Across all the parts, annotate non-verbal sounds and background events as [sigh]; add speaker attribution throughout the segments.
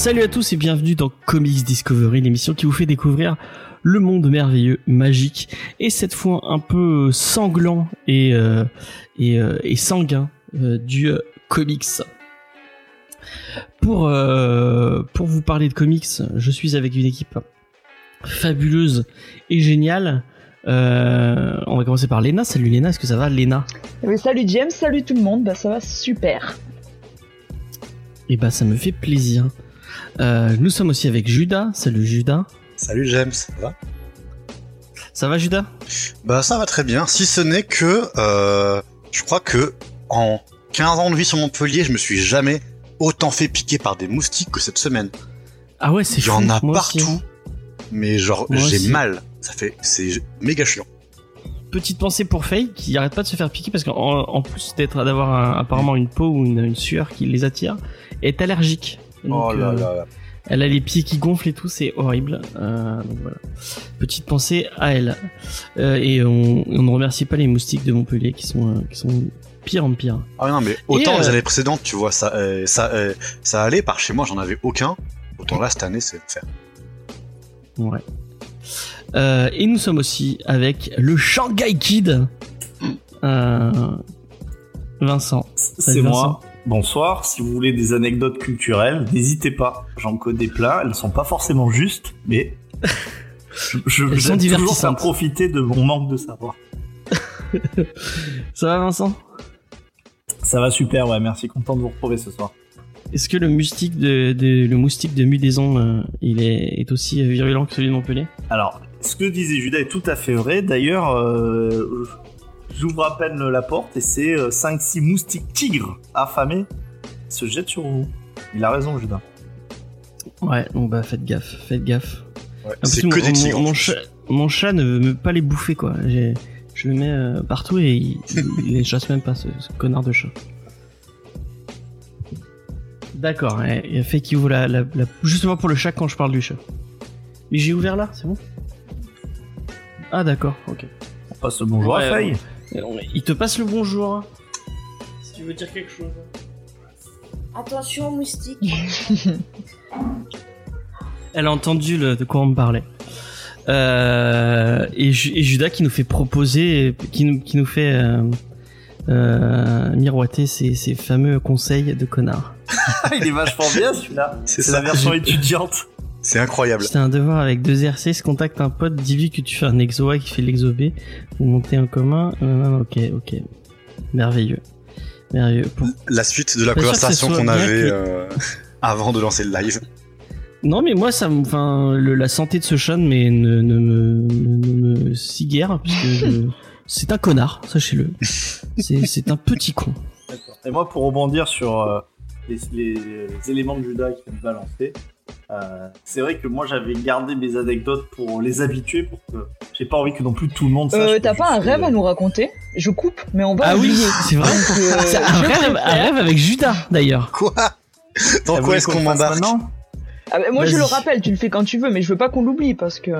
Speaker 1: Salut à tous et bienvenue dans Comics Discovery, l'émission qui vous fait découvrir le monde merveilleux, magique et cette fois un peu sanglant et euh, et, euh, et, sanguin euh, du comics. Pour pour vous parler de comics, je suis avec une équipe fabuleuse et géniale. on va commencer par Lena. Salut Lena, est-ce que ça va Lena
Speaker 2: oui, Salut James, salut tout le monde, bah, ça va super.
Speaker 1: Et eh bah ça me fait plaisir. Euh, nous sommes aussi avec Judas. Salut Judas.
Speaker 3: Salut James, ça va?
Speaker 1: Ça va Judas
Speaker 3: Bah ça va très bien, si ce n'est que euh, je crois que en 15 ans de vie sur Montpellier, je me suis jamais autant fait piquer par des moustiques que cette semaine.
Speaker 1: Ah ouais, c'est Il
Speaker 3: y en a partout, mais genre j'ai mal. Ça fait, c'est méga chiant
Speaker 1: petite pensée pour Faye qui arrête pas de se faire piquer parce qu'en plus d'être d'avoir apparemment une peau ou une, sueur qui les attire, est allergique.
Speaker 3: Oh là euh, là.
Speaker 1: Elle a les pieds qui gonflent et tout, c'est horrible. Euh, donc voilà. Petite pensée à elle. Euh, et on, on, ne remercie pas les moustiques de Montpellier qui sont euh, qui sont pire en pire.
Speaker 3: Ah non mais autant les années précédentes, tu vois, ça ça ça allait. Par chez moi, j'en avais aucun. Autant là cette année, c'est faire.
Speaker 1: Ouais. et nous sommes aussi avec le Shanghai Kid. Vincent.
Speaker 4: C'est moi. Bonsoir, si vous voulez des anecdotes culturelles, n'hésitez pas. J'en connais plein, elles ne sont pas forcément justes, mais je, vais toujours à profiter de mon manque de savoir.
Speaker 1: Ça va Vincent?
Speaker 4: Ça va super, ouais, merci, content de vous retrouver ce soir.
Speaker 1: Est-ce que le moustique de, le moustique de Mudaison, euh, il est, aussi virulent que celui de Montpellier?
Speaker 4: Alors, ce que disait Judas est tout à fait vrai. D'ailleurs, euh, J'ouvre à peine la porte et c'est 5-6 euh, moustiques tigres affamés qui se jettent sur vous. Il a raison, Judas.
Speaker 1: Ouais, donc bah faites gaffe, faites gaffe.
Speaker 3: c'est que des tigres.
Speaker 1: Mon, chat, ne veut pas les bouffer, quoi. Je le mets euh, partout et il, les chasse même pas, ce, connard de chat. D'accord, il a fait qu'il ouvre la, la, Justement pour le chat quand je parle du chat. Mais j'ai ouvert là, c'est bon? Ah d'accord, ok.
Speaker 4: On passe le bonjour à Faye.
Speaker 1: Il te passe le bonjour. Si tu veux dire quelque chose.
Speaker 5: Attention, moustique. [laughs]
Speaker 1: Elle a entendu de quoi on me parlait. Euh, et, Judas qui nous fait proposer, qui nous, qui nous fait euh, euh, miroiter ses, fameux conseils de connard. [laughs]
Speaker 4: Il est vachement bien celui-là. C'est la version étudiante.
Speaker 3: C'est incroyable.
Speaker 1: C'est un devoir avec deux RC, contacte un pote, dis-lui que tu fais un exo A qui fait l'exo B, vous montez en commun. ok, ok. Merveilleux. Merveilleux.
Speaker 3: La suite de la conversation qu'on avait euh, [laughs] avant de lancer le live.
Speaker 1: Non, mais moi, ça, enfin, la santé de ce Sean, mais ne, ne, me, ne, me si guère, puisque [laughs] c'est un connard, sachez-le. c'est un petit con.
Speaker 4: Et moi, pour rebondir sur euh, les, les, éléments de Judas qui me balancer, euh, c'est vrai que moi j'avais gardé mes anecdotes pour les habituer pour que j'ai pas envie que non plus tout le monde sache.
Speaker 2: Euh, T'as pas un rêve à nous raconter Je coupe, mais on va.
Speaker 1: Ah oui, c'est vrai. Euh, [laughs] c'est un, rêve, un rêve avec Judas d'ailleurs.
Speaker 3: Quoi? Dans quoi est-ce qu'on m'embarque?
Speaker 2: ah, Moi je le rappelle, tu le fais quand tu veux, mais je veux pas qu'on l'oublie parce que.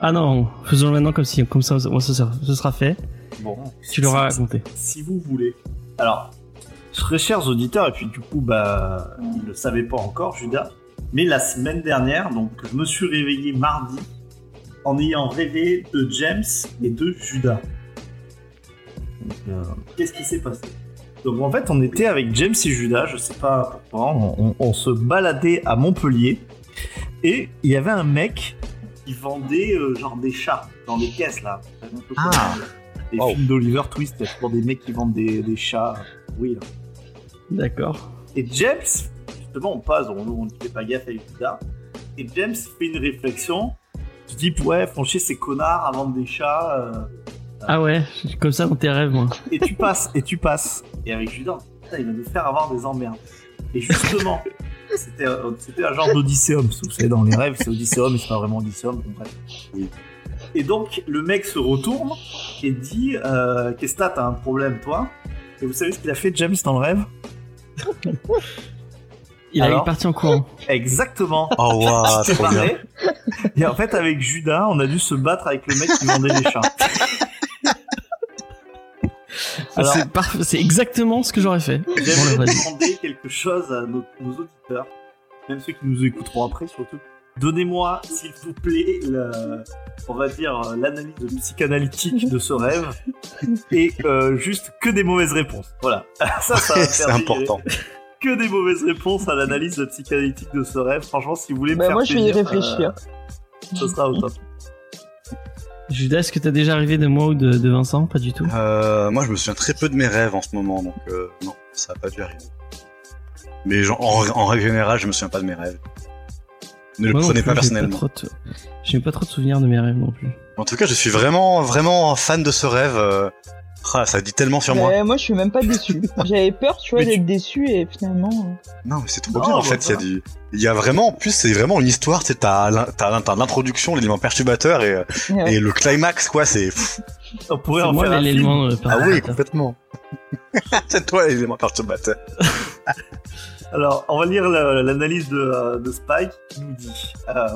Speaker 1: Ah non, faisons-le maintenant comme si, comme ça, ce sera fait. Bon, tu l'auras raconté.
Speaker 4: Si vous voulez. Alors, très chers auditeurs, et puis du coup, bah, ils le savaient pas encore, Judas. Mais la semaine dernière, donc je me suis réveillé mardi en ayant rêvé de James et de Judas. Euh, qu'est-ce qui s'est passé? Donc en fait, on était avec James et Judas, je sais pas pourquoi, on, se baladait à Montpellier et il y avait un mec qui vendait euh, genre des chats dans les caisses là.
Speaker 3: Ah.
Speaker 4: Des films d'Oliver Twist pour des mecs qui vendent des, chats. Oui.
Speaker 1: D'accord.
Speaker 4: Et James justement, on passe, on ne fait pas gaffe avec Judas. Et James fait une réflexion. Tu dis, ouais, franchir ces connards à vendre des chats. Euh,
Speaker 1: ah ouais, comme ça dans tes rêves, moi.
Speaker 4: Et tu passes, et tu passes. Et avec Judas, il va nous faire avoir des emmerdes. Et justement, [laughs] c'était, un genre d'Odysseum. Vous savez, dans les rêves, c'est Odysseum, mais c'est pas vraiment Odysseum. Oui. Et donc, le mec se retourne et dit euh, Qu'est-ce que t'as T'as un problème, toi Et vous savez ce qu'il a fait, James, dans le rêve?
Speaker 1: Il est parti en courant.
Speaker 4: Exactement.
Speaker 3: Oh wow, [laughs] trop bien.
Speaker 4: Et en fait, avec Judas, on a dû se battre avec le mec qui vendait les chats. [laughs]
Speaker 1: c'est exactement ce que j'aurais fait.
Speaker 4: J'aimerais demander quelque chose à nos, auditeurs. même ceux qui nous écouteront après surtout, donnez-moi, s'il vous plaît, le, on va dire l'analyse psychanalytique de ce rêve et euh, juste que des mauvaises réponses. Voilà, [laughs] ça,
Speaker 3: c'est important.
Speaker 4: Que des mauvaises réponses à l'analyse psychanalytique de ce rêve. Franchement, si vous voulez me
Speaker 2: Bah,
Speaker 4: faire
Speaker 2: moi, je vais y réfléchir.
Speaker 4: euh, ce sera au top.
Speaker 1: Judas, est-ce que t'as déjà arrivé de moi ou de, de Vincent? Pas du tout.
Speaker 3: Euh, moi, je me souviens très peu de mes rêves en ce moment, donc euh, non, ça a pas dû arriver. Mais genre, en, en règle générale, je me souviens pas de mes rêves. Ne le
Speaker 1: Moi
Speaker 3: prenez
Speaker 1: plus,
Speaker 3: pas
Speaker 1: j'ai
Speaker 3: personnellement.
Speaker 1: trop de- J'ai pas trop de souvenirs de mes rêves non plus.
Speaker 3: En tout cas, je suis vraiment, vraiment fan de ce rêve. Ah, ça dit tellement sur moi.
Speaker 2: Mais moi, je suis même pas déçu. J'avais peur, tu vois,
Speaker 3: tu-
Speaker 2: d'être déçu et finalement. euh,
Speaker 3: Non, mais c'est trop
Speaker 4: Non,
Speaker 3: bien en
Speaker 4: bah,
Speaker 3: fait. Il y a du, il y a vraiment, en plus, c'est vraiment une histoire. C'est t'as, l'in- t'as, l'in- t'as l'introduction, l'élément perturbateur et, euh, [laughs]
Speaker 2: ouais.
Speaker 3: et le climax, quoi. C'est,
Speaker 4: On pourrait en
Speaker 1: moi
Speaker 4: faire un film.
Speaker 1: l'élément euh,
Speaker 3: ah oui, complètement. [laughs] c'est toi l'élément perturbateur. [laughs]
Speaker 4: Alors, on va lire la- l'analyse de, de Spike qui nous dit euh,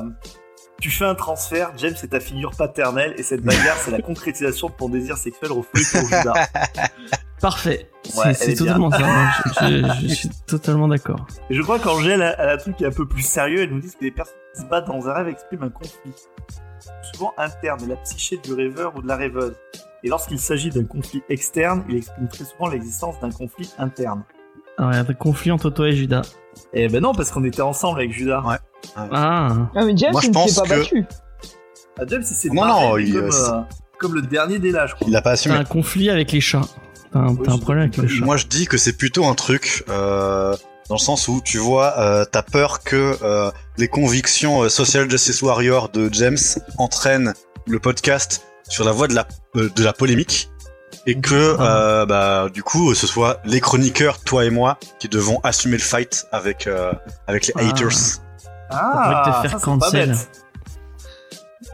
Speaker 4: Tu fais un transfert, James est ta figure paternelle et cette bagarre, c'est la [laughs] concrétisation de ton désir sexuel refoulé pour Judas.
Speaker 1: Parfait.
Speaker 4: Ouais,
Speaker 1: c'est c'est totalement ça. Moi, je, je- je [laughs] suis totalement d'accord.
Speaker 4: Et je crois qu'Angèle a, a un truc qui est un peu plus sérieux. Elle nous dit que les personnes qui se battent dans un rêve expriment un conflit, souvent interne, de la psyché du rêveur ou de la rêveuse. Et lorsqu'il s'agit d'un conflit externe, il exprime très souvent l'existence d'un conflit interne.
Speaker 1: Alors, il y a un conflit entre toi et Judas.
Speaker 4: Eh ben non, parce qu'on était ensemble avec Judas.
Speaker 3: Ouais.
Speaker 1: Ah,
Speaker 2: Ah, mais James,
Speaker 3: Moi, je
Speaker 2: il ne
Speaker 3: pense
Speaker 2: s'est pas
Speaker 3: que-
Speaker 2: battu.
Speaker 4: Ah, James, il s'est
Speaker 3: Non,
Speaker 4: barré,
Speaker 3: non, il-
Speaker 4: comme,
Speaker 3: c'est-
Speaker 4: euh, comme le dernier des lâches, quoi.
Speaker 3: Il a pas
Speaker 1: t'as
Speaker 3: assumé.
Speaker 1: un conflit avec les chats. T'as un, t'as un
Speaker 4: je-
Speaker 1: problème avec les chats.
Speaker 3: Moi, je dis que c'est plutôt un truc euh, dans le sens où tu vois, euh, t'as peur que euh, les convictions euh, social justice warrior de James entraînent le podcast sur la voie de la euh, de la polémique et que
Speaker 1: Ah.
Speaker 3: euh, bah du coup ce soit les chroniqueurs, toi et moi, qui devons assumer le fight avec euh, avec les
Speaker 1: Ah.
Speaker 3: haters.
Speaker 4: Ah,
Speaker 1: pourrait te faire
Speaker 4: ça, c'est pas
Speaker 1: cancel.
Speaker 4: bête.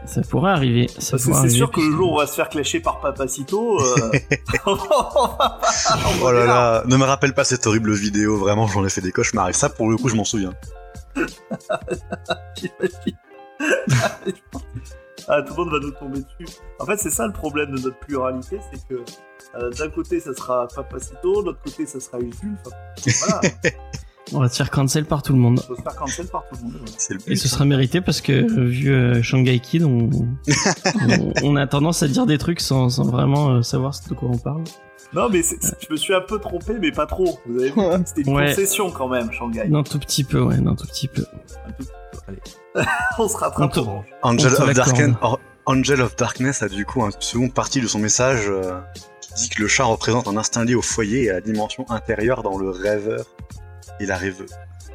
Speaker 1: Ça pourrait arriver. Ça
Speaker 4: Parce que c'est sûr que le jour où on va se faire clasher par Papacito, euh, [laughs]
Speaker 3: Oh là [laughs] là, ne me rappelle pas cette horrible vidéo, vraiment j'en ai fait des cauchemars et ça pour le coup je m'en souviens. [laughs]
Speaker 4: Ah, tout le monde va nous tomber dessus. En fait, c'est ça le problème de notre pluralité, c'est que euh, d'un côté ça sera Papacito, de l'autre côté ça sera. Enfin, voilà, [laughs]
Speaker 1: On va se faire cancel par tout le monde.
Speaker 4: on va se faire cancel par tout le monde. ouais.
Speaker 1: Et ce sera mérité parce que, euh, vu euh, Shanghai Kid, on, [laughs] on, on a tendance à dire des trucs sans, sans vraiment euh, savoir de quoi on parle.
Speaker 4: Non, mais je me suis un peu trompé, mais pas trop. Vous avez vu [laughs] C'était une
Speaker 1: Ouais.
Speaker 4: concession quand même, Shanghai.
Speaker 1: Non, tout petit peu, ouais, non, tout petit peu.
Speaker 4: Un tout petit peu, allez. [laughs] on se rattrape.
Speaker 1: On te-
Speaker 4: Orange.
Speaker 3: Angel
Speaker 1: On
Speaker 3: of. Darkness, Or- Angel of Darkness a du coup une seconde partie de son message euh, qui dit que le chat représente un instinct lié au foyer et à la dimension intérieure dans le rêveur et la rêveuse.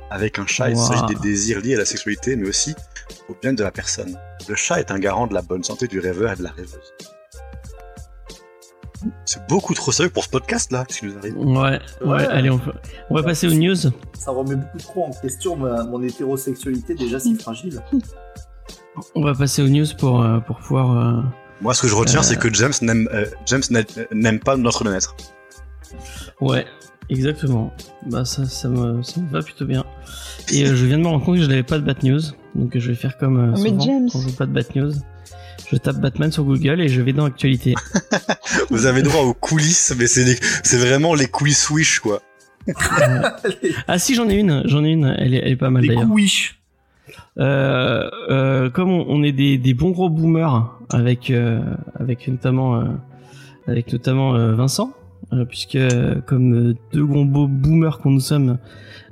Speaker 3: Avec un chat, il s'agit des désirs liés à la sexualité, mais aussi au bien de la personne. Le chat est un garant de la bonne santé du rêveur et de la rêveuse. C'est beaucoup trop sérieux pour ce podcast là, ce qui nous arrive.
Speaker 1: Ouais, ouais,
Speaker 4: Ouais.
Speaker 1: allez, on, peut- on va passer aux news.
Speaker 4: Ça remet beaucoup trop en question ma- mon hétérosexualité déjà si fragile.
Speaker 1: On va passer aux news pour, euh, pour pouvoir. euh,
Speaker 3: Moi, ce que je retiens,
Speaker 1: Euh.
Speaker 3: c'est que James n'aime euh, James n'a- n'aime pas notre bien-être.
Speaker 1: Ouais, exactement. Bah, ça, ça, me, ça me va plutôt bien. Et euh, je viens de me rendre compte que je n'avais pas de Bat News. Donc je vais faire comme euh,
Speaker 2: Ah, mais
Speaker 1: souvent
Speaker 2: James.
Speaker 1: quand je veux pas de Bat News. Je tape Batman sur Google et je vais dans Actualité. [laughs]
Speaker 3: Vous avez droit aux coulisses, mais c'est les- c'est vraiment les coulisses Wish quoi. [laughs]
Speaker 1: ah si, j'en ai une, j'en ai une. Elle est, elle est pas mal
Speaker 4: Les
Speaker 1: d'ailleurs.
Speaker 4: couiches.
Speaker 1: Euh, euh, comme on, on est des, des bons gros boomers avec euh, avec notamment euh, avec notamment euh, Vincent, euh, puisque comme deux gros beaux boomers qu'on nous sommes,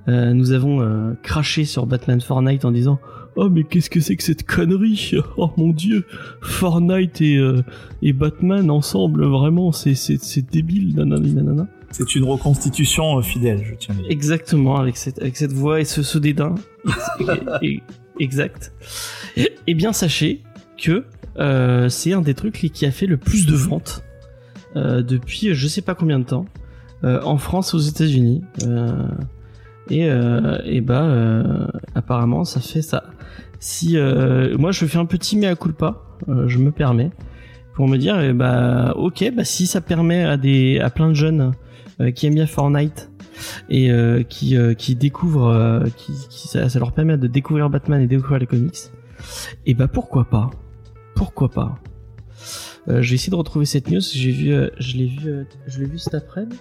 Speaker 1: euh, nous avons euh, craché sur Batman Fortnite en disant oh mais qu'est-ce que c'est que cette connerie? [laughs] Oh mon dieu Fortnite et euh, et Batman ensemble vraiment c'est c'est c'est débile nanana nanana.
Speaker 4: C'est une reconstitution euh, fidèle, je tiens à dire.
Speaker 1: Exactement, avec cette, avec cette voix et ce, ce dédain. Exact. Et, et bien, sachez que euh, c'est un des trucs qui a fait le plus de ventes euh, depuis je sais pas combien de temps euh, en France aux États-Unis. Et, euh, bah, euh, apparemment, ça fait ça. Si euh, moi je fais un petit mea culpa, euh, je me permets pour me dire, eh bah, ok, bah si ça permet à des à plein de jeunes euh, qui aiment bien Fortnite et qui qui découvrent, qui, qui ça, leur permet de découvrir Batman et découvrir les comics, et bah pourquoi pas, pourquoi pas? Je vais essayer de retrouver cette news. J'ai vu, je l'ai vu, je l'ai vu cet après-midi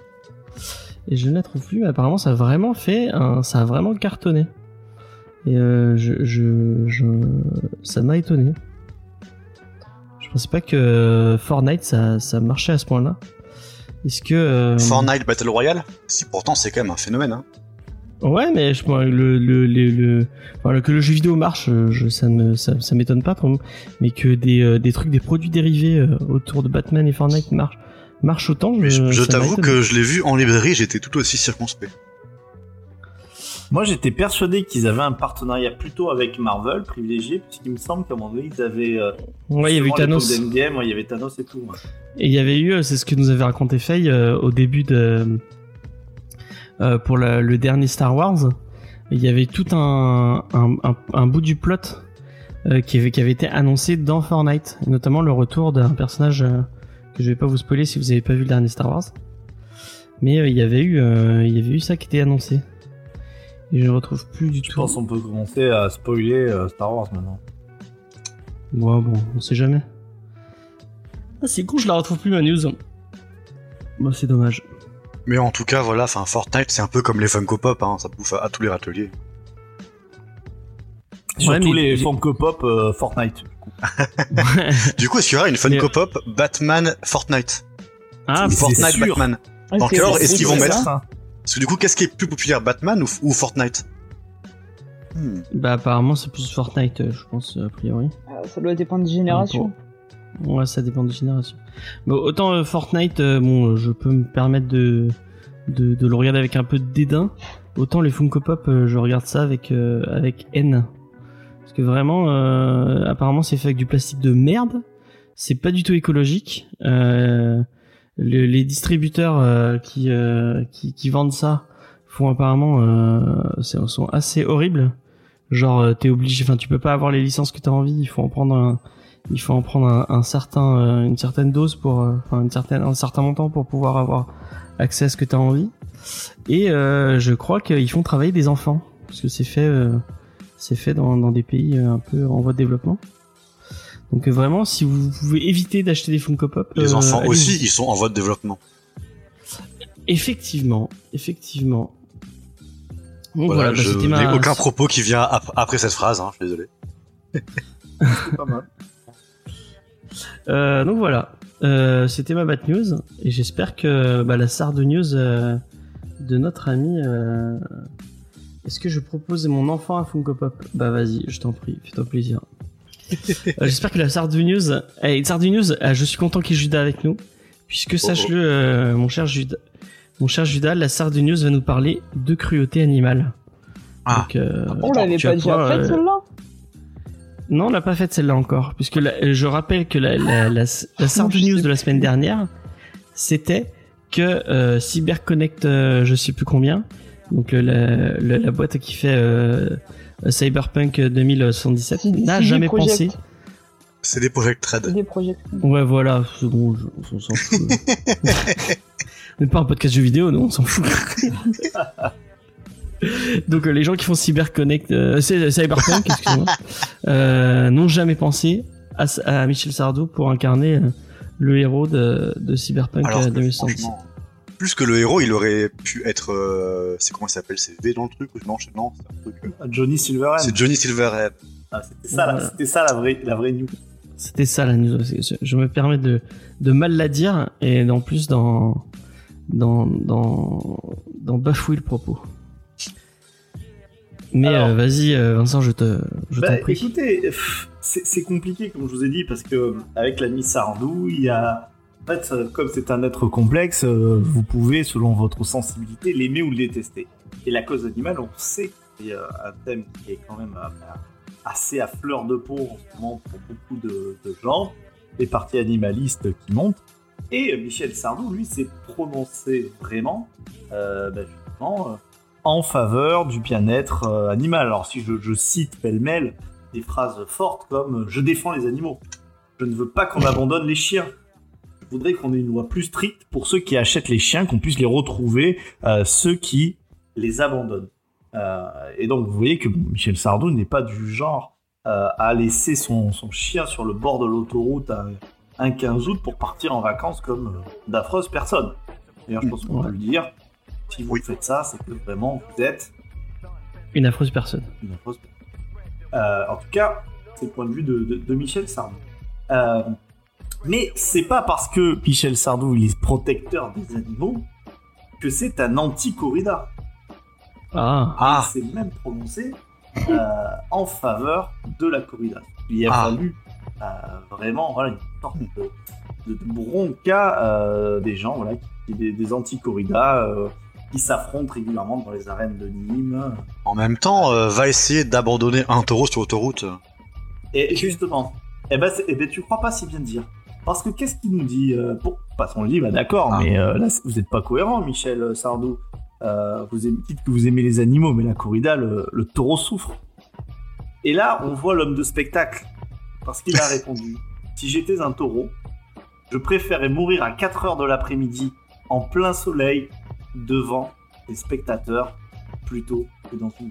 Speaker 1: et je ne la trouve plus. Mais apparemment, ça a vraiment fait, un, ça a vraiment cartonné. Et euh, je, je, je, ça m'a étonné. Je pensais pas que Fortnite ça, ça marchait à ce point-là. Est-ce que euh,
Speaker 3: Fortnite Battle Royale Si pourtant c'est quand même un phénomène. Hein.
Speaker 1: Ouais, mais je le, le, le, le enfin, que le jeu vidéo marche, je, ça ne ça, ça m'étonne pas, mais que des, euh, des trucs, des produits dérivés euh, autour de Batman et Fortnite marchent, marchent autant.
Speaker 3: Je, je t'avoue que je l'ai vu en librairie, j'étais tout aussi circonspect.
Speaker 4: Moi, j'étais persuadé qu'ils avaient un partenariat plutôt avec Marvel, privilégié, puisqu'il me semble qu'à un moment donné, ils avaient. Euh,
Speaker 1: ouais, il y avait eu Thanos.
Speaker 4: Game, ouais, il y avait Thanos et tout.
Speaker 1: Et il y avait eu, c'est ce que nous avait raconté Faye au début de euh, pour le dernier Star Wars, il y avait tout un, un, bout du plot euh, qui, avait, qui avait été annoncé dans Fortnite, notamment le retour d'un personnage euh, que je vais pas vous spoiler si vous avez pas vu le dernier Star Wars. Mais il y avait eu, il y avait eu ça qui était annoncé. Et je ne retrouve plus du tout.
Speaker 4: Je pense qu'on peut commencer à spoiler Star Wars maintenant.
Speaker 1: Ouais, bon, on sait jamais. Ah, c'est con, je la retrouve plus ma news. Moi, c'est dommage.
Speaker 3: Mais en tout cas, voilà, enfin, Fortnite, c'est un peu comme les Funko Pop, hein, ça bouffe à, tous les râteliers.
Speaker 4: Surtout les Funko Pop euh, Fortnite. [laughs]
Speaker 3: du coup, est-ce qu'il y aura une Funko Pop Batman Fortnite
Speaker 1: Ah,
Speaker 3: Fortnight Batman. Ah, Dans quel ordre est-ce qu'ils vont mettre Parce que du coup, qu'est-ce qui est plus populaire, Batman ou, Fortnite
Speaker 1: hmm. Bah apparemment c'est plus Fortnite, euh, je pense a priori.
Speaker 2: Ça doit dépendre des générations.
Speaker 1: Ouais, ça dépend des générations. Bon, autant euh, Fortnite, euh, bon, je peux me permettre de, de, le regarder avec un peu de dédain. Autant les Funko Pop, euh, je regarde ça avec, avec haine. Parce que vraiment, apparemment, c'est fait avec du plastique de merde. C'est pas du tout écologique. les distributeurs qui, qui, qui, vendent ça font apparemment sont assez horribles. Genre, t'es obligé, enfin, tu peux pas avoir les licences que t'as envie. Il faut en prendre un il faut en prendre un, certain, euh, une certaine dose pour, euh, enfin une certaine, un certain montant pour pouvoir avoir accès à ce que tu as envie. Et euh, je crois qu'ils font travailler des enfants parce que c'est fait, c'est fait dans, dans, des pays un peu en voie de développement. Donc vraiment, si vous pouvez éviter d'acheter des Funko Pop,
Speaker 3: les enfants aussi, ils sont en voie de développement.
Speaker 1: Effectivement, effectivement.
Speaker 3: voilà, bah, je n'ai aucun propos qui vient après cette phrase, hein, je suis désolé.
Speaker 4: pas mal.
Speaker 1: Euh, donc voilà, euh, c'était ma bad news et j'espère que bah, la sarde news euh, de notre ami. Est-ce que je propose mon enfant à Funko Pop Bah vas-y, je t'en prie, fais-toi plaisir. [laughs] j'espère que la sarde news, hey, sarde news, je suis content qu'il y ait Judas avec nous, puisque oh, sache-le, oh. mon cher Judas, mon cher Judas, la sarde news va nous parler de cruauté animale.
Speaker 2: Ah. Donc, on l'avait pas déjà fait celle-là
Speaker 1: non, on l'a pas faite celle-là encore, puisque je rappelle que la, la, la, la news de la semaine dernière, c'était que euh, CyberConnect, euh, je sais plus combien, donc la, la, boîte qui fait euh, Cyberpunk 2077, n'a jamais pensé.
Speaker 3: C'est des Project Red.
Speaker 2: Des Project
Speaker 1: Ouais, voilà, c'est bon, on s'en fout. [laughs] on n'est pas un podcast jeux vidéo, non, on s'en fout. [laughs] Donc euh, les gens qui font CyberConnect, euh, Cyberpunk, excusez-moi, [laughs] euh, n'ont jamais pensé à, Michel Sardou pour incarner le héros de, Cyberpunk 2077.
Speaker 3: Plus que le héros, il aurait pu être. c'est comment il s'appelle C'est V dans le truc Non, non c'est un truc.
Speaker 4: Johnny Silverhead.
Speaker 3: C'est Johnny Silverhead.
Speaker 4: Ah, c'était ça, ça, la vraie, la vraie news.
Speaker 1: C'était ça la news. Je me permets de, de mal la dire et en plus dans dans dans dans bafouiller le propos. Mais euh, vas-y, euh, Vincent, je te, je
Speaker 4: bah,
Speaker 1: t'en prie.
Speaker 4: Écoutez, c'est compliqué comme je vous ai dit parce que avec l'ami Sardou, il y a en fait, comme c'est un être complexe, euh, vous pouvez, selon votre sensibilité, l'aimer ou le détester. Et la cause animale, on sait c'est un thème qui est quand même assez à fleur de peau en ce moment pour beaucoup de, gens, les partis animalistes qui montent. Et Michel Sardou, lui, s'est prononcé vraiment, bah, justement, en faveur du bien-être euh, animal. Alors si je, cite pêle-mêle des phrases fortes comme euh, je défends les animaux, je ne veux pas qu'on abandonne les chiens. Je voudrais qu'on ait une loi plus stricte pour ceux qui achètent les chiens, qu'on puisse les retrouver, euh, ceux qui les abandonnent. et donc vous voyez que Michel Sardou n'est pas du genre à laisser son, chien sur le bord de l'autoroute un 15 août pour partir en vacances comme d'affreuses personnes. D'ailleurs je pense qu'on peut le dire, si vous faites ça, c'est que vraiment vous êtes
Speaker 1: Une affreuse personne.
Speaker 4: Une affreuse personne. Euh, en tout cas, c'est le point de vue de, de- de Michel Sardou. Mais c'est pas parce que Michel Sardou il est protecteur des animaux que c'est un anti-corrida.
Speaker 1: Ah.
Speaker 3: Ah,
Speaker 4: Il s'est même prononcé euh, en faveur de la corrida. Il a
Speaker 3: Ah.
Speaker 4: fallu euh, vraiment voilà, une sorte de, de, de bronca euh, des gens, voilà, qui, des, des anti-corrida euh, qui s'affrontent régulièrement dans les arènes de Nîmes.
Speaker 3: en même temps, euh, va essayer d'abandonner un taureau sur l'autoroute.
Speaker 4: Et justement, eh ben, c'est- eh ben, tu crois pas si bien dire. Parce que qu'est-ce qu'il nous dit euh, pour... Passons le dit, bah d'accord,
Speaker 3: Ah.
Speaker 4: mais euh, là, vous n'êtes pas cohérent, Michel Sardou. Euh, vous aimez, dites que vous aimez les animaux, mais la corrida, le, le taureau souffre. Et là, on voit l'homme de spectacle. Parce qu'il a répondu [laughs] Si j'étais un taureau, je préférais mourir à 4 heures de l'après-midi, en plein soleil, devant des spectateurs, plutôt que dans une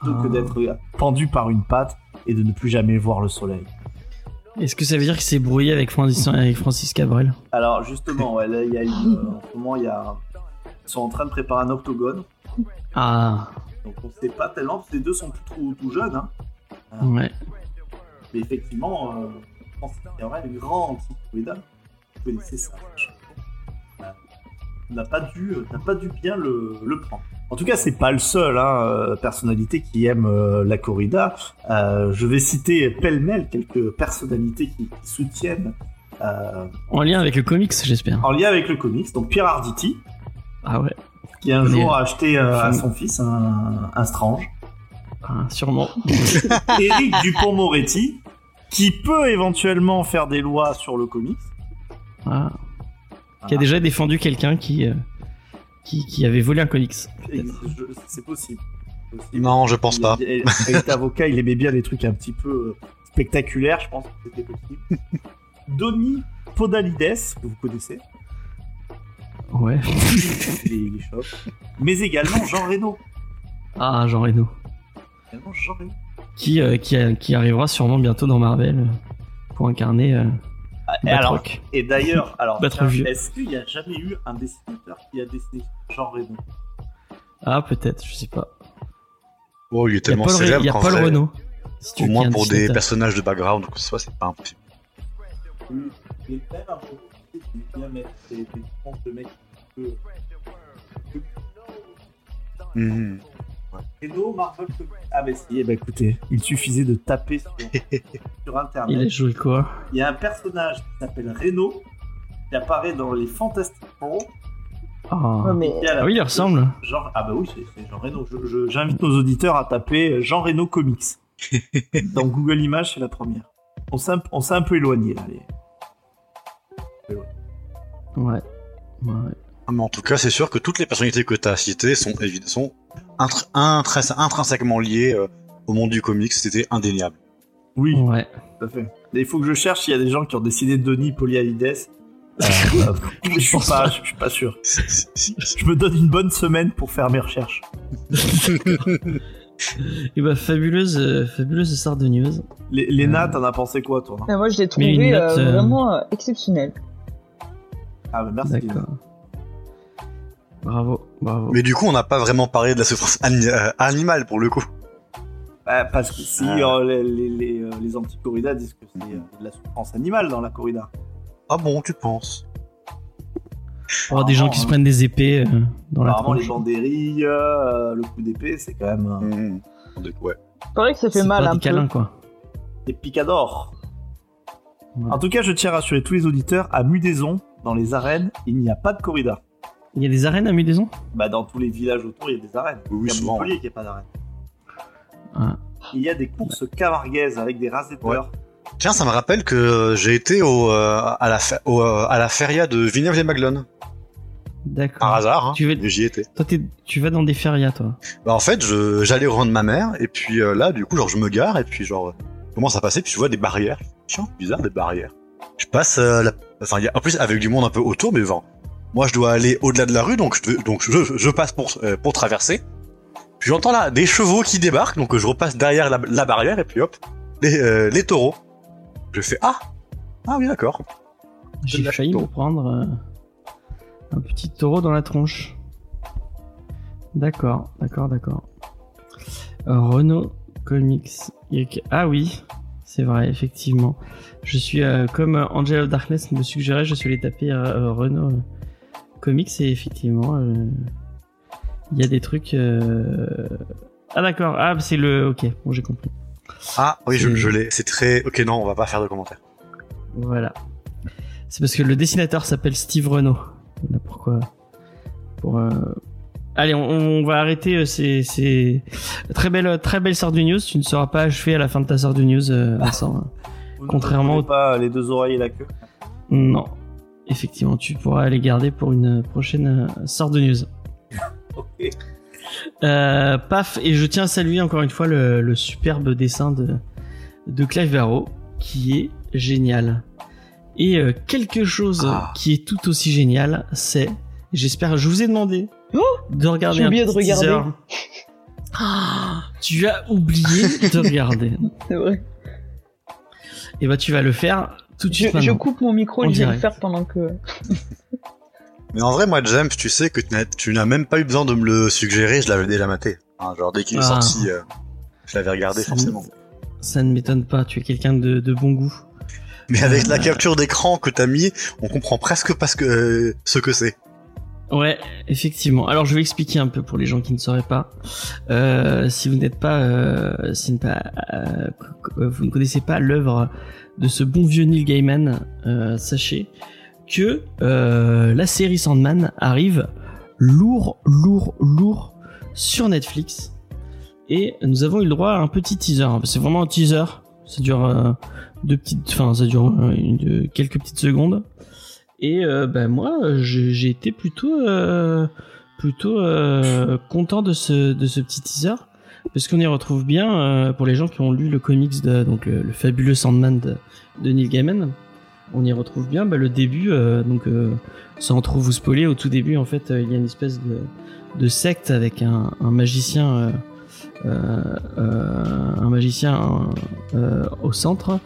Speaker 4: plutôt que
Speaker 1: Ah.
Speaker 4: d'être pendu par une patte et de ne plus jamais voir le soleil.
Speaker 1: Est-ce que ça veut dire qu'il s'est brouillé avec Francis, avec Francis Cabrel?
Speaker 4: Alors justement, ouais, là, il y a une, euh, en ce moment, il y a, ils sont en train de préparer un octogone,
Speaker 1: Ah,
Speaker 4: donc on sait pas tellement, parce que les deux sont tout, tout jeunes, hein.
Speaker 1: ouais.
Speaker 4: mais effectivement, euh, y aurait le grand anti-corrida. Vous connaissez ça. Euh, n'a pas dû, n'a pas dû bien le, le prendre. En tout cas, c'est pas le seul hein, euh, personnalité qui aime euh, la corrida. Euh, je vais citer pêle-mêle quelques personnalités qui, qui soutiennent euh,
Speaker 1: En lien avec le comics, j'espère.
Speaker 4: en lien avec le comics. Donc Pierre Arditi,
Speaker 1: Ah ouais.
Speaker 4: qui un
Speaker 1: Mais-
Speaker 4: jour a acheté à son fils un, un Strange.
Speaker 1: Ah, sûrement. [laughs]
Speaker 4: Éric Dupont-Moretti, qui peut éventuellement faire des lois sur le comics.
Speaker 1: Ah. Qui a déjà défendu quelqu'un qui, qui, qui avait volé un comics.
Speaker 4: C'est possible. Possible.
Speaker 3: Non, je pense
Speaker 4: Il-
Speaker 3: pas.
Speaker 4: il- Il avocat, il aimait bien les trucs un petit peu euh, spectaculaires, je pense que c'était possible. Donny Podalides, que vous connaissez,
Speaker 1: Ouais.
Speaker 4: chauve. mais également Jean Reno.
Speaker 1: Ah, Jean Reno.
Speaker 4: Également Jean Reno.
Speaker 1: Qui, euh, qui, qui arrivera sûrement bientôt dans Marvel pour incarner euh,
Speaker 4: alors, et d'ailleurs, [laughs] alors, est-ce qu'il n'y a jamais eu un dessinateur qui a dessiné Jean Reno
Speaker 1: Ah, peut-être, je sais pas.
Speaker 3: Oh, il est
Speaker 1: Il y a
Speaker 3: tellement célèbre
Speaker 1: il y a Paul Renault. Si
Speaker 3: Au moins pour des personnages de background, donc soit c'est pas impossible.
Speaker 4: Oui, il est quand même un peu compliqué de bien mettre des, des tronches de mecs un Marvel Comics. Ah, bah si, eh ben, écoutez, il suffisait de taper sur, [laughs] sur internet.
Speaker 1: Il a joué quoi
Speaker 4: Il y a un personnage qui s'appelle Reno qui apparaît dans les Fantastic Four.
Speaker 1: ah.
Speaker 2: Ouais, mais
Speaker 1: Ah oui, il ressemble.
Speaker 4: Genre, ah bah oui, c'est Jean Reno. Je- je- J'invite nos auditeurs à taper Jean Reno Comics. [laughs] Dans Google Images, c'est la première. On s'est un, on s'est un peu éloigné là. les-
Speaker 1: Ouais. ouais.
Speaker 3: Ah, Mais en tout cas, c'est sûr que toutes les personnalités que tu as citées sont, sont intrins- intrinsèquement liées euh, au monde du comics, c'était indéniable.
Speaker 4: Oui,
Speaker 1: Ouais.
Speaker 4: tout à fait. Et il faut que je cherche s'il y a des gens qui ont décidé Denis Polyalides. Euh, [laughs] euh, je suis pas,
Speaker 1: pas.
Speaker 4: je suis pas sûr. Je me donne [laughs] une bonne semaine pour faire mes recherches. [laughs]
Speaker 1: Et bah, fabuleuse, euh, fabuleuse sardogneuse.
Speaker 4: Lé- Léna, t'en as pensé quoi, toi
Speaker 2: Ah, moi, je l'ai trouvé
Speaker 1: note,
Speaker 2: euh,
Speaker 1: euh,
Speaker 2: vraiment euh, exceptionnel.
Speaker 4: Ah, bah merci.
Speaker 1: D'accord. Bravo, bravo.
Speaker 3: Mais du coup, on n'a pas vraiment parlé de la souffrance ani- euh, animale pour le coup.
Speaker 4: Bah, parce que si
Speaker 3: Ah.
Speaker 4: euh, les, les, les, euh, les anti-corridas disent que c'est euh, de la souffrance animale dans la corrida.
Speaker 3: Ah bon, tu penses?
Speaker 1: Pour des gens qui se prennent des épées euh, dans la
Speaker 4: Apparemment, les
Speaker 1: tronche.
Speaker 4: banderilles, euh, le coup d'épée, c'est quand même euh,
Speaker 3: Mhm. Ouais.
Speaker 2: C'est vrai que ça fait mal
Speaker 1: pas
Speaker 2: un
Speaker 1: des
Speaker 2: peu.
Speaker 1: câlins, quoi.
Speaker 4: des picadors.
Speaker 1: Ouais.
Speaker 4: En tout cas, je tiens à rassurer tous les auditeurs, à Mudaison, dans les arènes, il n'y a pas de corrida.
Speaker 1: Il y a des arènes à Mudaison
Speaker 4: Bah, dans tous les villages autour, il y a des arènes.
Speaker 3: Oui,
Speaker 4: il y a
Speaker 3: souvent,
Speaker 4: Montpellier qui n'y a pas d'arène.
Speaker 1: Ah.
Speaker 4: Il y a des courses camarguaises avec des rases
Speaker 3: Ouais. Tiens, ça me rappelle que euh, j'ai été au, euh, à, la fe- au, euh, à la feria de Villeneuve-les-Maguelones.
Speaker 1: D'accord.
Speaker 3: Par hasard, hein.
Speaker 1: Tu
Speaker 3: j'y étais.
Speaker 1: Toi, tu vas dans des férias, toi.
Speaker 3: Bah, en fait, je- j'allais rendre ma mère, et puis euh, là, du coup, genre, je me gare, et puis genre, je commence à passer, puis je vois des barrières. Tiens, bizarre, des barrières. Je passe, euh, la... enfin, il y a, en plus, avec du monde un peu autour, mais bon, moi, je dois aller au-delà de la rue, donc je, donc je, je passe pour, euh, pour traverser. Puis j'entends là des chevaux qui débarquent, donc je repasse derrière la, la barrière, et puis hop, les, euh, les taureaux. Je fais ah, ah oui, d'accord.
Speaker 1: J'ai failli me prendre euh, un petit taureau dans la tronche. D'accord, d'accord, d'accord. Renault Comics. Ah oui, c'est vrai, effectivement. Je suis euh, comme Angel of Darkness me suggérait, je suis allé taper euh, Renault euh, Comics et effectivement, il y a des trucs. Ah d'accord, ah c'est le. Ok, bon j'ai compris.
Speaker 3: Ah oui, je, je l'ai. C'est très. Ok, non, on va pas faire de commentaires.
Speaker 1: Voilà. C'est parce que le dessinateur s'appelle Steve Renault. Voilà pourquoi. Pour. Allez, on, va arrêter ces, très belle, très belle sorte de news. Tu ne seras pas achevé à la fin de ta sorte de news, Vincent. Contrairement
Speaker 4: pas les deux oreilles et la queue?
Speaker 1: Non, effectivement, tu pourras les garder pour une prochaine euh, sorte de news. [laughs] Euh, paf, et je tiens à saluer encore une fois le, superbe dessin de, de Clive Barrow, qui est génial. Et euh, quelque chose ah. qui est tout aussi génial, c'est, j'espère, je vous ai demandé oh de regarder un
Speaker 2: oublié de regarder. [laughs]
Speaker 1: tu as oublié de regarder. [laughs]
Speaker 2: c'est vrai.
Speaker 1: Et bah tu vas le faire tout de suite.
Speaker 2: Je, je coupe mon micro, et je vais le faire pendant que. [laughs]
Speaker 3: Mais en vrai, moi, James, tu sais que tu n'as même pas eu besoin de me le suggérer, je l'avais déjà maté. genre, dès qu'il est ah. sorti, euh, je l'avais regardé forcément.
Speaker 1: Ça ne m'étonne pas, tu es quelqu'un de, de, bon goût.
Speaker 3: Mais avec la euh, capture d'écran que t'as mis, on comprend presque pas ce que, ce que c'est.
Speaker 1: Ouais, effectivement. Alors je vais expliquer un peu pour les gens qui ne sauraient pas. Euh, si vous n'êtes pas, euh, si pas euh, vous ne connaissez pas l'œuvre de ce bon vieux Neil Gaiman, sachez que la série Sandman arrive lourd, lourd, lourd sur Netflix. Et nous avons eu le droit à un petit teaser. C'est vraiment un teaser. Ça dure deux petites, enfin ça dure quelques petites secondes. Et euh, ben moi, j'ai été plutôt euh, plutôt euh, content de ce de ce petit teaser parce qu'on y retrouve bien pour les gens qui ont lu le comics de donc le, fabuleux Sandman de, de, Neil Gaiman. On y retrouve bien bah, le début donc sans trop vous spoiler au tout début en fait il y a une espèce de de secte avec un, magicien euh, un magicien euh, au centre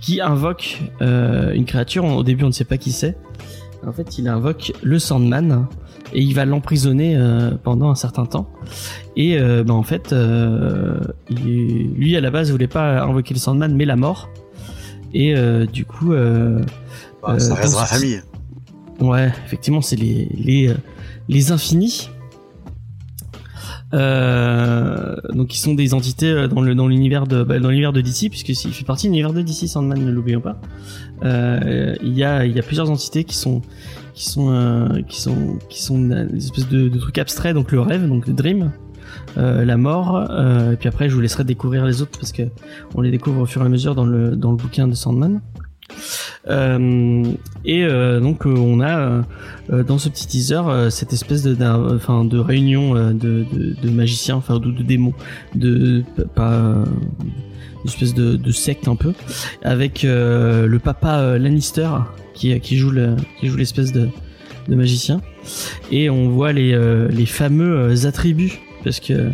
Speaker 1: qui invoque une créature. Au début, on ne sait pas qui c'est. En fait, il invoque le Sandman et il va l'emprisonner euh, pendant un certain temps. Et euh, ben, en fait, euh, il, lui à la base voulait pas invoquer le Sandman, mais la mort. Et du coup,
Speaker 3: bah, ça reste la famille.
Speaker 1: Ouais, effectivement, c'est les les les infinis. Donc ils sont des entités dans le dans l'univers de bah, dans l'univers de DC puisque s'il fait partie de l'univers de DC Sandman ne l'oublions pas. Euh, il y a il y a plusieurs entités qui sont qui sont euh, qui sont qui sont des espèces de, de, trucs abstraits donc le rêve donc le dream euh, la mort euh, et puis après je vous laisserai découvrir les autres parce que on les découvre au fur et à mesure dans le dans le bouquin de Sandman. euh, et euh, donc on a dans ce petit teaser cette espèce de enfin de réunion de, de, de magiciens enfin de, démons de pas une espèce de, de, secte un peu, avec euh, le papa euh, Lannister qui, qui joue le, qui joue l'espèce de, de magicien, et on voit les, euh, les fameux attributs parce que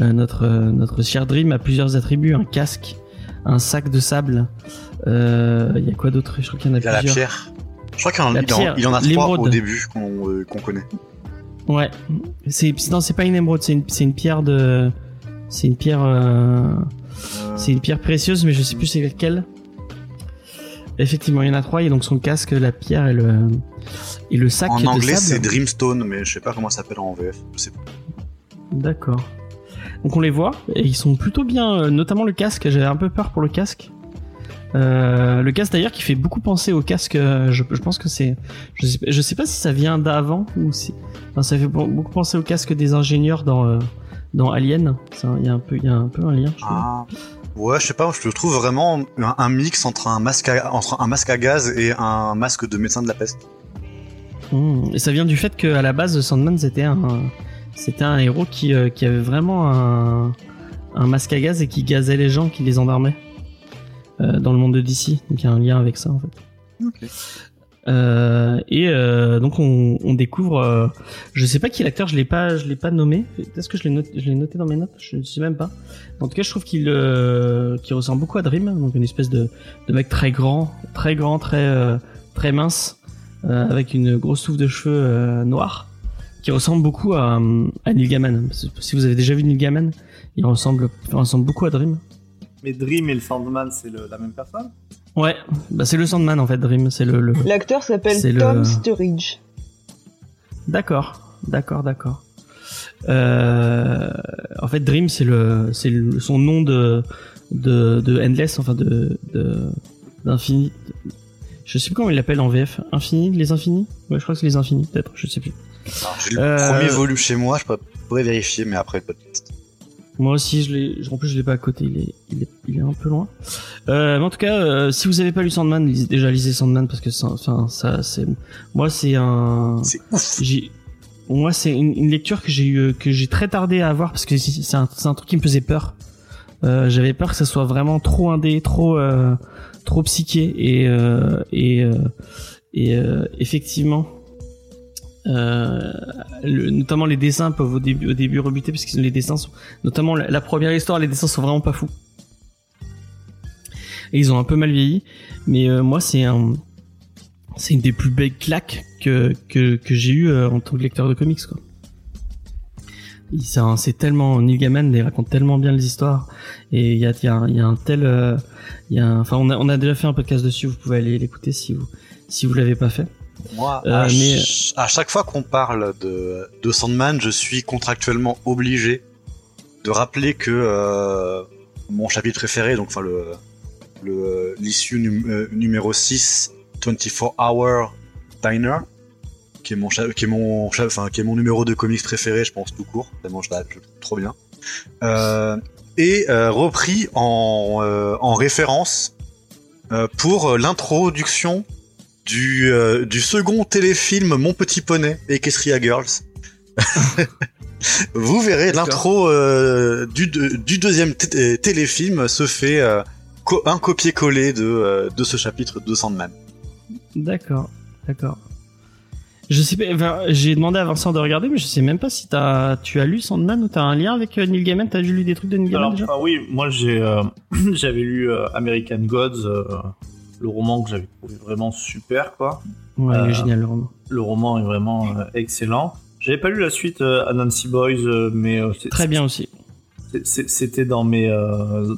Speaker 1: notre notre cher Dream a plusieurs attributs, un casque, un sac de sable. Il y a quoi d'autre? Je crois qu'il y en a,
Speaker 3: il y a
Speaker 1: plusieurs.
Speaker 3: La pierre. Je crois qu'il y, en, a trois au début qu'on connaît.
Speaker 1: Ouais, c'est non c'est pas une émeraude, c'est une, une pierre de c'est une pierre c'est une pierre précieuse, mais je sais plus c'est laquelle. Effectivement, il y en a trois. Il y a donc son casque, la pierre et le, et le sac.
Speaker 3: En anglais, c'est Dreamstone, mais je sais pas comment ça s'appelle en VF.
Speaker 1: D'accord. Donc on les voit et ils sont plutôt bien, euh, notamment le casque. J'avais un peu peur pour le casque. Euh, le casque d'ailleurs qui fait beaucoup penser au casque. Euh, je, pense que c'est, je sais, je sais pas si ça vient d'avant ou si, enfin, ça fait beaucoup penser au casque des ingénieurs dans dans Alien. Il y a un peu, il y a un peu un lien. Je ah.
Speaker 3: Ouais, je sais pas, je trouve vraiment un, mix entre un masque à, entre un masque à gaz et un masque de médecin de la peste.
Speaker 1: Hmm. Et ça vient du fait qu'à la base, Sandman c'était un, c'était un héros qui, euh, qui avait vraiment un, un, masque à gaz et qui gazait les gens, qui les endormait euh, dans le monde de DC. Donc il y a un lien avec ça en fait. Euh, et euh, donc on, on découvre, euh, je sais pas qui est l'acteur, je l'ai pas, je l'ai pas nommé. Est-ce que je l'ai noté, dans mes notes? Je ne sais même pas. En tout cas, je trouve qu'il euh, ressemble beaucoup à Dream, donc une espèce de, de mec très grand, très grand, très très mince, avec une grosse touffe de cheveux noirs, qui ressemble beaucoup à, à Neil Gaiman. Si vous avez déjà vu Neil Gaiman, il ressemble, il ressemble beaucoup à Dream.
Speaker 4: Mais Dream et le Sandman, c'est le- la même personne?
Speaker 1: Ouais, bah c'est le Sandman en fait, Dream, c'est le. le...
Speaker 2: L'acteur s'appelle Tom
Speaker 1: le-
Speaker 2: Sturridge.
Speaker 1: D'accord, d'accord, d'accord. Euh, en fait, Dream, c'est le, c'est le- son nom de, de, de Endless, enfin de, de, d'infini. Je sais plus comment il l'appelle en VF. Infini, les infinis? Ouais, je crois que c'est les infinis, peut-être, je sais plus.
Speaker 3: J'ai le
Speaker 1: Euh,
Speaker 3: premier volume chez moi, je pourrais- pourrais vérifier, mais après le podcast.
Speaker 1: Moi aussi, je l'ai. En plus, je l'ai pas à côté. Il est, il est, il est un peu loin. Euh, mais en tout cas, euh, si vous avez pas lu Sandman, lisez- déjà lisez Sandman parce que ça, enfin, ça, c'est. Moi, c'est un. J'ai. Moi, c'est une, une lecture que j'ai eu, que j'ai très tardé à avoir parce que c'est un, un truc qui me faisait peur. Euh, J'avais peur que ça soit vraiment trop indé, trop, euh, trop psyché et euh, et euh, et euh, effectivement. Euh, notamment les dessins peuvent au début, au début rebuter parce que les dessins sont, notamment la, première histoire, les dessins sont vraiment pas fous. Ils ont un peu mal vieilli, mais euh, moi c'est un, c'est une des plus belles claques que j'ai eu en tant que lecteur de comics quoi. C'est tellement Neil Gaiman, il raconte tellement bien les histoires et il y a, y, a, un- tel, euh, il y a, enfin on a, on a déjà fait un podcast dessus, vous pouvez aller l'écouter si vous si vous l'avez pas fait.
Speaker 3: Moi,
Speaker 1: Euh,
Speaker 3: à,
Speaker 1: mais-
Speaker 3: ch- à chaque fois qu'on parle de, de Sandman, je suis contractuellement obligé de rappeler que euh, mon chapitre préféré, donc enfin le l'issue num- euh, numéro 6, 24 Hour Diner, qui est mon qui est mon enfin qui est mon numéro de comics préféré, je pense tout court, tellement je la- je le trouve trop bien. Euh, et euh, repris en, euh, en référence pour l'introduction du, euh, du second téléfilm Mon Petit Poney, Equestria Girls. [laughs] Vous verrez, l'intro euh, du, de- du deuxième euh, téléfilm se fait euh, co- un copier-coller de, euh, de ce chapitre de Sandman.
Speaker 1: D'accord, d'accord. Je sais pas, enfin, j'ai demandé à Vincent de regarder, mais je sais même pas si tu as lu Sandman ou t'as un lien avec Neil Gaiman. T'as lu des trucs de Neil Gaiman
Speaker 4: Alors,
Speaker 1: déjà?
Speaker 4: ah oui, moi j'ai, euh, [clears throat] j'avais lu euh, American Gods, euh, le roman que j'avais trouvé vraiment super, quoi.
Speaker 1: Ouais, il
Speaker 4: euh,
Speaker 1: génial le roman.
Speaker 4: Le roman est vraiment euh, excellent. J'avais pas lu la suite euh, à Nancy Boys, mais c'est-
Speaker 1: Très bien aussi.
Speaker 4: c'était dans mes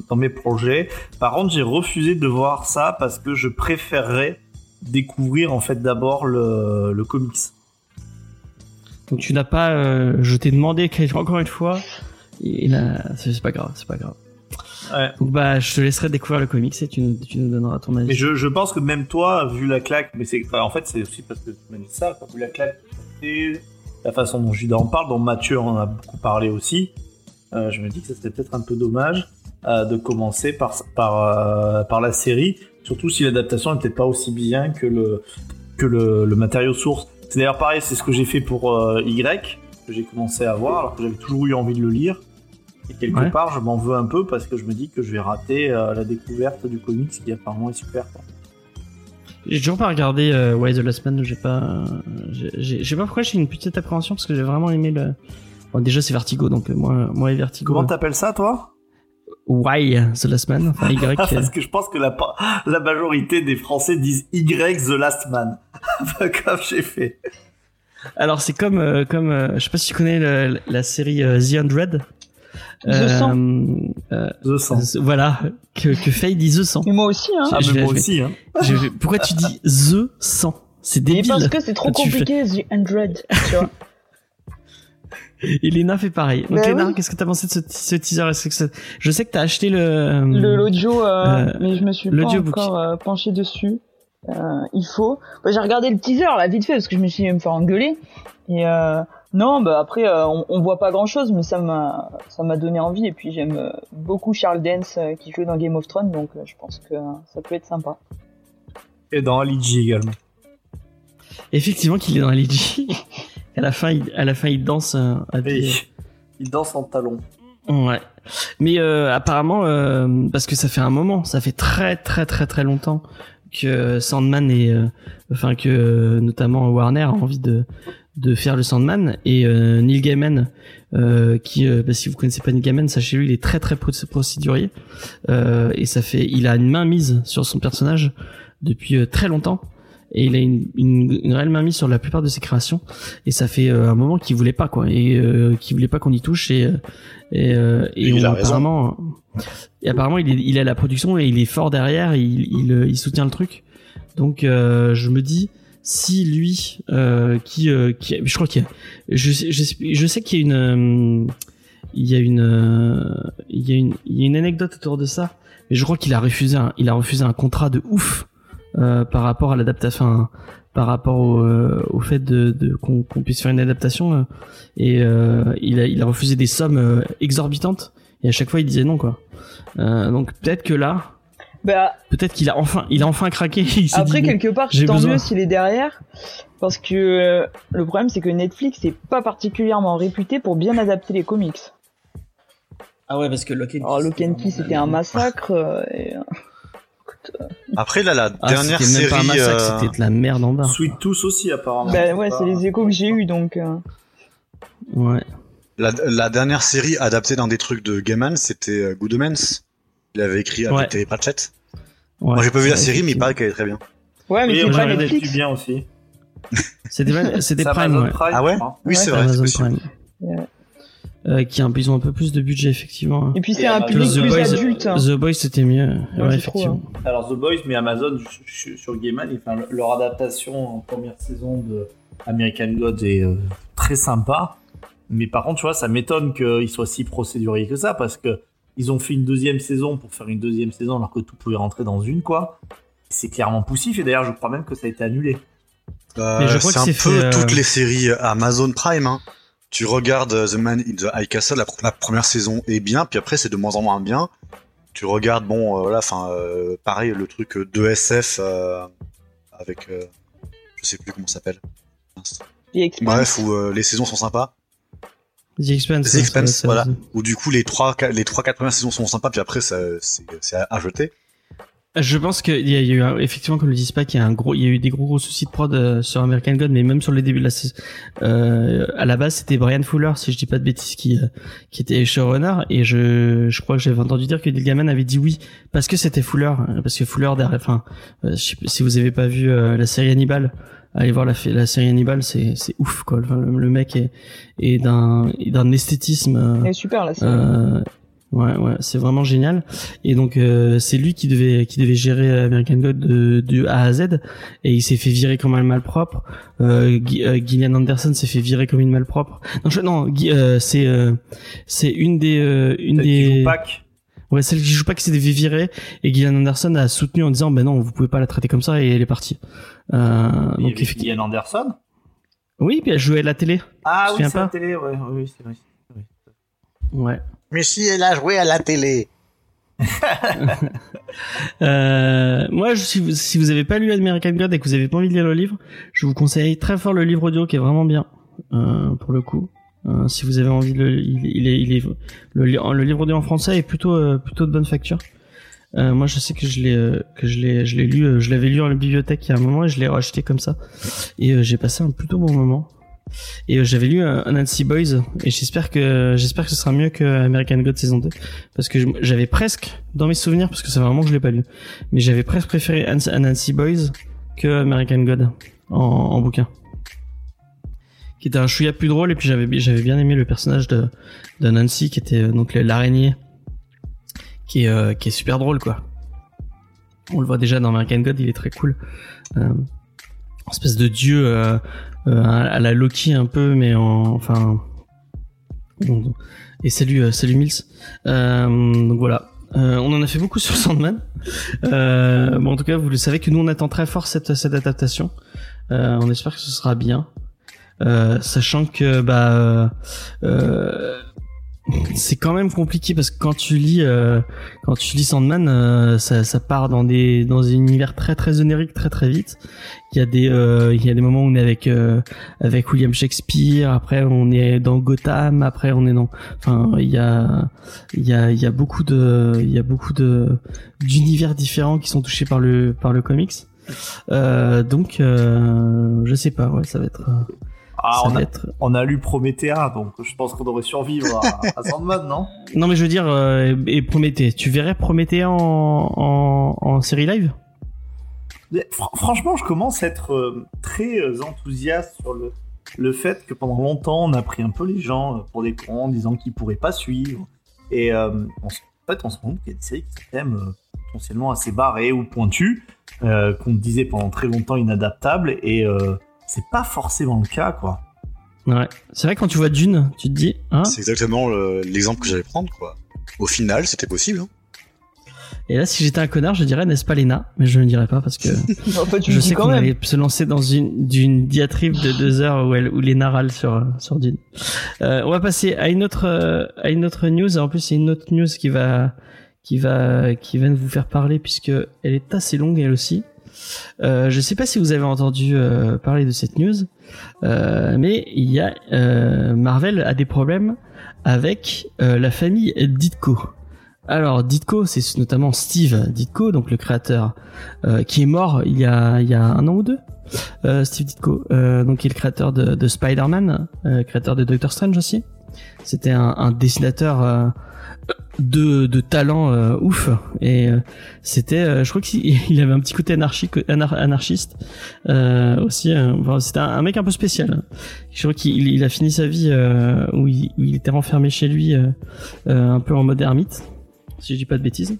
Speaker 4: dans mes projets. Par contre, j'ai refusé de voir ça parce que je préférerais découvrir en fait d'abord le, le comics.
Speaker 1: Donc tu n'as pas, je t'ai demandé encore une fois, et là, c'est c'est pas grave, c'est pas grave.
Speaker 4: Ouais.
Speaker 1: Donc bah, je te laisserai découvrir le comics et tu nous, tu nous donneras ton avis.
Speaker 4: Mais je, je pense que même toi, vu la claque, mais c'est enfin, en fait c'est aussi parce que tu m'as dit ça, quoi, vu la claque et la façon dont Judas en parle, dont Mathieu en a beaucoup parlé aussi, euh, je me dis que c'était peut-être un peu dommage euh, de commencer par par euh, par la série, surtout si l'adaptation n'est peut-être pas aussi bien que le que le, le matériau source. C'est d'ailleurs pareil, c'est ce que j'ai fait pour euh, Y, que j'ai commencé à voir, alors que j'avais toujours eu envie de le lire. Et quelque
Speaker 1: Ouais.
Speaker 4: part, je m'en veux un peu parce que je me dis que je vais rater euh, la découverte du comics qui apparemment est super.
Speaker 1: J'ai toujours pas regardé euh, Why the Last Man. J'ai pas, euh, je sais pas pourquoi j'ai une petite appréhension parce que j'ai vraiment aimé le. Bon, déjà c'est Vertigo, donc moi, moi et Vertigo.
Speaker 4: Comment t'appelles ça, toi?
Speaker 1: Why the Last Man, enfin Y. [laughs]
Speaker 4: Parce que je pense que la, la majorité des Français disent Y The Last Man. [laughs] Comme j'ai fait.
Speaker 1: Alors c'est comme euh, comme euh, je sais pas si tu connais le- la série euh, The Hundred.
Speaker 2: The Cent.
Speaker 1: euh,
Speaker 4: The Sang.
Speaker 1: euh, voilà que que Faye dit The 100.
Speaker 2: Mais moi aussi, hein.
Speaker 4: Ah,
Speaker 1: je
Speaker 4: mais moi
Speaker 1: je
Speaker 4: aussi. Hein.
Speaker 1: Je- pourquoi tu dis The 100 C'est
Speaker 2: Mais
Speaker 1: débile.
Speaker 2: parce que c'est trop
Speaker 1: fais-
Speaker 2: compliqué, The Hundred, tu vois. [laughs]
Speaker 1: Et Léna fait pareil. Donc
Speaker 2: Bah
Speaker 1: Léna,
Speaker 2: oui.
Speaker 1: qu'est-ce que t'as pensé de ce, ce teaser? Est-ce que ça- Je sais que t'as acheté le.
Speaker 2: Le l'audio, euh,
Speaker 1: Euh,
Speaker 2: mais je me suis pas encore euh, penché dessus. Euh, il faut. Bah, j'ai regardé le teaser là vite fait parce que je me suis dit me faire engueuler. Et euh, non, bah après euh, on, on voit pas grand chose, mais ça m'a ça m'a donné envie. Et puis j'aime euh, beaucoup Charles Dance euh, qui joue dans Game of Thrones, donc euh, je pense que ça peut être sympa.
Speaker 4: Et dans Ali G également.
Speaker 1: Effectivement, qu'il est dans la Ligi. à la fin, il, à la fin, il danse euh, à des-
Speaker 4: il danse en talon.
Speaker 1: Ouais. Mais euh, apparemment, euh, parce que ça fait un moment, ça fait très très très très longtemps que Sandman et euh, enfin que notamment Warner a envie de de faire le Sandman. Et euh, Neil Gaiman euh, qui euh, bah, si vous connaissez pas Neil Gaiman sachez-le il est très très pro- procédurier. Euh, et ça fait il a une main mise sur son personnage depuis euh, très longtemps. Et il a une, une, une réelle main mise sur la plupart de ses créations. Et ça fait euh, un moment qu'il voulait pas quoi. Et euh, qu'il voulait pas qu'on y touche. Et et, et on- apparemment et apparemment il est il est à la production et il est fort derrière. Et il il, il soutient le truc. Donc euh, je me dis si lui euh, qui euh, qui je crois qu'il y a je sais je je sais qu'il y a une euh, il y a une euh, il y a une il y a une anecdote autour de ça mais je crois qu'il a refusé un, il a refusé un contrat de ouf euh, par rapport à l'adaptation par rapport au, au fait de, de qu'on puisse faire une adaptation et il a il a refusé des sommes exorbitantes et à chaque fois il disait non quoi. Donc peut-être que là
Speaker 2: Bah,
Speaker 1: peut-être qu'il a enfin il a enfin craqué [laughs] il
Speaker 2: après,
Speaker 1: dit,
Speaker 2: quelque part,
Speaker 1: j'ai
Speaker 2: tant
Speaker 1: besoin.
Speaker 2: mieux s'il est derrière. Parce que euh, le problème, c'est que Netflix n'est pas particulièrement réputé pour bien adapter les comics.
Speaker 1: ah ouais parce que Lock and
Speaker 2: Alors, Lock and Key, c'était un massacre. euh, et, euh, écoute, euh,
Speaker 3: Après, là, la
Speaker 1: ah,
Speaker 3: dernière
Speaker 1: même
Speaker 3: série.
Speaker 1: pas un massacre
Speaker 3: euh,
Speaker 1: c'était de la merde en bas
Speaker 4: Sweet Tooth aussi, apparemment.
Speaker 2: bah ouais, c'est les échos que j'ai eu donc. euh,
Speaker 1: ouais
Speaker 3: La, la dernière série adaptée dans des trucs de Gaiman, c'était Good Omens. Il avait écrit avec
Speaker 1: Ouais.
Speaker 3: Terry Pratchett.
Speaker 1: Ouais,
Speaker 3: Moi, j'ai pas vu la
Speaker 1: ouais,
Speaker 3: série, mais il paraît qu'elle est très bien.
Speaker 2: Ouais, mais
Speaker 4: Oui,
Speaker 2: c'est Netflix.
Speaker 4: bien aussi. [laughs]
Speaker 1: C'était
Speaker 4: C'est
Speaker 1: Prime,
Speaker 4: Amazon
Speaker 1: ouais.
Speaker 4: Prime,
Speaker 3: Ah ouais. Oui,
Speaker 2: Ouais.
Speaker 3: c'est vrai.
Speaker 1: Prime.
Speaker 2: Ouais.
Speaker 1: Euh, qui a un, ils ont un peu plus de budget effectivement.
Speaker 2: Et puis c'est
Speaker 4: Et
Speaker 2: un public
Speaker 1: The
Speaker 2: plus
Speaker 1: Boys,
Speaker 2: adulte. hein.
Speaker 1: The Boys c'était mieux. Ouais,
Speaker 2: c'est trop,
Speaker 1: effectivement.
Speaker 4: Alors The Boys, mais Amazon sur Gaiman, enfin, le- leur adaptation en première saison de American Gods est euh, très sympa. Mais par contre, tu vois, ça m'étonne qu'ils soient si procéduriers que ça, parce que ils ont fait une deuxième saison pour faire une deuxième saison alors que tout pouvait rentrer dans une, quoi. C'est clairement poussif, et d'ailleurs, je crois même que ça a été annulé.
Speaker 3: Euh,
Speaker 1: Mais je crois
Speaker 3: c'est
Speaker 1: que
Speaker 3: un peu
Speaker 1: fait, euh,
Speaker 3: toutes les séries Amazon Prime. Hein. Tu regardes euh, The Man in the High Castle, la, pr- la première saison est bien, puis après c'est de moins en moins bien. Tu regardes, bon, euh, voilà, enfin, euh, pareil, le truc euh, de SF euh, avec, euh, je sais plus comment ça s'appelle. Bref, où euh, les saisons sont sympas,
Speaker 1: The Expanse.
Speaker 3: The Expanse,
Speaker 1: ça- ça-
Speaker 3: voilà. où du coup les trois, les trois, quatre premières saisons sont sympas, puis après ça, c'est c'est à, jeter.
Speaker 1: Je pense qu'il y, a eu un- effectivement, comme le dit Spack, il y a un gros, il y a eu des gros gros soucis de prod euh, sur American God, mais même sur le début de la saison. Euh, à la base, c'était Brian Fuller, si je dis pas de bêtises, qui euh, qui était showrunner, et je je crois que j'avais entendu dire que Neil Gaiman avait dit oui parce que c'était Fuller, euh, parce que Fuller derrière, enfin, euh, pas si vous avez pas vu euh, la série Hannibal. Allez voir la, la série Hannibal, c'est c'est ouf quoi. Enfin, le, le mec est, est d'un est d'un esthétisme. euh,
Speaker 2: Elle est super la série.
Speaker 1: euh, ouais, ouais, c'est vraiment génial. Et donc euh, c'est lui qui devait qui devait gérer American God de, de A à Z, et il s'est fait virer comme un malpropre. Euh, euh, Gillian Anderson s'est fait virer comme une malpropre. Non, je- non, euh, c'est euh, c'est une des euh, une des. Ouais celle qui joue pas qui s'est fait virer et Gillian Anderson a soutenu en disant ben non vous pouvez pas la traiter comme ça et elle est partie. Euh, donc effectivement
Speaker 4: Gillian Anderson?
Speaker 1: oui puis elle jouait à la télé.
Speaker 4: Ah oui, c'est la télé, ouais, oui, c'est vrai.
Speaker 1: Ouais.
Speaker 3: Mais si elle a joué à la télé. [laughs]
Speaker 1: Euh, moi, je- si vous, si vous avez pas lu American God et que vous avez pas envie de lire le livre, je vous conseille très fort le livre audio qui est vraiment bien, euh, pour le coup. Euh, si vous avez envie le, le, li- le livre audio en français est plutôt, euh, plutôt de bonne facture. Euh, moi, je sais que je l'ai, que je l'ai, je l'ai lu, je l'avais lu en bibliothèque il y a un moment et je l'ai racheté comme ça. Et j'ai passé un plutôt bon moment. Et j'avais lu euh, Nancy Boys et j'espère que j'espère que ce sera mieux que American God saison 2 parce que j'avais presque dans mes souvenirs parce que c'est vraiment que je l'ai pas lu mais j'avais presque préféré Nancy Boys que American God en bouquin qui était un chouïa plus drôle et puis j'avais j'avais bien aimé le personnage de, de Nancy qui était euh, donc l'araignée qui est euh, qui est super drôle quoi. On le voit déjà dans American God il est très cool. Euh, espèce de dieu à la Loki un peu mais en enfin et salut salut Mills. Donc voilà. On en a fait beaucoup [laughs] sur Sandman. Bon, en tout cas, vous le savez que nous on attend très fort cette cette adaptation. On espère que ce sera bien, sachant que bah euh, euh, c'est quand même compliqué parce que quand tu lis euh, quand tu lis Sandman, euh, ça, ça part dans des dans un univers très très onirique très très vite. Il y a des euh, il y a des moments où on est avec euh, avec William Shakespeare, après on est dans Gotham, après on est dans enfin il y a il y a il y a beaucoup de il y a beaucoup de d'univers différents qui sont touchés par le par le comics. Euh, donc euh, je sais pas, ouais, ça va être euh,
Speaker 4: Ah, on a,
Speaker 1: être
Speaker 4: on a lu Promethea, donc je pense qu'on devrait survivre à, à Sandman, non?
Speaker 1: Non mais je veux dire euh, et Prométhée, tu verrais Prométhée en en en série live?
Speaker 4: Mais fr- franchement, je commence à être euh, très euh, enthousiaste sur le, le fait que pendant longtemps, on a pris un peu les gens pour des cons en disant qu'ils pourraient pas suivre. Et euh, en fait, on se rend compte qu'il y a des séries qui sont quand même potentiellement assez barrées ou pointues, qu'on disait pendant très longtemps inadaptables, et c'est pas forcément le cas, quoi.
Speaker 1: Ouais. C'est vrai que quand tu vois Dune, tu te dis, hein
Speaker 3: C'est exactement le- l'exemple que j'allais prendre, quoi. Au final, c'était possible. Hein.
Speaker 1: Et là, si j'étais un connard, je dirais, n'est-ce pas Léna Mais je ne le dirais pas parce que [laughs]
Speaker 2: En fait, tu
Speaker 1: je sais
Speaker 2: quand
Speaker 1: qu'on
Speaker 2: même.
Speaker 1: allait se lancer dans une diatribe de deux heures où, elle, où Léna râle sur sur Dune. Euh, on va passer à une autre euh, à une autre news. En plus, c'est une autre news qui va qui va qui va vous faire parler puisque elle est assez longue elle aussi. Euh, je sais pas si vous avez entendu euh, parler de cette news, euh, mais il y a euh, Marvel a des problèmes avec la famille Ditko. Alors Ditko, c'est notamment Steve Ditko, donc le créateur qui est mort il y a un an ou deux. Steve Ditko, donc qui est le créateur de, de Spider-Man, créateur de Doctor Strange aussi. C'était un, un dessinateur de, de talent euh, ouf et euh, c'était, euh, je crois qu'il [laughs] il avait un petit côté anarchique, anar- anarchiste euh, aussi. euh, enfin, c'était un, mec un peu spécial. Je crois qu'il il a fini sa vie euh, où, il, où il était renfermé chez lui, un peu en mode ermite, si je dis pas de bêtises.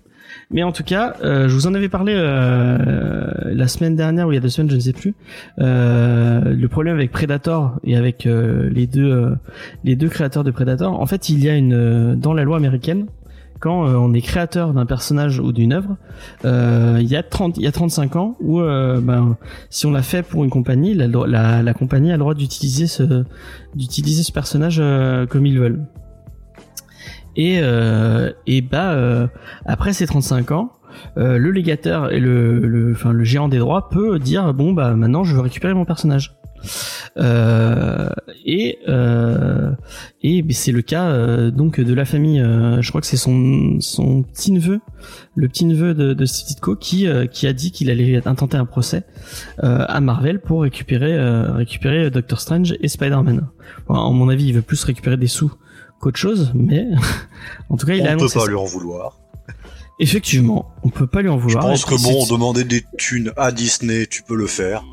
Speaker 1: Mais en tout cas, euh, je vous en avais parlé euh, la semaine dernière ou il y a deux semaines, je ne sais plus. Euh, le problème avec Predator et avec euh, les deux euh, les deux créateurs de Predator. En fait, il y a une euh, dans la loi américaine quand on est créateur d'un personnage ou d'une œuvre, euh, il y a 30 il y a 35 ans où euh, ben si on l'a fait pour une compagnie, la, la, la compagnie a le droit d'utiliser ce d'utiliser ce personnage euh, comme ils veulent. Et euh, et bah euh, après ces 35 ans, euh, le légateur et le, le, enfin le géant des droits peut dire bon bah maintenant je veux récupérer mon personnage. Euh, et euh, et c'est le cas euh, donc de la famille. je crois que c'est son son petit neveu, le petit neveu de, de Steve Ditko qui qui a dit qu'il allait intenter un procès à Marvel pour récupérer récupérer Doctor Strange et Spider-Man. Bon, à mon avis, il veut plus récupérer des sous qu'autre chose, mais [laughs] en tout cas, il a
Speaker 3: On peut
Speaker 1: annoncé
Speaker 3: pas
Speaker 1: ça.
Speaker 3: lui en vouloir.
Speaker 1: Effectivement, on peut pas lui en
Speaker 3: Je
Speaker 1: vouloir.
Speaker 3: pense
Speaker 1: Et
Speaker 3: que bon, demander des thunes à Disney, tu peux le faire.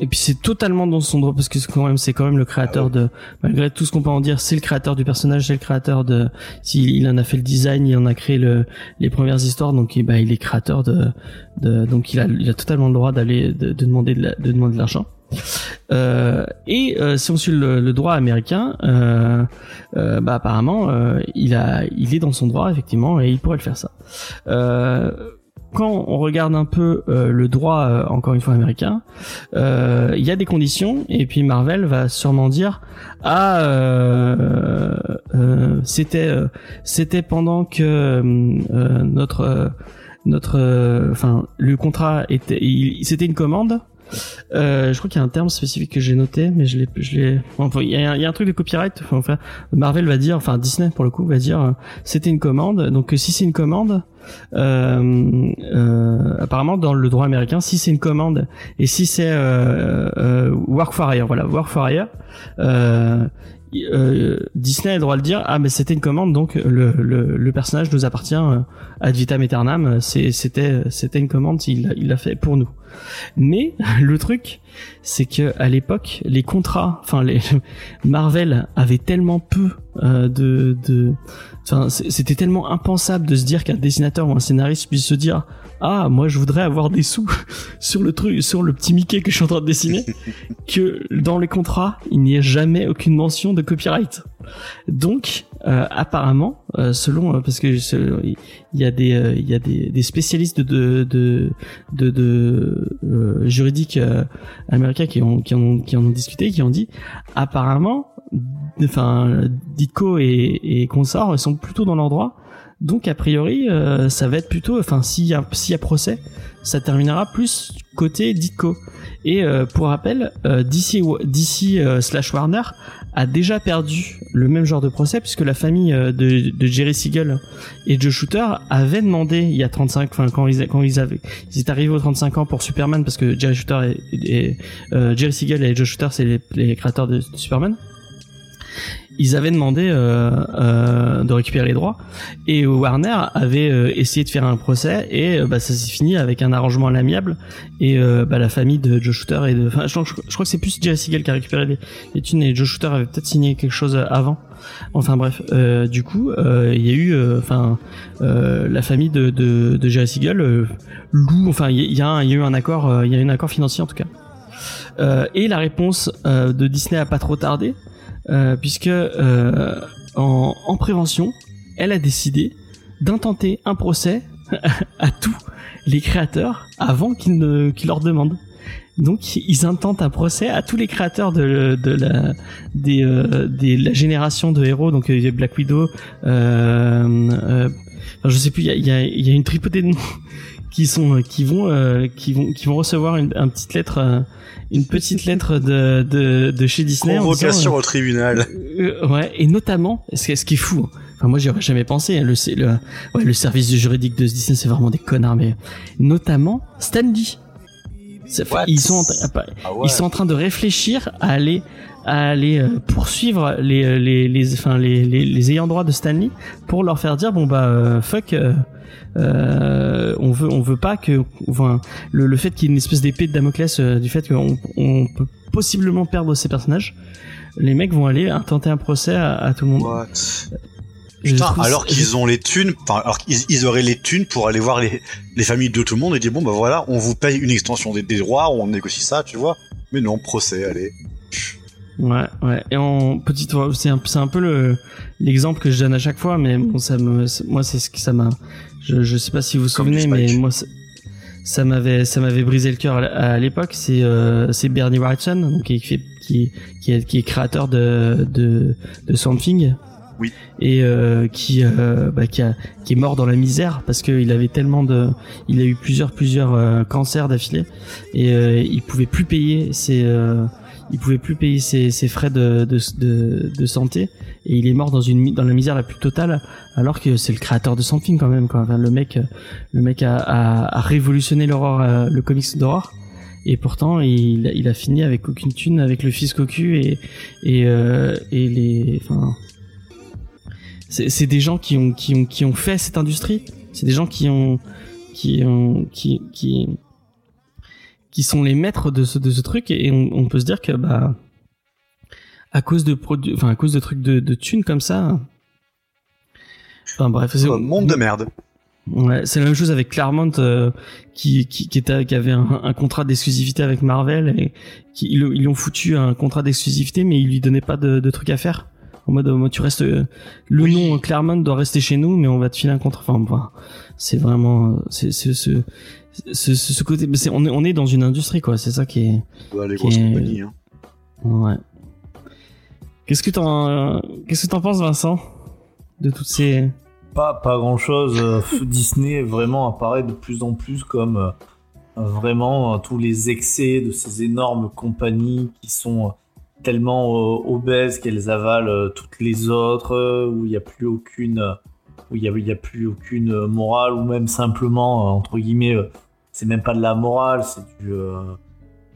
Speaker 1: Et puis c'est totalement dans son droit parce que c'est quand même c'est quand même le créateur
Speaker 3: Ah
Speaker 1: de malgré tout ce qu'on peut en dire, c'est le créateur du personnage, c'est le créateur de s'il il en a fait le design, il en a créé le les premières histoires donc il, bah, il est créateur de, de donc il a il a totalement le droit d'aller de, de demander de, la- de demander de l'argent. Euh, et euh, si on suit le, le droit américain, euh, bah apparemment il a il est dans son droit effectivement et il pourrait le faire ça. Quand on regarde un peu le droit encore une fois américain, il y a des conditions et puis Marvel va sûrement dire ah euh, euh, c'était euh, c'était pendant que notre notre enfin le contrat était c'était une commande euh, je crois qu'il y a un terme spécifique que j'ai noté, mais je l'ai, je l'ai. Il y, a un- truc de copyright. Enfin, Marvel va dire, enfin Disney pour le coup va dire, euh, c'était une commande. Donc, euh, si c'est une commande, euh, apparemment dans le droit américain, si c'est une commande et si c'est work for voilà, work for hire, euh, Disney a le droit de dire ah mais c'était une commande donc le, le, le personnage nous appartient euh, ad vitam aeternam. C'était c'était une commande il il l'a fait pour nous. Mais [laughs] le truc c'est que à l'époque les contrats enfin les [laughs] Marvel avait tellement peu euh, de de enfin c'était tellement impensable de se dire qu'un dessinateur ou un scénariste puisse se dire ah moi je voudrais avoir des sous [laughs] sur le truc sur le petit Mickey que je suis en train de dessiner [laughs] que dans les contrats il n'y ait jamais aucune mention de copyright. Donc euh, apparemment euh, selon euh, parce que il y a des euh, il y a des, des spécialistes de de de, de euh, juridiques euh, américains qui ont qui en ont qui en ont discuté qui ont dit apparemment enfin Ditko et, et consorts sont plutôt dans leur droit donc a priori euh, ça va être plutôt enfin s'il y a s'il y a procès ça terminera plus côté Ditko. Et euh, pour rappel euh, DC DC euh, slash Warner a déjà perdu le même genre de procès puisque la famille euh, de, de Jerry Siegel et Joe Shooter avaient demandé il y a 35 enfin quand ils quand ils avaient ils étaient arrivés aux 35 ans pour Superman parce que Jerry Shooter et, euh, Jerry Siegel et Joe Shooter c'est les, créateurs de Superman ils avaient demandé euh, euh, de récupérer les droits. Et Warner avait euh, essayé de faire un procès et euh, bah, ça s'est fini avec un arrangement à l'amiable. Et euh, bah, la famille de Joe Shooter et de enfin je, crois que c'est plus Jerry Siegel qui a récupéré les, les thunes et Joe Shooter avait peut-être signé quelque chose avant. Enfin bref euh, du coup euh, il y a eu euh, enfin euh, la famille de, de, de Jerry Siegel euh, loue enfin il y, y a eu un accord euh, il y a eu un accord financier en tout cas. Euh, et la réponse euh, de Disney a pas trop tardé euh, puisque euh, en, en prévention, elle a décidé d'intenter un procès [laughs] à tous les créateurs avant qu'ils leur demandent. Donc ils intentent un procès à tous les créateurs de, de la euh, la génération de héros donc Black Widow euh, euh, je sais plus il y a, y, a, y a une tripotée de noms qui sont qui vont euh, qui vont qui vont recevoir une, une petite lettre euh, une petite lettre de de, de chez Disney en disant,
Speaker 3: Convocation au tribunal.
Speaker 1: euh, ouais, et notamment, ce qui, ce qui est fou, enfin moi j'y aurais jamais pensé, hein, le, le, ouais, le service juridique de Disney c'est vraiment des connards, mais notamment Stanley. Ils sont, en
Speaker 3: Ah
Speaker 1: ils sont en train de réfléchir à aller à aller euh, poursuivre les les les enfin les, les les ayants droit de Stanley pour leur faire dire bon bah euh, fuck euh, euh, on veut on veut pas que enfin le, le fait qu'il y ait une espèce d'épée de Damoclès euh, du fait qu'on on peut possiblement perdre ces personnages les mecs vont aller intenter un procès à, à tout le monde
Speaker 3: What? Putain, alors qu'ils ont les thunes, enfin, alors qu'ils ils auraient les thunes pour aller voir les, les familles de tout le monde et dire bon bah voilà, on vous paye une extension des, des droits, on négocie ça, tu vois. Mais non, procès, allez.
Speaker 1: Ouais, ouais. Et en petite, c'est un, c'est un peu le l'exemple que je donne à chaque fois, mais bon, ça me, moi, c'est ce que ça m'a. Je, je sais pas si vous vous souvenez, mais moi, ça- m'avait, ça m'avait brisé le cœur à, à l'époque. C'est, euh, c'est Bernie Wrightson, donc qui fait, qui, qui est, qui est créateur de, de, de Something.
Speaker 3: Oui.
Speaker 1: Et euh, qui, euh, bah, qui, a, qui est mort dans la misère parce qu'il avait tellement de, il a eu plusieurs, plusieurs euh, cancers d'affilée et euh, il pouvait plus payer ses, euh, il pouvait plus payer ses, frais de, de, santé et il est mort dans la misère la plus totale alors que c'est le créateur de Something quand même le mec le mec a, révolutionné l'horreur euh, le comics d'horreur. Et pourtant il, a- fini avec aucune thune avec le fisc au cul et et euh, et les enfin c'est des gens qui ont qui ont qui ont fait cette industrie. C'est des gens qui ont qui ont qui qui sont les maîtres de ce de ce truc et on, on peut se dire que bah à cause de produits enfin à cause de trucs de de thunes comme ça enfin bref c'est
Speaker 3: Un monde de merde.
Speaker 1: Ouais, c'est la même chose avec Claremont euh, qui, qui, qui, était, qui avait un, un contrat d'exclusivité avec Marvel et qui ils, ils lui ont foutu un contrat d'exclusivité mais ils lui donnaient pas de, de trucs à faire. En mode, euh, moi, tu restes, euh, le
Speaker 3: Oui.
Speaker 1: nom Claremont doit rester chez nous mais on va te filer un contrat. Enfin, enfin, c'est vraiment, euh, c'est c'est ce, ce, ce, ce côté, on est, on est dans une industrie quoi. C'est ça qui est,
Speaker 3: Ouais, les grosses
Speaker 1: Et-
Speaker 3: compagnies. Hein.
Speaker 1: ouais. Qu'est-ce que t'en, euh, qu'est-ce que t'en penses, Vincent, de toutes ces,
Speaker 4: Pas, pas grand chose. [laughs] Disney vraiment apparaît de plus en plus comme euh, vraiment euh, tous les excès de ces énormes compagnies qui sont euh, tellement euh, obèses qu'elles avalent euh, toutes les autres, euh, où il n'y a plus aucune, euh, où il y a, plus aucune morale, ou même simplement euh, entre guillemets, euh, c'est même pas de la morale, c'est euh,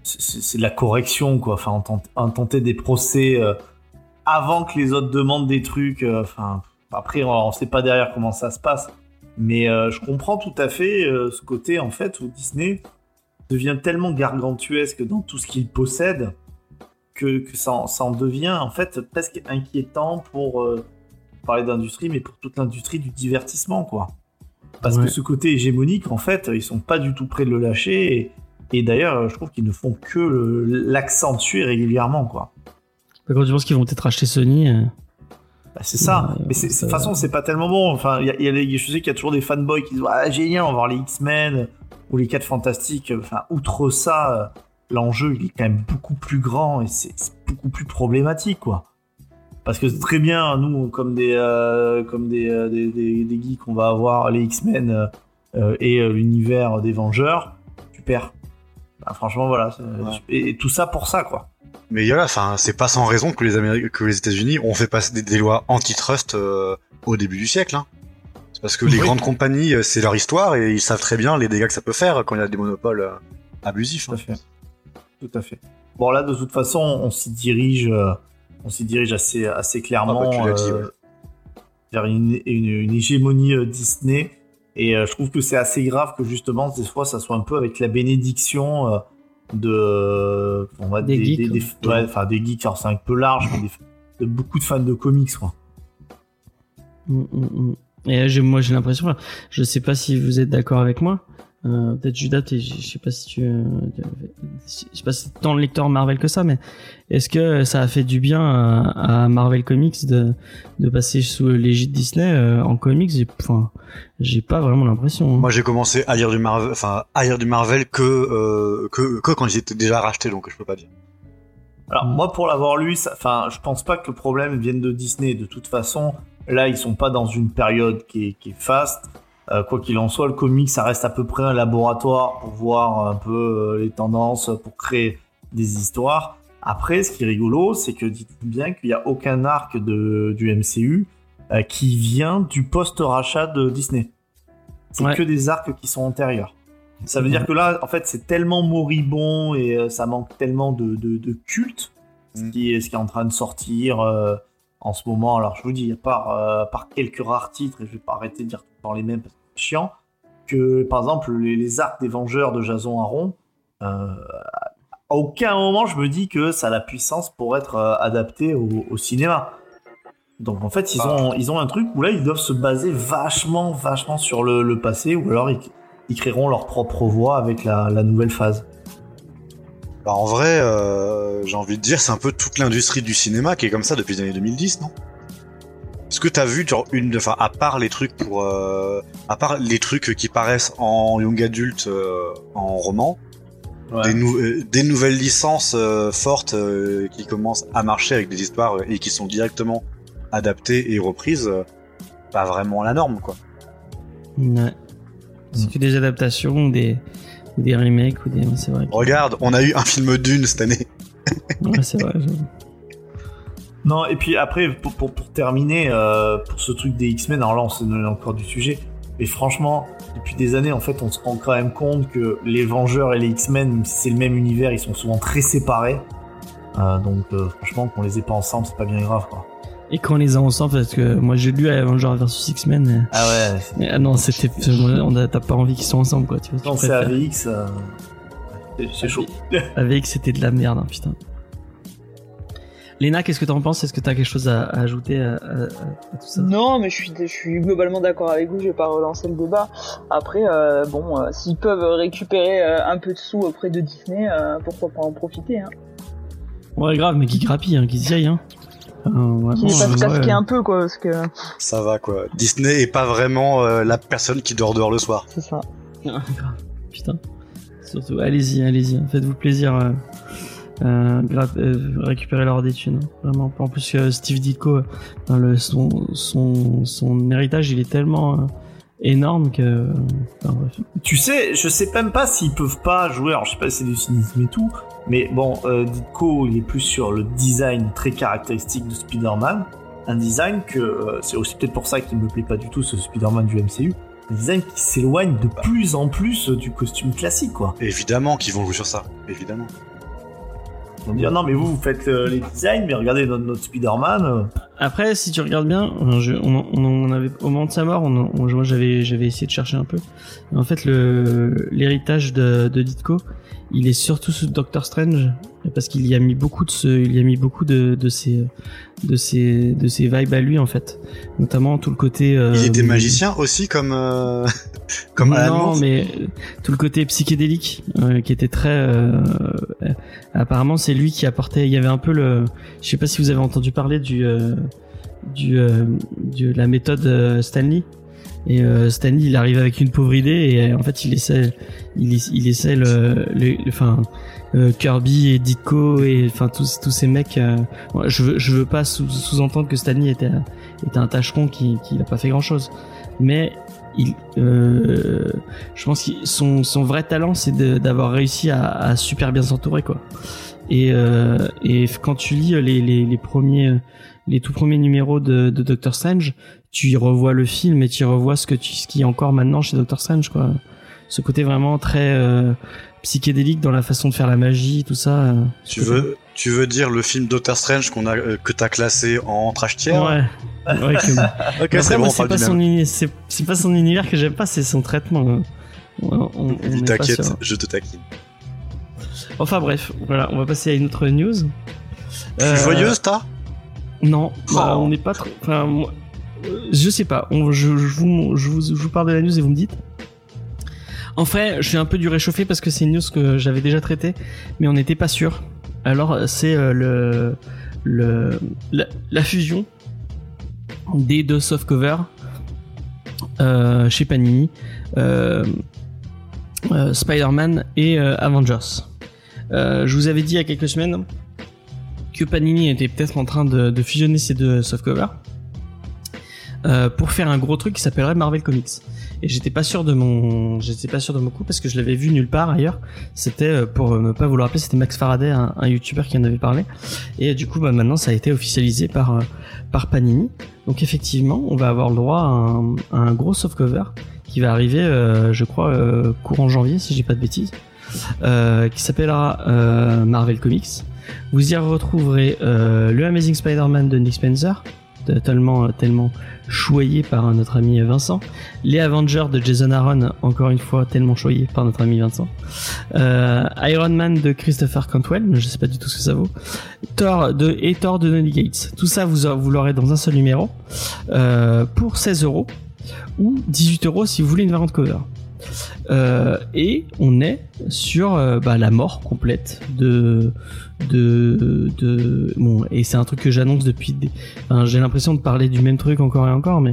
Speaker 4: c'est- de la correction quoi. Enfin, intenter, des procès avant que les autres demandent des trucs, enfin. Après, on ne sait pas derrière comment ça se passe. Mais je comprends tout à fait ce côté, en fait, où Disney devient tellement gargantuesque dans tout ce qu'il possède que, que ça, en, devient, en fait, presque inquiétant pour parler d'industrie, mais pour toute l'industrie du divertissement, quoi. Parce
Speaker 1: Ouais.
Speaker 4: que ce côté hégémonique, en fait, ils sont pas du tout prêts de le lâcher. Et, et d'ailleurs, je trouve qu'ils ne font que l'accentuer régulièrement, quoi.
Speaker 1: quand tu penses qu'ils vont peut-être acheter Sony, euh,
Speaker 4: Bah, c'est ça.
Speaker 1: Ouais,
Speaker 4: mais de toute façon, c'est pas tellement bon. Enfin, il y a, il y a les- je sais qu'il y a toujours des fanboys qui disent ah, génial, on va voir les X-Men ou les 4 Fantastiques. Enfin, outre ça, euh, l'enjeu il est quand même beaucoup plus grand et c'est beaucoup plus problématique, quoi. Parce que c'est très bien, nous, comme des, euh, comme des, euh, des, des- des geeks, on va avoir les X-Men euh, et euh, l'univers des Vengeurs. Super. Bah, franchement, voilà.
Speaker 3: Ouais.
Speaker 4: Et, et tout ça pour ça, quoi.
Speaker 3: Mais voilà, enfin, c'est pas sans raison que les Américains, que les États-Unis ont fait passer des, des lois antitrust au début du siècle. Hein. C'est parce que les grandes compagnies, c'est leur histoire et ils savent très bien les dégâts que ça peut faire quand il y a des monopoles abusifs.
Speaker 4: Tout à
Speaker 3: hein.
Speaker 4: fait. Tout à fait. Bon, là, de toute façon, on s'y dirige on s'y dirige assez, assez clairement
Speaker 3: Ah bah, dit,
Speaker 4: euh,
Speaker 3: ouais.
Speaker 4: vers une, une, une hégémonie euh, Disney. Et euh, je trouve que c'est assez grave que justement, des fois, ça soit un peu avec la bénédiction euh, de, on va
Speaker 1: Des geeks,
Speaker 4: des- ouais, enfin des geeks. Alors c'est un peu large, mais des- de beaucoup de fans de comics, quoi.
Speaker 1: Mm, mm, mm. Et moi j'ai l'impression, je sais pas si vous êtes d'accord avec moi. Euh, Peut-être Judas, je sais pas si tu, euh, je sais pas si tant le lecteur Marvel que ça, mais est-ce que ça a fait du bien à, à Marvel Comics de, de passer sous l'égide Disney euh, en comics? J'ai, enfin, j'ai pas vraiment l'impression. hein.
Speaker 3: Moi, j'ai commencé à lire du Marvel, enfin, à lire du Marvel que, euh, que, que quand ils étaient déjà rachetés, donc je peux pas dire.
Speaker 4: Alors moi pour l'avoir lu, enfin je pense pas que le problème vienne de Disney. De toute façon, là ils sont pas dans une période qui est, qui est faste. Euh, quoi qu'il en soit, le comic ça reste à peu près un laboratoire pour voir un peu euh, les tendances, pour créer des histoires. Après, ce qui est rigolo, c'est que dites bien qu'il n'y a aucun arc de, du MCU euh, qui vient du post-rachat de Disney. C'est
Speaker 1: Ouais.
Speaker 4: que des arcs qui sont antérieurs. Ça veut dire que là, en fait, c'est tellement moribond et euh, ça manque tellement de, de, de culte, ce
Speaker 3: Mm.
Speaker 4: qui, est, ce qui est en train de sortir euh, en ce moment. Alors, je vous dis, à part, euh, par quelques rares titres, et je vais pas arrêter de dire tout le temps les mêmes parce que c'est chiant, que par exemple, les, les arcs des Vengeurs de Jason Aaron, euh, à aucun moment je me dis que ça a la puissance pour être euh, adapté au, au cinéma. Donc en fait, ils ont, ils ont un truc où là, ils doivent se baser vachement, vachement sur le, le passé, ou alors ils, ils créeront leur propre voie avec la, la nouvelle phase.
Speaker 3: Bah, en vrai, euh, j'ai envie de dire, c'est un peu toute l'industrie du cinéma qui est comme ça depuis les années 2010, non? Est-ce que t'as vu, genre, une, enfin, à part les trucs pour, euh, à part les trucs qui paraissent en young adulte, euh, en roman, des, nou- euh, des nouvelles licences euh, fortes euh, qui commencent à marcher avec des histoires euh, et qui sont directement adaptées et reprises, euh, pas vraiment la norme, quoi.
Speaker 1: Ouais. C'est que des adaptations, des, ou des remakes, ou des. C'est vrai. que-
Speaker 3: Regarde, on a eu un film d'une cette année.
Speaker 1: Ouais, [laughs] c'est vrai.
Speaker 4: Non, et puis après, pour, pour, pour terminer, euh, pour ce truc des X-Men, alors là, on s'est donné encore du sujet, mais franchement, depuis des années, en fait, on se rend quand même compte que les Vengeurs et les X-Men, même si c'est le même univers, ils sont souvent très séparés. Euh, donc, euh, franchement, qu'on les ait pas ensemble, c'est pas bien grave, quoi.
Speaker 1: Et quand on les a ensemble, parce que moi j'ai lu Avengers vs X-Men.
Speaker 4: Ah ouais,
Speaker 1: mais- Ah non, c'était. on a- T'as pas envie qu'ils soient ensemble, quoi. Tu vois, tu
Speaker 4: quand c'est AVX, euh, c'est- c'est chaud. [laughs]
Speaker 1: Avec c'était de la merde, hein, putain. Léna, qu'est-ce que t'en penses? Est-ce que t'as quelque chose à, à ajouter à, à- à tout ça?
Speaker 2: Non, mais je suis, je suis globalement d'accord avec vous. Je vais pas relancer le débat. Après, euh, bon, euh, s'ils peuvent récupérer euh, un peu de sous auprès de Disney, euh, pourquoi pas en profiter hein.
Speaker 1: Ouais, grave, mais qui grappille, hein, qui se hein. Euh,
Speaker 2: fassent
Speaker 1: euh,
Speaker 2: casquer
Speaker 1: ouais.
Speaker 2: un peu, quoi, parce que
Speaker 3: Ça va, quoi. Disney est pas vraiment euh, la personne qui dort dehors le soir.
Speaker 2: c'est ça.
Speaker 1: Ah. Putain. Surtout, allez-y, allez-y, faites-vous plaisir. Euh, euh, euh, récupérez leur des thunes. Vraiment. En plus, que Steve Ditko, euh, dans le, son, son, son héritage, il est tellement euh, énorme que. enfin, bref.
Speaker 4: Tu sais, je sais même pas s'ils peuvent pas jouer. Alors, je sais pas si c'est du cynisme et tout, mais bon, euh, Ditko, il est plus sur le design très caractéristique de Spider-Man. Un design que euh, c'est aussi peut-être pour ça qu'il me plaît pas du tout ce Spider-Man du MCU. Un design qui s'éloigne de plus en plus du costume classique, quoi.
Speaker 3: Évidemment qu'ils vont jouer sur ça. Évidemment.
Speaker 4: On va dire non, mais vous, vous faites euh, les designs, mais regardez notre, notre Spider-Man. euh,
Speaker 1: Après, si tu regardes bien, euh, je- on, on, on avait au moment de sa mort, on, on- moi j'avais j'avais essayé de chercher un peu. En fait, le l'héritage de, de Ditko, il est surtout sous Doctor Strange parce qu'il y a mis beaucoup de ce, il y a mis beaucoup de de ses de ses de ses vibes à lui en fait, notamment tout le côté. euh,
Speaker 3: Il était magicien aussi, comme euh, [laughs] comme Alan
Speaker 1: non,
Speaker 3: Moore.
Speaker 1: mais euh, tout le côté psychédélique euh, qui était très. apparemment, c'est lui qui apportait. Il y avait un peu le. Je sais pas si vous avez entendu parler du du de la méthode Stanley. Et euh, Stanley, il arrive avec une pauvre idée et euh, en fait, il essaie, il, il essaie le, enfin euh, Kirby et Ditko et enfin tous tous ces mecs. euh, moi, je veux je veux pas sous- sous-entendre que Stanley était était un tâcheron qui qui n'a pas fait grand chose, mais il, euh, je pense que son, son vrai talent, c'est d'avoir réussi à, à super bien s'entourer, quoi. Et, euh, et quand tu lis les, les, les premiers, les tout premiers numéros de, de Doctor Strange, tu y revois le film et tu y revois ce que tu, ce qui est encore maintenant chez Doctor Strange, quoi. Ce côté vraiment très, euh, psychédélique dans la façon de faire la magie, tout ça. euh,
Speaker 3: Tu veux, tu veux dire le film Doctor Strange qu'on a, euh, que t'as classé en trash tier
Speaker 1: Ouais. ouais que- [laughs]
Speaker 3: c'est bon,
Speaker 1: pas son uni- c'est pas son univers que j'aime pas, c'est son traitement. On- on- on est pas
Speaker 3: T'inquiète, je te taquine.
Speaker 1: Enfin bref, voilà, on va passer à une autre news.
Speaker 3: Plus
Speaker 1: Euh,
Speaker 3: joyeuse, t'as
Speaker 1: Non, bah,
Speaker 3: Oh.
Speaker 1: on n'est pas trop. Enfin, moi, je sais pas. Je, vous, parle de la news et vous me dites. En fait, je suis un peu du réchauffé parce que c'est une news que j'avais déjà traitée, mais on n'était pas sûr. Alors, c'est euh, la, fusion des deux softcovers euh, chez Panini, euh, Spider-Man et Avengers. Je vous avais dit il y a quelques semaines que Panini était peut-être en train de, de fusionner ces deux softcovers euh, pour faire un gros truc qui s'appellerait Marvel Comics. Et j'étais pas sûr de mon, j'étais pas sûr de mon coup parce que je l'avais vu nulle part ailleurs. C'était euh, pour ne pas vous le rappeler, c'était Max Faraday, un, un YouTuber qui en avait parlé. Et du coup, bah, maintenant, ça a été officialisé par euh, par Panini. Donc effectivement, on va avoir le droit à un, à un gros softcover qui va arriver, euh, je crois, euh, courant janvier, si j'ai pas de bêtises, qui s'appellera Marvel Comics. Vous y retrouverez le Amazing Spider-Man de Nick Spencer, tellement, tellement choyé par notre ami Vincent. Les Avengers de Jason Aaron, encore une fois, tellement choyé par notre ami Vincent. Euh, Iron Man de Christopher Cantwell, je sais pas du tout ce que ça vaut. Thor de, et Thor de Donny Gates. Tout ça, vous, vous l'aurez dans un seul numéro, euh, pour 16 euros, ou 18 euros si vous voulez une variante cover. Euh, et on est sur euh, bah, la mort complète de de de bon et c'est un truc que j'annonce depuis j'ai l'impression de parler du même truc encore et encore mais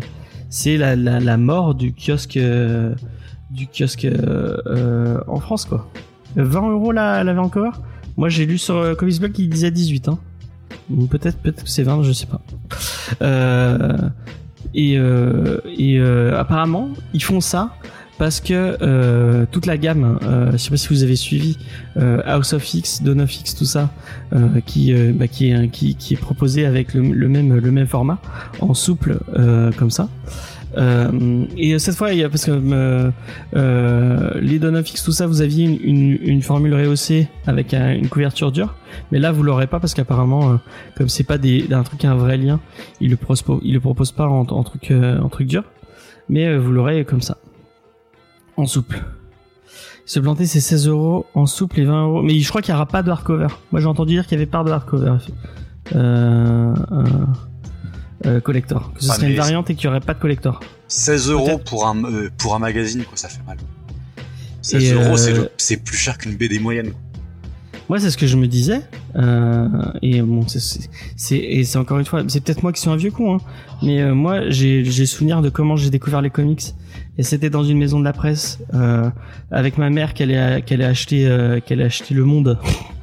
Speaker 1: c'est la, la, mort du kiosque euh, du kiosque en France quoi. 20 euros la, la variante cover moi j'ai lu sur Comics Blog qu'il disait 18 hein. Peut-être peut-être que c'est 20 je sais pas. Et et apparemment ils font ça parce que euh, toute la gamme, euh, je sais pas si vous avez suivi euh, House of X, Dawn of X, tout ça, euh, qui, bah, qui, est, qui, est proposé avec le, même le même format, en souple comme ça. Et cette fois, il y a parce que les Dawn of X, tout ça, vous aviez une, formule rehaussée avec un- une couverture dure, mais là vous l'aurez pas parce qu'apparemment, comme c'est pas un truc un vrai lien, il le le propose pas en, truc en truc dur, mais vous l'aurez comme ça en souple. Se planter, c'est 16 euros en souple et 20 euros. Mais je crois qu'il n'y aura pas de hardcover. Moi, j'ai entendu dire qu'il y avait pas de hardcover. Euh, euh, euh, collector. Que ce
Speaker 3: Ah,
Speaker 1: serait une variante et qu'il n'y aurait pas de collector.
Speaker 3: 16 euros pour un, euh, pour un magazine, quoi, ça fait mal. 16
Speaker 1: Et,
Speaker 3: euros, c'est plus cher qu'une BD moyenne.
Speaker 1: Moi, c'est ce que je me disais. Et bon, c'est- encore une fois, c'est peut-être moi qui suis un vieux con, hein, mais moi, j'ai souvenir de comment j'ai découvert les comics. Et c'était dans une maison de la presse euh, avec ma mère qu'elle a qu'elle acheté euh, qu'elle acheté Le Monde. [laughs]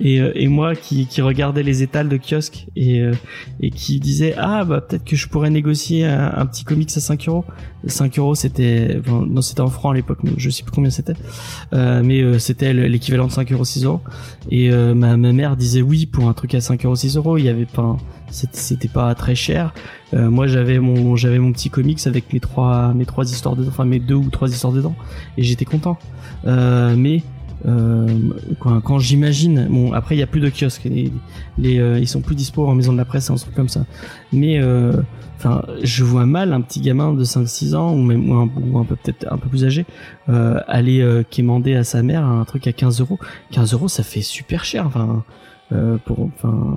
Speaker 1: et, euh, et moi qui, qui regardais les étals de kiosque et, euh, et qui disait ah bah peut-être que je pourrais négocier un, un petit comics à 5 euros 5 euros c'était enfin, non c'était en francs à l'époque je sais plus combien c'était. Euh, mais euh, c'était l'équivalent de 5 euros 6 euros. Et ma, ma mère disait oui pour un truc à 5 euros 6 euros il y avait pas c'était c'était pas très cher. Euh, moi j'avais mon j'avais mon petit comics avec mes trois mes trois histoires dedans enfin mes deux ou trois histoires dedans et j'étais content. Euh, mais euh, quand, quand j'imagine bon après il y a plus de kiosques les, les euh, ils sont plus dispo en maison de la presse un truc comme ça. Mais euh, enfin je vois mal un petit gamin de 5 6 ans ou même ou un, peu peut-être un peu plus âgé euh, aller quémander à sa mère un truc à 15 euros. 15 euros ça fait super cher enfin pour enfin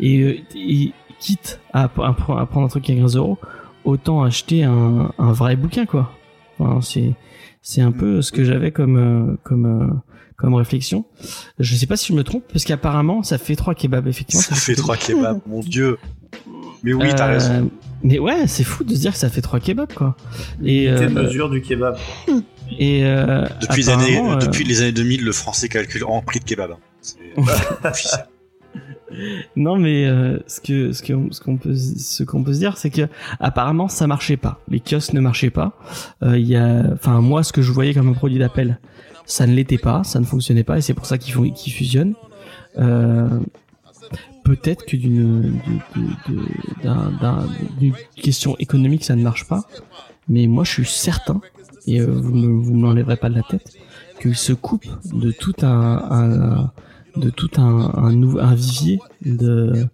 Speaker 1: et, euh, et quitte à, à, à prendre un truc à 15 euros autant acheter un, un vrai bouquin quoi enfin, c'est c'est un peu ce que j'avais comme euh, comme euh, comme réflexion je sais pas si je me trompe parce qu'apparemment ça fait trois kebabs effectivement
Speaker 3: Ça fait trois [laughs] kebabs, mon dieu. Mais oui, t'as
Speaker 1: Euh,
Speaker 3: raison.
Speaker 1: mais ouais c'est fou de se dire que ça fait trois kebabs quoi et euh,
Speaker 4: mesure du kebab. [laughs]
Speaker 1: et euh,
Speaker 3: Depuis les, années,
Speaker 1: apparemment, euh,
Speaker 3: depuis les années 2000, le français calcule en prix de kebab. hein. C'est [laughs] officiel. [laughs]
Speaker 1: Non, mais euh, ce que ce qu'on peut ce qu'on peut se dire, c'est que apparemment ça marchait pas. Les kiosques ne marchaient pas. Euh, Il y a, enfin moi, ce que je voyais comme un produit d'appel, ça ne l'était pas, ça ne fonctionnait pas, et c'est pour ça qu'ils font qu'ils fusionnent. Euh, Peut-être que d'une question économique ça ne marche pas, mais moi je suis certain et vous me, vous l'enlèverez pas de la tête, qu'il se coupe de tout un- de tout un, un, vivier de,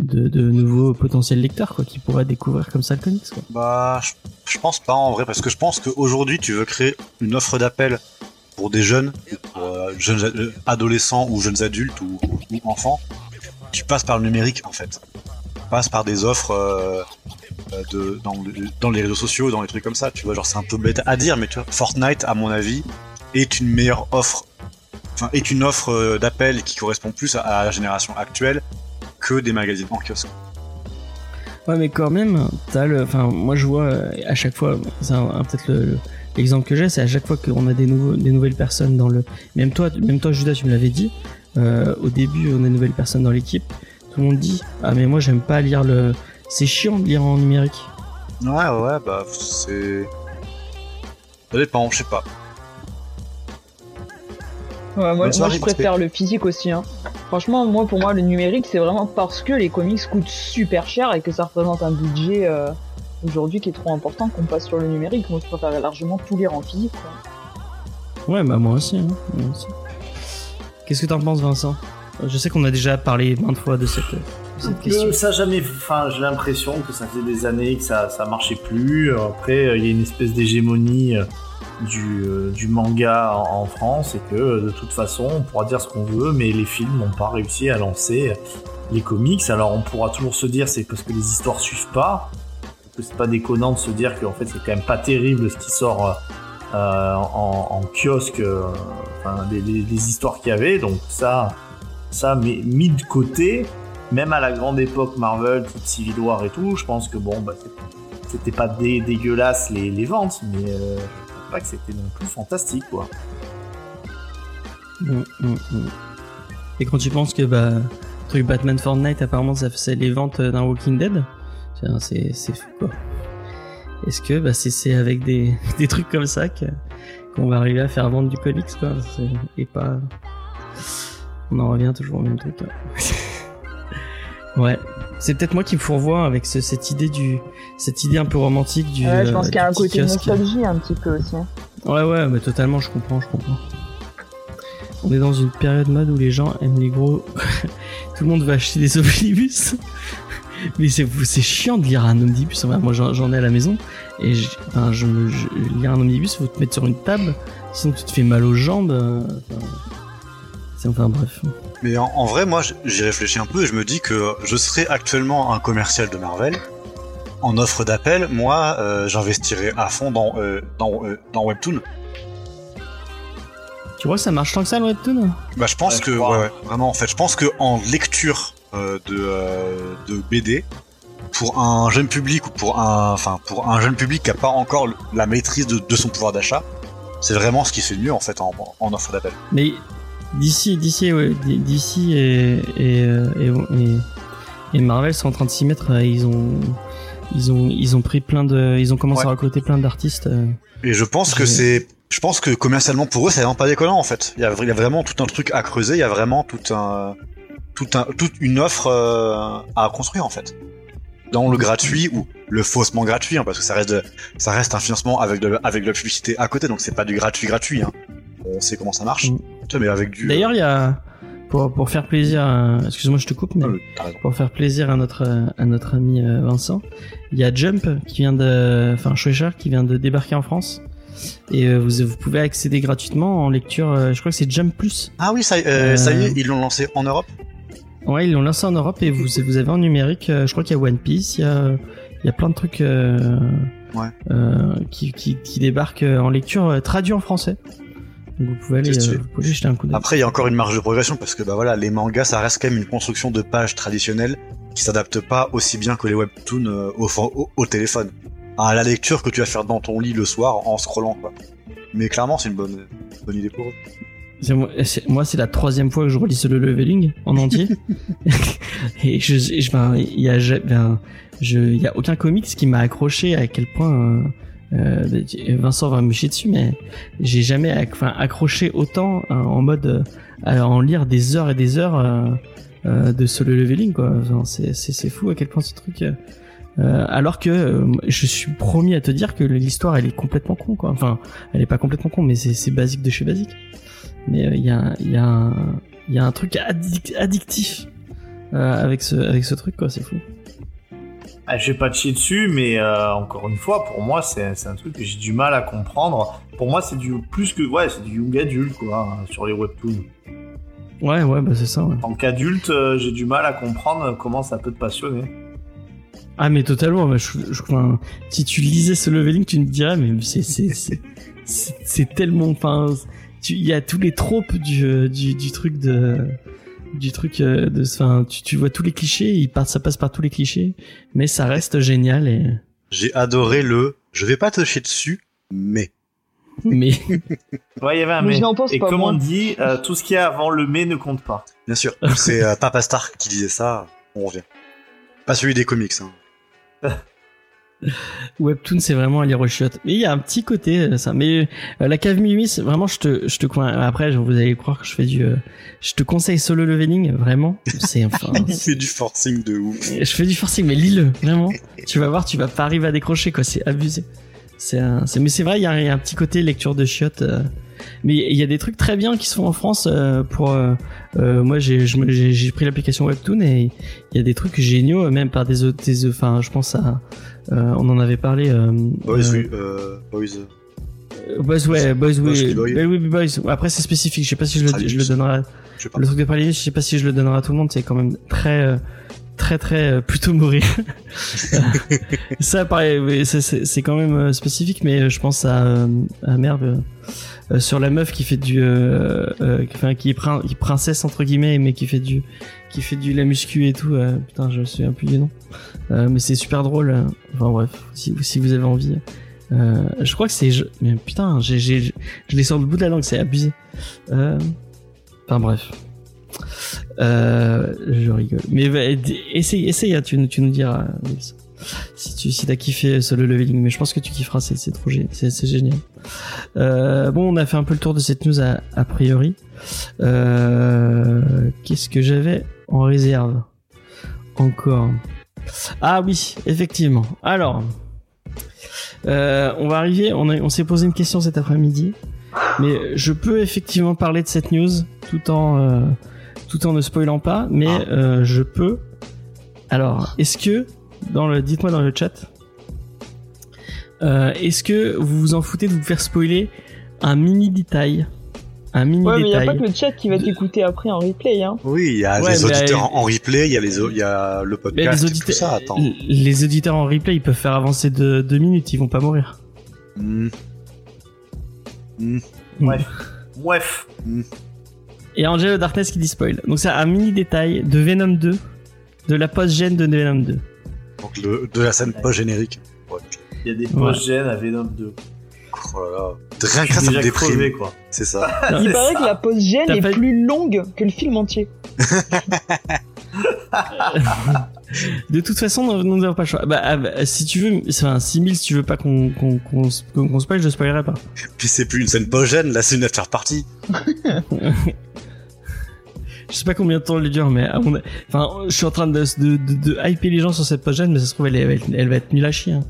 Speaker 1: de, nouveaux potentiels lecteurs quoi, qui pourraient découvrir comme ça le comics. Quoi.
Speaker 3: Bah, je, je pense pas en vrai, parce que je pense qu'aujourd'hui, tu veux créer une offre d'appel pour des jeunes, pour, euh, jeunes euh, adolescents ou jeunes adultes ou, enfants. Tu passes par le numérique en fait. Tu passes par des offres euh, de, dans, dans les réseaux sociaux, dans les trucs comme ça. Tu vois, genre c'est un peu bête à dire, mais tu vois, Fortnite, à mon avis, est une meilleure offre, enfin, est une offre euh, d'appel qui correspond plus à, la génération actuelle que des magazines en kiosque.
Speaker 1: Ouais, mais quand même, t'as le. Enfin, moi je vois euh, à chaque fois, c'est peut-être le- le- l'exemple que j'ai, c'est à chaque fois qu'on a des, nouveaux, des nouvelles personnes dans le. Même toi, même toi, Judas, tu me l'avais dit. euh, au début, on a une nouvelle personne dans l'équipe. Tout le monde dit Ah, mais moi j'aime pas lire le. C'est chiant de lire en numérique.
Speaker 3: Ouais, ouais, bah, c'est. Ça dépend, je sais pas.
Speaker 2: Ouais, moi, je préfère le physique aussi. Hein. Franchement, moi, pour moi, le numérique, c'est vraiment parce que les comics coûtent super cher et que ça représente un budget euh, aujourd'hui qui est trop important qu'on passe sur le numérique. Moi, je préfère largement tout lire en physique. Quoi.
Speaker 1: Ouais, bah moi aussi. hein, aussi. Qu'est-ce que t'en penses, Vincent? Je sais qu'on a déjà parlé maintes fois de cette, de cette question.
Speaker 4: Que ça jamais, enfin, j'ai l'impression que ça faisait des années que ça, ça marchait plus. Après, euh, il y a une espèce d'hégémonie euh, du, euh, du manga en, en France et que euh, de toute façon, on pourra dire ce qu'on veut, mais les films n'ont pas réussi à lancer les comics. Alors, on pourra toujours se dire c'est parce que les histoires suivent pas, que c'est pas déconnant de se dire qu'en fait c'est quand même pas terrible ce qui sort euh, en, en kiosque, euh, enfin, des, des- des histoires qu'il y avait. Donc ça, ça mais mis de côté même à la grande époque Marvel, Civil War et tout, je pense que bon, bah, c'était pas dé- dégueulasse les, les ventes, mais euh, pas que c'était non plus fantastique, quoi.
Speaker 1: Mm, mm, mm. Et quand tu penses que bah, truc Batman Fortnite, apparemment, ça faisait les ventes d'un Walking Dead, c'est- c'est fou quoi. Est-ce que bah, c'est c'est avec des, [laughs] des trucs comme ça que qu'on va arriver à faire vendre du comics quoi? Et pas. On en revient toujours au même truc. hein. [laughs] ouais. C'est peut-être moi qui me fourvoie avec ce- cette idée du, cette idée un peu romantique du.
Speaker 2: Ouais, je
Speaker 1: euh,
Speaker 2: pense qu'il y a un côté nostalgie un petit peu aussi.
Speaker 1: Ouais, ouais, mais totalement, je comprends, je comprends. On est dans une période mode où les gens aiment les gros. [laughs] Tout le monde va acheter des omnibus. [laughs] mais c'est c'est chiant de lire un omnibus. Enfin, moi, j'en ai à la maison. Et je, enfin, je me, je, lire un omnibus, faut te mettre sur une table. Sinon, tu te fais mal aux jambes. euh, Enfin, c'est- enfin bref.
Speaker 3: Mais en, en vrai, moi, j'y réfléchis un peu et je me dis que je serais actuellement un commercial de Marvel. En offre d'appel, moi, euh, j'investirais à fond dans, euh, dans, euh, dans Webtoon.
Speaker 1: Tu vois, ça marche tant que ça le webtoon?
Speaker 3: Bah, je pense
Speaker 4: Ouais,
Speaker 3: que,
Speaker 4: crois.
Speaker 3: ouais, ouais, vraiment, en fait, je pense que en lecture euh, de, euh, de BD, pour un jeune public ou pour un, enfin, pour un jeune public qui a pas encore la maîtrise de, de son pouvoir d'achat, c'est vraiment ce qui se fait mieux en fait en, en offre d'appel.
Speaker 1: Mais d'ici, d'ici, ouais, d'ici et, et, euh, et, et- Marvel sont en train de s'y mettre. euh, Ils ont, ils ont, ils ont pris plein de, ils ont commencé
Speaker 3: Ouais.
Speaker 1: à recruter plein d'artistes. euh.
Speaker 3: Et je pense que c'est, je pense que commercialement pour eux, c'est vraiment pas déconnant en fait. Il y a, il y a vraiment tout un truc à creuser, il y a vraiment tout un, tout un, toute une offre à construire en fait. Dans le gratuit ou le faussement gratuit, hein, parce que ça reste, de- ça reste un financement avec de, avec de la publicité à côté, donc c'est pas du gratuit gratuit. Hein. On sait comment ça marche. Tu vois, mais avec du.
Speaker 1: D'ailleurs, il y a, pour, pour faire plaisir, à- excuse-moi, je te coupe, mais
Speaker 3: euh, raison.
Speaker 1: pour faire plaisir à notre, euh, à notre ami euh, Vincent, il y a Jump qui vient de, enfin Shueisha qui vient de débarquer en France. Et euh, vous, vous pouvez accéder gratuitement en lecture, euh, je crois que c'est Jump Plus.
Speaker 3: Ah oui, ça, y- euh,
Speaker 1: Euh,
Speaker 3: ça y est, ils l'ont lancé en Europe.
Speaker 1: Ouais, ils l'ont lancé en Europe et vous, vous avez en numérique, euh, je crois qu'il y a One Piece, il y a, il y a plein de trucs euh,
Speaker 3: Ouais.
Speaker 1: euh, qui, qui, qui débarquent euh, en lecture euh, traduit en français. Donc vous pouvez aller, euh, vous pouvez jeter un coup d'œil.
Speaker 3: Après, il y a encore une marge de progression parce que bah voilà, les mangas, ça reste quand même une construction de pages traditionnelle qui s'adapte pas aussi bien que les webtoons euh, au, au, au téléphone. À la lecture que tu vas faire dans ton lit le soir en scrollant quoi. Mais clairement, c'est une bonne, bonne idée pour eux.
Speaker 1: Moi, c'est- la troisième fois que je relis Solo Leveling en entier. [laughs] [laughs] et je, je, ben, il y a, ben, je, y a aucun comics qui m'a accroché à quel point, euh, euh, Vincent va me chier dessus, mais j'ai jamais, acc- accroché autant euh, en mode, euh, à en lire des heures et des heures euh, euh, de Solo Leveling, quoi. Enfin, c'est, fou à quel point ce truc, euh, Euh, alors que euh, je suis promis à te dire que l'histoire elle est complètement con quoi. Enfin, elle est pas complètement con, mais c'est basique de chez basique. Mais euh, il y a y a y a un truc addic- addictif euh, avec ce avec ce truc quoi. C'est fou.
Speaker 4: Ah, je vais pas te chier dessus, mais euh, encore une fois, pour moi, c'est c'est un truc que j'ai du mal à comprendre. Pour moi, c'est du plus que ouais, c'est du young adulte quoi hein, sur les webtoons.
Speaker 1: Ouais ouais bah c'est ça. Ouais.
Speaker 4: En tant qu'adulte, euh, j'ai du mal à comprendre comment ça peut te passionner.
Speaker 1: Ah mais totalement. bah, je, je, enfin, si tu lisais ce leveling, tu me dirais mais c'est c'est c'est c'est c'est tellement. Enfin, il y a tous les tropes du du, du truc de du truc euh, de. Enfin, tu, tu vois tous les clichés. Il part, ça passe par tous les clichés, mais ça reste génial et.
Speaker 3: J'ai adoré le. Je vais pas te chier dessus, mais. [laughs]
Speaker 1: Mais [laughs]
Speaker 4: Ouais, il y avait un
Speaker 2: Mais
Speaker 4: mais.
Speaker 2: je n'en pense
Speaker 4: Et
Speaker 2: pas
Speaker 4: comme on dit, euh, tout ce qu'il y a avant le mais ne compte pas.
Speaker 3: Bien sûr, c'est euh, Papa Star qui disait ça. On revient. Pas celui des comics. Hein. [laughs] [laughs]
Speaker 1: Webtoon, c'est vraiment un lire aux chiottes. Mais il y a un petit côté euh, ça. Mais euh, la cave Mimi, c'est vraiment, je te, je te coin- Après, vous allez croire que je fais du. euh, je te conseille solo leveling, vraiment. C'est enfin. [laughs]
Speaker 3: Il fait du forcing de ouf.
Speaker 1: je fais du forcing, mais lis-le, vraiment. Tu vas voir, tu vas pas arriver à décrocher, quoi. C'est abusé. C'est un, c'est, mais c'est vrai, il y, a un- il y a un petit côté lecture de chiottes. euh, mais il y a des trucs très bien qui se font en France euh, pour. euh, euh, moi, j'ai, pris l'application Webtoon et il y a des trucs géniaux, même par des autres. des- Enfin, je pense à. Euh, on en avait parlé.
Speaker 3: Boys, oui, Boys.
Speaker 1: Boys, ouais, Boys,
Speaker 3: Boys,
Speaker 1: oui.
Speaker 3: Boys.
Speaker 1: Oui, Boys. Après, c'est spécifique. Je sais pas si je le, je le donnerai. Le truc de Pralinus, je sais pas si je le donnerai à tout le monde. C'est quand même très, euh, très, très euh, plutôt mourir. [laughs] ça, pareil, c'est- quand même spécifique, mais je pense à, à merde. euh, sur la meuf qui fait du, euh, euh, enfin qui est prin- qui est princesse entre guillemets, mais qui fait du, qui fait du la muscu et tout. putain, je me souviens plus du nom. Euh, mais c'est super drôle. euh, Enfin bref, si, vous avez envie. Euh, je crois que c'est, mais putain, j'ai, je l'ai sur le bout de la langue, c'est abusé. Euh, enfin bref. Je rigole. Mais essaye, essaye, hein, tu, nous- tu nous diras. Si tu si t'as kiffé solo leveling, mais je pense que tu kifferas, c'est trop génial, c'est génial. Bon, on a fait un peu le tour de cette news a, priori. Qu'est-ce que j'avais en réserve? Encore Ah oui, effectivement. Alors, euh, on va arriver. On, a- on s'est posé une question cet après-midi, mais je peux effectivement parler de cette news tout en euh, tout en ne spoilant pas, mais
Speaker 3: Ah.
Speaker 1: euh, je peux. Alors, est-ce que dans le, dites-moi dans le chat, est-ce que vous vous en foutez de vous faire spoiler un mini détail, un mini
Speaker 2: Ouais, mais il y a pas que le chat qui va t'écouter après en replay, hein.
Speaker 3: Oui, il y a
Speaker 1: Ouais,
Speaker 3: les auditeurs
Speaker 1: euh,
Speaker 3: en replay, il y a les, il y a le podcast,
Speaker 1: les
Speaker 3: tout
Speaker 1: auditeurs,
Speaker 3: ça. Attends.
Speaker 1: les auditeurs en replay, ils peuvent faire avancer de deux minutes, ils vont pas mourir.
Speaker 4: Bref. Bref.
Speaker 1: Et Angelo Darkness qui dit spoil. Donc c'est un mini détail de Venom 2, de la post-gène de Venom 2.
Speaker 3: Donc le, de la scène pas générique. Ouais.
Speaker 4: Il y a des
Speaker 1: Ouais.
Speaker 4: post-gènes à Venom 2.
Speaker 3: Oh là là. Rien que ça, me
Speaker 4: crevé,
Speaker 3: déprime.
Speaker 4: quoi.
Speaker 3: C'est ça. [laughs]
Speaker 2: Il paraît
Speaker 4: ça.
Speaker 2: que la post-gène
Speaker 1: T'as
Speaker 2: est plus longue que le film entier. [laughs]
Speaker 1: De toute façon, nous n'avons pas le choix. Bah, ah, bah, si tu veux, enfin, 6000, si tu veux pas qu'on qu'on qu'on qu'on- qu'on spoil, je spoilerai pas.
Speaker 3: Puis c'est plus une scène pas gêne, là c'est une affaire partie. [laughs]
Speaker 1: Je sais pas combien de temps elle dure, mais à mon- enfin, je suis en train de, de, de, de hyper les gens sur cette post-gène, mais ça se trouve, elle, va être- elle va être nulle à chier. hein.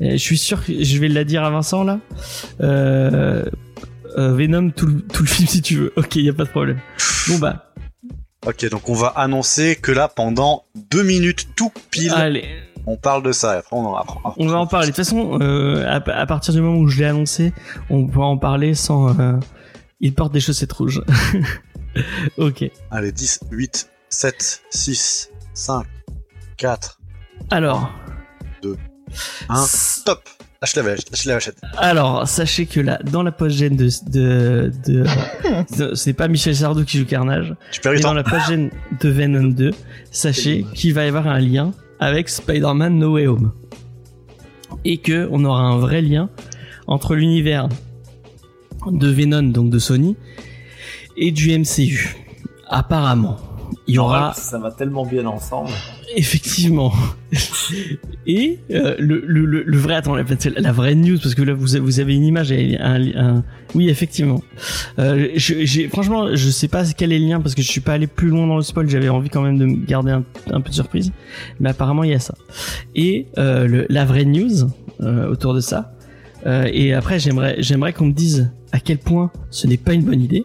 Speaker 1: Je suis sûr que je vais la dire à Vincent, là. Euh, euh, Venom, tout le, tout le film, si tu veux. Ok, y a pas de problème. Bon, bah,
Speaker 3: Ok, donc on va annoncer que là, pendant deux minutes tout pile,
Speaker 1: allez.
Speaker 3: on parle de ça. Et après, on en apprend.
Speaker 1: On va en parler. De toute façon, euh, à, à partir du moment où je l'ai annoncé, on pourra en parler sans. Euh, il porte des chaussettes rouges. [laughs] [laughs] ok.
Speaker 3: Allez, 10, 8, 7, 6, 5, 4,
Speaker 1: Alors.
Speaker 3: 1.
Speaker 1: s-
Speaker 3: Top Lâche la vachette. Lâche la vachette.
Speaker 1: Alors, sachez que là, dans la post-gène de, de, de, [laughs] de- c'est pas Michel Sardou qui joue Carnage,
Speaker 3: Tu perds
Speaker 1: dans la post-gène de Venom 2, sachez qu'il va y avoir un lien avec Spider-Man No Way Home. Et que on aura un vrai lien entre l'univers de Venom, donc de Sony, et du MCU. Apparemment. il y aura
Speaker 4: ça va tellement bien ensemble.
Speaker 1: effectivement [laughs] et euh, le, le, le, le vrai attends la, la vraie news parce que là vous avez, vous avez une image un, un- oui effectivement euh, je, franchement je sais pas quel est le lien parce que je suis pas allé plus loin dans le spoil j'avais envie quand même de me garder un, un peu de surprise mais apparemment il y a ça et euh, le, la vraie news euh, autour de ça et après j'aimerais j'aimerais qu'on me dise à quel point ce n'est pas une bonne idée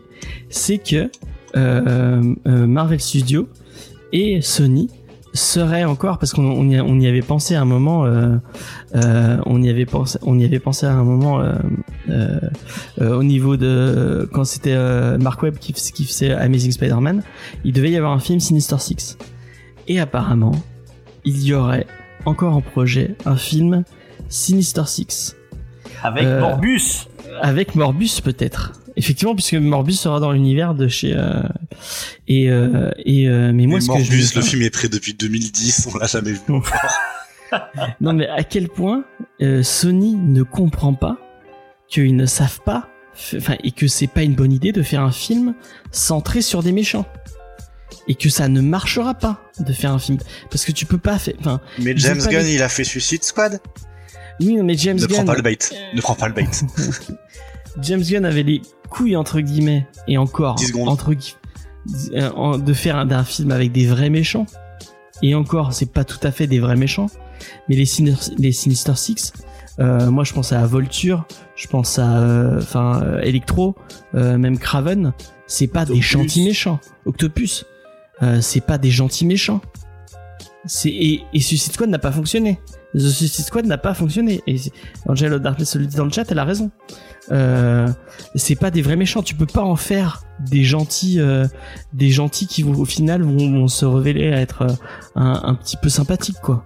Speaker 1: c'est que euh, euh, Marvel Studios et Sony seraient encore parce qu'on on y, a- on y avait pensé à un moment euh, euh, on y avait pensé on y avait pensé à un moment euh, au niveau de quand c'était Mark Webb qui, qui faisait Amazing Spider-Man il devait y avoir un film Sinister Six et apparemment il y aurait encore en projet un film Sinister Six
Speaker 4: Avec Morbus.
Speaker 1: avec Morbus peut-être. Effectivement, puisque Morbus sera dans l'univers de chez euh, et euh, et euh, mais moi
Speaker 3: Et
Speaker 1: ce
Speaker 3: Morbus,
Speaker 1: que je
Speaker 3: le film est prêt depuis 2010, on l'a jamais vu. [laughs]
Speaker 1: non mais à quel point euh, Sony ne comprend pas qu'ils ne savent pas enfin et que c'est pas une bonne idée de faire un film centré sur des méchants et que ça ne marchera pas de faire un film parce que tu peux pas faire enfin
Speaker 3: Mais James Gunn,
Speaker 1: les-
Speaker 3: il a fait Suicide Squad.
Speaker 1: oui mais James
Speaker 3: Ne
Speaker 1: Gunn
Speaker 3: prends pas le bait. Ne prends pas le bait. [laughs]
Speaker 1: James Gunn avait les couilles entre guillemets et encore
Speaker 3: 10 secondes.
Speaker 1: entre gui- euh, de faire un, d'un film avec des vrais méchants. Et encore c'est pas tout à fait des vrais méchants. Mais les, Sinister, les Sinister Six euh, moi je pense à Volture je pense à euh, enfin euh, Electro même Craven c'est pas des gentils méchants. Octopus c'est pas des gentils méchants. C'est et, et Suicide Squad n'a pas fonctionné The Suicide Squad n'a pas fonctionné et Angela Darkness le dit dans le chat elle a raison euh, c'est pas des vrais méchants. Tu peux pas en faire des gentils, euh, des gentils qui vont au final vont, se révéler à être euh, un, petit peu sympathiques quoi.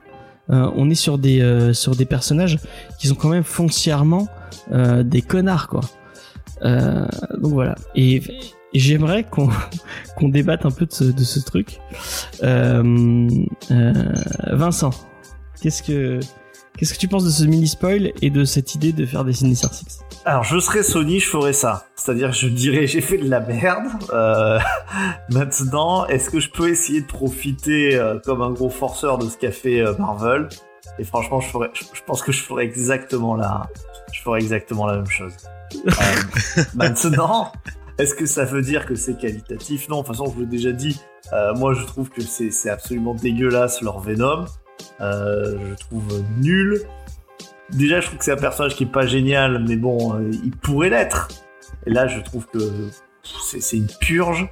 Speaker 1: Euh, on est sur des euh, sur des personnages qui sont quand même foncièrement des connards quoi. Donc voilà. Et, j'aimerais qu'on [laughs] qu'on débatte un peu de ce, de ce truc. Vincent, qu'est-ce que qu'est-ce que tu penses de ce mini spoil et de cette idée de faire des Sinister Six
Speaker 4: Alors, je serais Sony, je ferais ça. C'est-à-dire, je dirais, j'ai fait de la merde. Euh, [laughs] maintenant, est-ce que je peux essayer de profiter euh, comme un gros forceur de ce qu'a fait euh, Marvel? Et franchement, je, ferais, je, je pense que je ferais exactement la, je ferais exactement la même chose. Euh, [laughs] maintenant, est-ce que ça veut dire que c'est qualitatif? Non, de toute façon, je vous l'ai déjà dit. euh, moi, je trouve que c'est c'est absolument dégueulasse leur Venom. Euh, je trouve nul. Déjà, je trouve que c'est un personnage qui est pas génial, mais bon, euh, il pourrait l'être. Et là, je trouve que c'est une purge.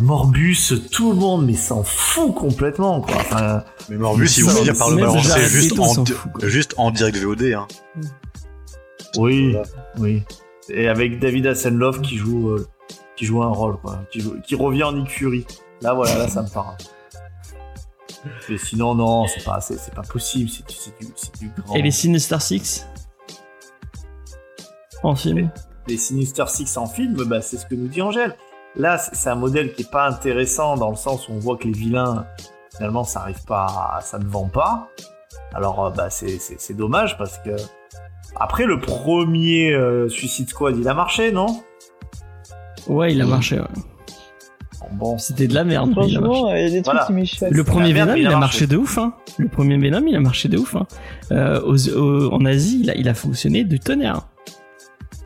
Speaker 4: Morbus, tout le monde, mais s'en fout complètement, quoi. Enfin,
Speaker 3: Mais Morbus, ils vont finir par le balancer juste en,
Speaker 1: fout,
Speaker 3: juste en direct VOD. Hein.
Speaker 4: oui,
Speaker 3: Voilà.
Speaker 4: oui. Et avec David Hasselhoff qui joue, euh, qui joue un rôle, quoi. Qui, joue- qui revient en écurie. Là, voilà, là, ça me parle. Mais sinon, non, c'est pas, c'est c'est pas possible. C'est c'est du, c'est du grand.
Speaker 1: Et les Sinister Six en film
Speaker 4: les Sinister Six en film, bah, c'est ce que nous dit Angèle. Là, c'est un modèle qui est pas intéressant dans le sens où on voit que les vilains, finalement, ça arrive pas, à- ça ne vend pas. Alors, euh, bah, c'est- c'est c'est dommage parce que après le premier euh, Suicide Squad, il a marché, non?
Speaker 1: Ouais, il a marché. ouais.
Speaker 4: Bon,
Speaker 1: C'était de la merde. mais il a marché.
Speaker 2: Franchement, il y a des trucs
Speaker 4: Voilà.
Speaker 2: qui m'échappent.
Speaker 1: Le premier Venom, il
Speaker 4: il
Speaker 1: a marché de ouf. Hein. Le premier Venom, il a marché de ouf. Hein. Euh, aux- aux- en Asie, il a, il a fonctionné du tonnerre.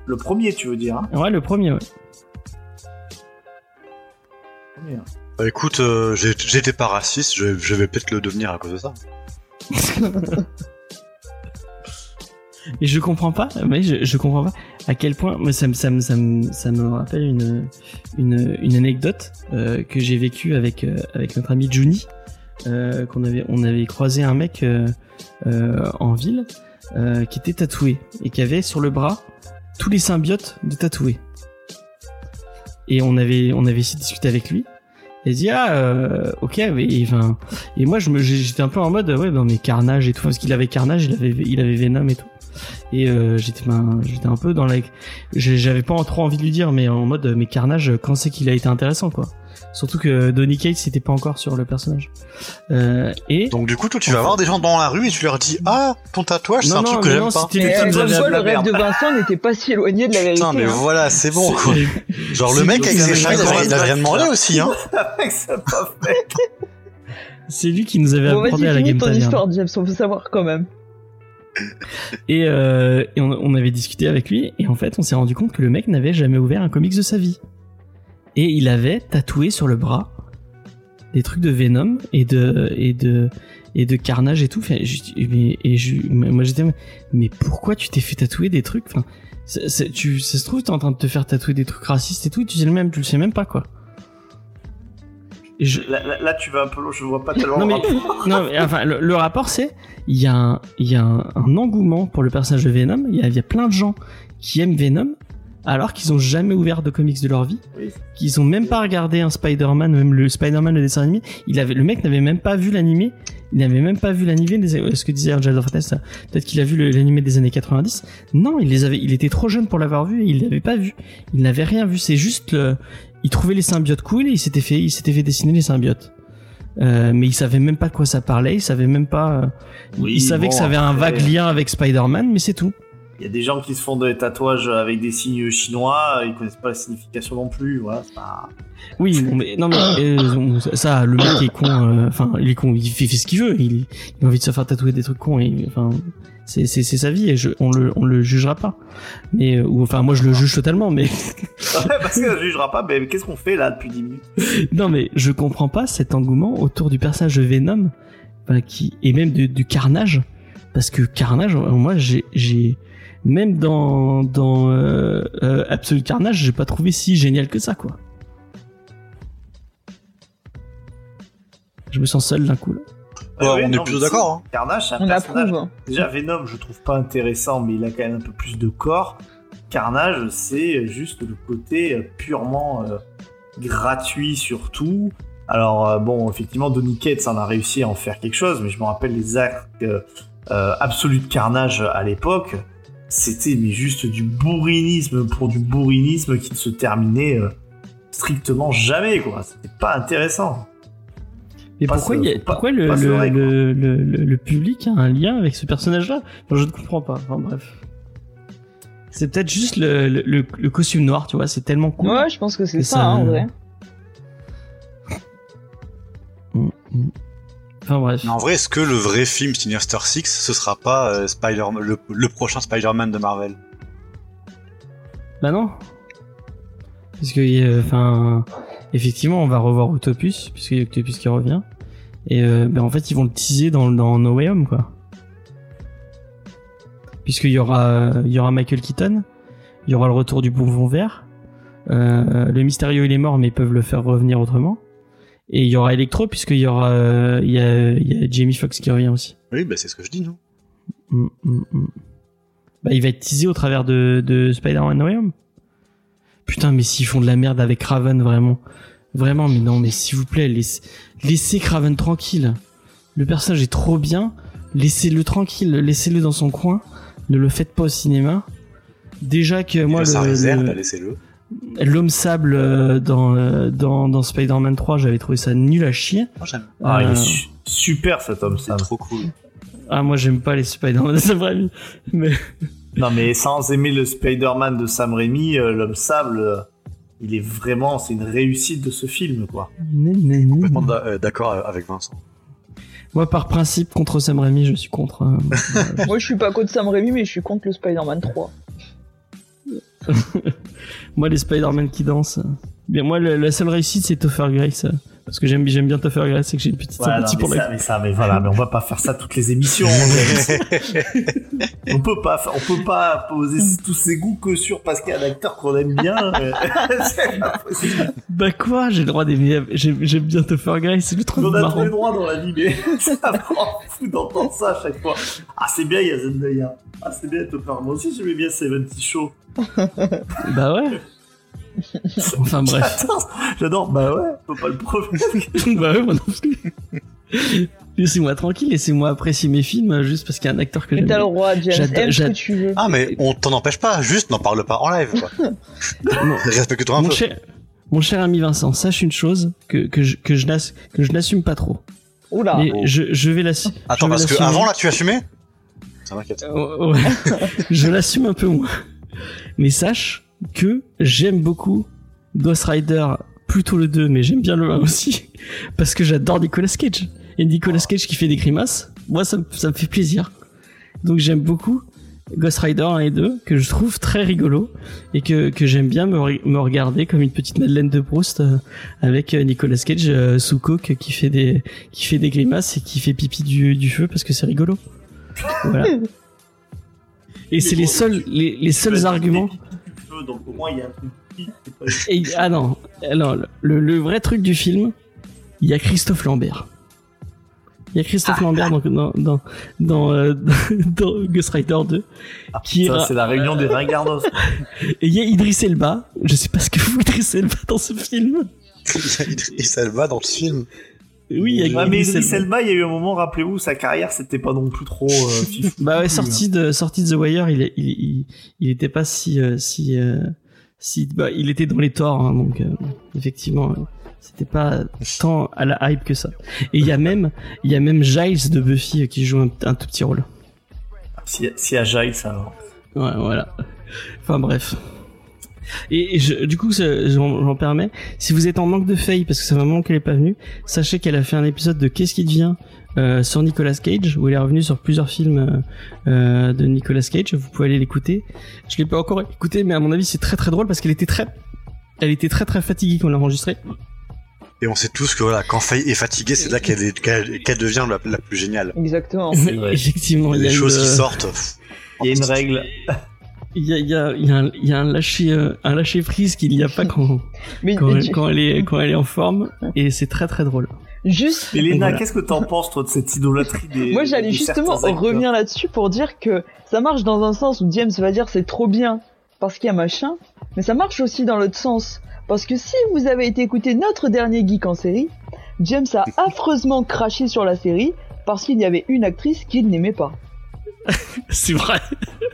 Speaker 4: le premier, tu veux dire hein
Speaker 1: Ouais, le premier, ouais.
Speaker 4: Le premier.
Speaker 3: Bah, écoute, euh, j'ai- j'étais pas raciste, je, je vais peut-être le devenir à cause de ça. [laughs]
Speaker 1: Et je comprends pas, mais je, je comprends pas à quel point, mais ça, me- ça, me- ça, me- ça me rappelle une, une, une anecdote euh, que j'ai vécue avec, euh, avec notre ami Juni, euh, qu'on avait, on avait croisé un mec en ville qui était tatoué et qui avait sur le bras tous les symbiotes de tatoué. Et on avait, on avait essayé de discuter avec lui. Et il dit ah ok mais et moi je me j'étais un peu en mode ouais non mais Carnage et tout parce qu'il avait Carnage il avait il avait Venom et tout Et euh, j'étais ben, j'étais un peu dans la j'avais pas trop envie de lui dire mais en mode mais Carnage quand c'est qu'il a été intéressant quoi. Surtout que Donny Cates n'était pas encore sur le personnage. Euh, et
Speaker 3: Donc du coup, toi, tu vas voir des gens dans la rue et tu leur dis Ah, ton tatouage, c'est un
Speaker 1: non,
Speaker 3: truc que j'aime
Speaker 1: non,
Speaker 3: pas.
Speaker 1: c'était
Speaker 2: Mais
Speaker 1: le
Speaker 2: euh,
Speaker 1: nous
Speaker 2: comme
Speaker 1: avait
Speaker 2: quoi, le
Speaker 4: la
Speaker 2: rêve
Speaker 4: merde.
Speaker 2: de Vincent n'était pas si éloigné de la vérité.
Speaker 3: Putain, mais
Speaker 2: hein.
Speaker 3: voilà, c'est bon quoi. Genre le
Speaker 1: c'est-
Speaker 3: mec avec
Speaker 1: c'est-
Speaker 3: ses chats, il avait rien demandé aussi, hein. [laughs]
Speaker 4: C'est
Speaker 1: lui qui nous avait
Speaker 2: Bon,
Speaker 1: apporté à la Game
Speaker 2: ton histoire, James, on veut savoir quand même.
Speaker 1: Et, euh, on, on avait discuté avec lui, et en fait, on s'est rendu compte que le mec n'avait jamais ouvert un comics de sa vie. Et il avait tatoué sur le bras des trucs de Venom et de et de et de Carnage et tout. Enfin, je- mais, et je, moi j'étais, mais pourquoi tu t'es fait tatouer des trucs? Enfin, tu, ça se trouve, t'es en train de te faire tatouer des trucs racistes et tout. Tu sais le même, tu le sais même pas quoi. Je,
Speaker 4: Là, là- là, tu vas un peu loin, je vois pas tellement
Speaker 1: non
Speaker 4: le rapport. [laughs]
Speaker 1: non, mais, enfin, le, le rapport c'est, il y a, un, il y a un, un engouement pour le personnage de Venom. Il y y a plein de gens qui aiment Venom, alors qu'ils ont jamais ouvert de comics de leur vie,
Speaker 4: Oui.
Speaker 1: qu'ils ont même pas regardé un Spider-Man, même le Spider-Man le dessin animé. Il avait, le mec n'avait même pas vu l'animé. Il n'avait même pas vu l'animé des, ce que disait of Fantasy, peut-être qu'il a vu l'animé des années 90. Non, il les avait, il était trop jeune pour l'avoir vu et il l'avait pas vu. Il n'avait rien vu. C'est juste le, il trouvait les symbiotes cool et il s'était fait, il s'était fait dessiner les symbiotes. Euh, mais il savait même pas de quoi ça parlait, il savait même pas. euh,
Speaker 4: Oui,
Speaker 1: il savait
Speaker 4: bon,
Speaker 1: que ça avait un vague lien avec Spider-Man, mais c'est tout.
Speaker 4: Il y a des gens qui se font des tatouages avec des signes chinois, ils connaissent pas la signification non plus, voilà. c'est pas-
Speaker 1: Oui, mais, non, mais [coughs] euh, ça, le mec est con. euh, Enfin, il est con. Il fait, fait ce qu'il veut. Il, il a envie de se faire tatouer des trucs cons. Et, enfin, c'est c'est c'est sa vie et je, on le on le jugera pas. Mais euh, ou enfin, moi je le juge totalement. Mais [laughs] [laughs]
Speaker 4: parce je jugera pas, mais qu'est-ce qu'on fait là depuis 10 minutes?
Speaker 1: Non, mais je comprends pas cet engouement autour du personnage de Venom, enfin, qui et même du, du Carnage, parce que Carnage, euh, moi j'ai j'ai même dans dans euh, euh, Absolute Carnage, j'ai pas trouvé si génial que ça quoi. Je me sens seul d'un coup là.
Speaker 3: Ouais,
Speaker 4: Ah
Speaker 3: on est plutôt d'accord, hein.
Speaker 4: Carnage, c'est un
Speaker 2: On
Speaker 4: personnage.
Speaker 2: approuve.
Speaker 4: Déjà, Venom, je trouve pas intéressant, mais il a quand même un peu plus de corps. Carnage, c'est juste le côté euh, purement euh, gratuit surtout. Alors, euh, bon, effectivement, Donny Cates en a réussi à en faire quelque chose, mais je me rappelle les actes euh, euh, absolus de Carnage à l'époque. C'était mais juste du bourrinisme pour du bourrinisme qui ne se terminait euh, strictement jamais, quoi. C'était pas intéressant. Pas
Speaker 1: pourquoi,
Speaker 4: se-
Speaker 1: il y a-
Speaker 4: faut pas-
Speaker 1: pourquoi le, le, le, le, le- le public a un lien avec ce personnage-là? Enfin, Je ne comprends pas. Enfin bref. C'est peut-être juste le, le, le- le costume noir, tu vois, c'est tellement cool.
Speaker 2: Ouais, je pense que c'est ça,
Speaker 1: ça-
Speaker 2: hein, en vrai.
Speaker 1: Mm, mm. Enfin bref.
Speaker 3: En vrai, est-ce que le vrai film Sinister Six, ce sera pas euh, Spider le, le prochain Spider-Man de Marvel?
Speaker 1: Bah non. Parce que, euh, enfin, effectivement, on va revoir Octopus, puisqu'il y a Octopus qui revient. Et euh, ben, en fait, ils vont le teaser dans, dans No Way Home, quoi. Puisqu'il y aura, il y aura Michael Keaton, il y aura le retour du bonbon vert. Euh, le mystérieux il est mort, mais ils peuvent le faire revenir autrement. Et il y aura Electro, puisqu'il y aura, euh, il y a, il y a Jamie Foxx qui revient aussi.
Speaker 3: Oui, bah c'est ce que je dis, non?
Speaker 1: Mm, mm, mm. Bah, il va être teasé au travers de, de Spider-Man No Way Home. Putain, mais s'ils font de la merde avec Raven, vraiment. Vraiment, mais non, mais s'il vous plaît, laissez, laissez Craven tranquille. Le personnage est trop bien. Laissez-le tranquille, laissez-le dans son coin. Ne le faites pas au cinéma. Déjà que moi, le-
Speaker 3: réserve,
Speaker 1: le-
Speaker 3: laissez-le.
Speaker 1: l'homme sable euh, dans, euh, dans, dans Spider-Man 3, j'avais trouvé ça nul à chier.
Speaker 3: Moi, j'aime.
Speaker 4: Ah, il
Speaker 1: Euh,
Speaker 4: est su- super cet homme,
Speaker 3: C'est
Speaker 4: Sam.
Speaker 3: trop cool.
Speaker 1: Ah, moi, j'aime pas les Spider-Man, [laughs] c'est vrai. Mais,
Speaker 4: Non, mais sans aimer le Spider-Man de Sam Raimi, euh, l'homme sable, euh, il est vraiment, c'est une réussite de ce film, quoi.
Speaker 3: Complètement d'a- euh, d'accord avec Vincent.
Speaker 1: Moi, par principe, contre Sam Raimi, je suis contre. hein. [laughs]
Speaker 2: Moi, je suis pas contre Sam Raimi, mais je suis contre le Spider-Man 3. [laughs]
Speaker 1: moi, les Spider-Man qui dansent. euh. Bien, moi, le- la seule réussite, c'est Topher Grace. Parce que j'aime bien Topher Grace et que j'ai une petite
Speaker 4: non,
Speaker 1: sympathie pour
Speaker 4: ça,
Speaker 1: la.
Speaker 4: mais ça, mais voilà, mais on va pas faire ça toutes les émissions. [laughs] on peut pas, on peut pas poser tous ces goûts que sur parce qu'il y a un acteur qu'on aime bien. euh, [laughs] c'est.
Speaker 1: Bah quoi J'ai le droit d'aimer. J'aime bien Topher Grace, c'est le truc
Speaker 4: on a tous les droits dans la vie, mais [laughs] ça me rend fou d'entendre ça à chaque fois. Ah, c'est bien, il y a Zendaya. Ah, c'est bien, Topher. Moi aussi, j'aimais bien Seventy Show.
Speaker 1: Bah ouais. [laughs] Enfin bref.
Speaker 4: J'adore. Bah ouais, faut pas le prouver. [laughs]
Speaker 1: bah ouais, moi non plus. Laissez-moi tranquille, laissez-moi apprécier mes films euh, juste parce qu'il y a un acteur que
Speaker 2: Mais
Speaker 1: j'aime.
Speaker 2: t'as le droit, James. Aime ce que tu veux.
Speaker 3: Ah, mais on t'en empêche pas, juste n'en parle pas en live. [laughs] Respecte-toi un
Speaker 1: Mon
Speaker 3: peu.
Speaker 1: cher, mon cher ami Vincent, sache une chose que, que je, que je, n'ass- que je n'assume pas trop.
Speaker 2: Oula.
Speaker 1: Mais
Speaker 3: oh.
Speaker 1: je, je vais l'assumer.
Speaker 3: Attends, parce que avant là, tu assumais? Ça m'inquiète.
Speaker 1: Euh, ouais. je l'assume un peu moins. Mais sache que j'aime beaucoup Ghost Rider, plutôt le 2, mais j'aime bien le 1 [laughs] aussi, parce que j'adore Nicolas Cage. Et Nicolas Cage qui fait des grimaces, moi ça, me- ça me fait plaisir. Donc j'aime beaucoup Ghost Rider 1 et 2, que je trouve très rigolo, et que, que j'aime bien me, re- me regarder comme une petite Madeleine de Proust, euh, avec euh, Nicolas Cage euh, sous coke qui fait des, qui fait des grimaces et qui fait pipi du, du feu parce que c'est rigolo. Voilà. [laughs] Et c'est les seuls, les, les seuls arguments.
Speaker 4: Donc au moins il y a un truc qui- c'est pas- [laughs]
Speaker 1: Et, ah non, alors, le, le vrai truc du film, il y a Christophe Lambert. Il y a Christophe Lambert dans, dans, dans, dans, euh, [laughs] dans Ghost Rider 2.
Speaker 4: Ah,
Speaker 1: Qui ira-
Speaker 4: c'est la réunion des ringardos. [laughs]
Speaker 1: Et il y a Idriss Elba. Je sais pas ce que fout Idriss Elba dans ce film.
Speaker 3: Et ça va dans le film.
Speaker 1: Oui, il y a
Speaker 4: Ouais, mais.
Speaker 1: Elba,
Speaker 4: il y a eu un moment, rappelez-vous, sa carrière, c'était pas non plus trop euh, [laughs] fifou.
Speaker 1: Bah ouais, sorti de, sorti de The Wire, il, il, il, il était pas si, euh, si, euh, si, bah, il était dans les torts, hein, donc, euh, effectivement, c'était pas tant à la hype que ça. Et il y a même, il y a même Giles de Buffy qui joue un, un tout petit rôle.
Speaker 4: Si, si à Giles, alors.
Speaker 1: Ouais, voilà. Enfin bref. Et, et je- du coup, j'en permets. Si vous êtes en manque de Faye, parce que ça fait un moment qu'elle est pas venue, sachez qu'elle a fait un épisode de Qu'est-ce qui devient euh, sur Nicolas Cage, où elle est revenue sur plusieurs films euh, euh, de Nicolas Cage. Vous pouvez aller l'écouter. Je l'ai pas encore écouté, mais à mon avis, c'est très très drôle parce qu'elle était très, elle était très très fatiguée quand on l'a enregistré.
Speaker 3: Et on sait tous que voilà, quand Faye est fatiguée, c'est là qu'elle devient la, la plus géniale.
Speaker 2: Exactement. [laughs]
Speaker 1: Effectivement, il y a
Speaker 3: Les
Speaker 1: une,
Speaker 3: choses qui sortent. pff,
Speaker 4: Il y a une règle.
Speaker 1: Il y a, y a, il y a un, il y a un lâcher, euh, un lâcher prise qu'il n'y a pas quand, [laughs]
Speaker 2: Mais
Speaker 1: quand,
Speaker 2: mais
Speaker 1: elle,
Speaker 2: tu-
Speaker 1: quand elle est, quand elle est en forme, et c'est très très drôle.
Speaker 2: juste,
Speaker 4: Elena,
Speaker 1: Voilà.
Speaker 4: qu'est-ce que t'en penses, toi, de cette idolâtrie des.
Speaker 2: moi j'allais
Speaker 4: de
Speaker 2: justement revenir là-dessus pour dire que ça marche dans un sens où James va dire c'est trop bien parce qu'il y a machin, mais ça marche aussi dans l'autre sens. Parce que si vous avez été écouter notre dernier geek en série, James a [laughs] affreusement craché sur la série parce qu'il y avait une actrice qu'il n'aimait pas. [laughs]
Speaker 1: C'est vrai.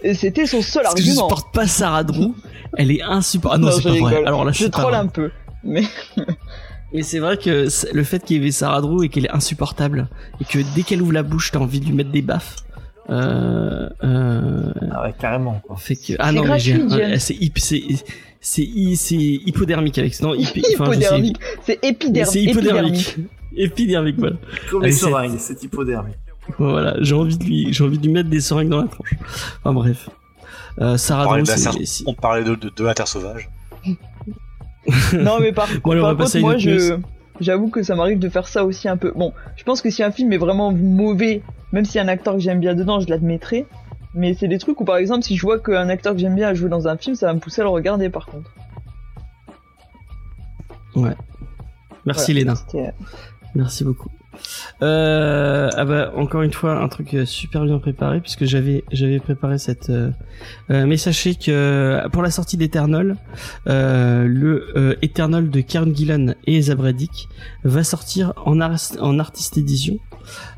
Speaker 2: Et c'était son seul
Speaker 1: Parce que je
Speaker 2: argument.
Speaker 1: supporte pas Sarah Drew. Elle est insupportable. Ah non,
Speaker 2: Non,
Speaker 1: c'est
Speaker 2: je
Speaker 1: pas vrai. Alors là,
Speaker 2: Je
Speaker 1: pas
Speaker 2: troll un peu. Mais [laughs]
Speaker 1: Mais c'est vrai que le fait qu'il y ait Sarah Drew et qu'elle est insupportable et que dès qu'elle ouvre la bouche, t'as envie de lui mettre des baffes. Euh, euh,
Speaker 4: Ah ouais, carrément, quoi.
Speaker 1: fait que ah
Speaker 2: C'est
Speaker 1: non mais j'ai
Speaker 2: gratuit,
Speaker 1: un-
Speaker 2: James.
Speaker 1: c'est hip- c'est c'est hypodermique avec non je sais-
Speaker 2: hypodermique, c'est épidermique.
Speaker 1: c'est hypodermique épidermique voilà
Speaker 4: Comme les
Speaker 1: c'est
Speaker 4: hypodermique.
Speaker 1: Voilà j'ai envie de lui j'ai envie de lui mettre des seringues dans la tronche enfin bref euh, Sarah
Speaker 3: On parlait,
Speaker 1: c'est
Speaker 3: on parlait de, de, de la Terre sauvage. [laughs]
Speaker 2: Non, mais par,
Speaker 1: Bon, allez, on
Speaker 2: par
Speaker 1: va passer
Speaker 2: contre,
Speaker 1: à
Speaker 2: moi,
Speaker 1: une autre
Speaker 2: je, j'avoue que ça m'arrive de faire ça aussi un peu. Bon, je pense que si un film est vraiment mauvais, même s'il y a un acteur que j'aime bien dedans, je l'admettrai. Mais c'est des trucs où, par exemple, si je vois qu'un acteur que j'aime bien a joué dans un film, ça va me pousser à le regarder, par contre.
Speaker 1: merci
Speaker 2: Voilà.
Speaker 1: Léna
Speaker 2: C'était-
Speaker 1: Merci beaucoup. Euh, ah bah encore une fois un truc euh, super bien préparé puisque j'avais préparé cette. Euh, euh, mais sachez que pour la sortie d'Eternal, le Eternal de Karen Gillan et Zabraddick va sortir en, ars- en artiste édition.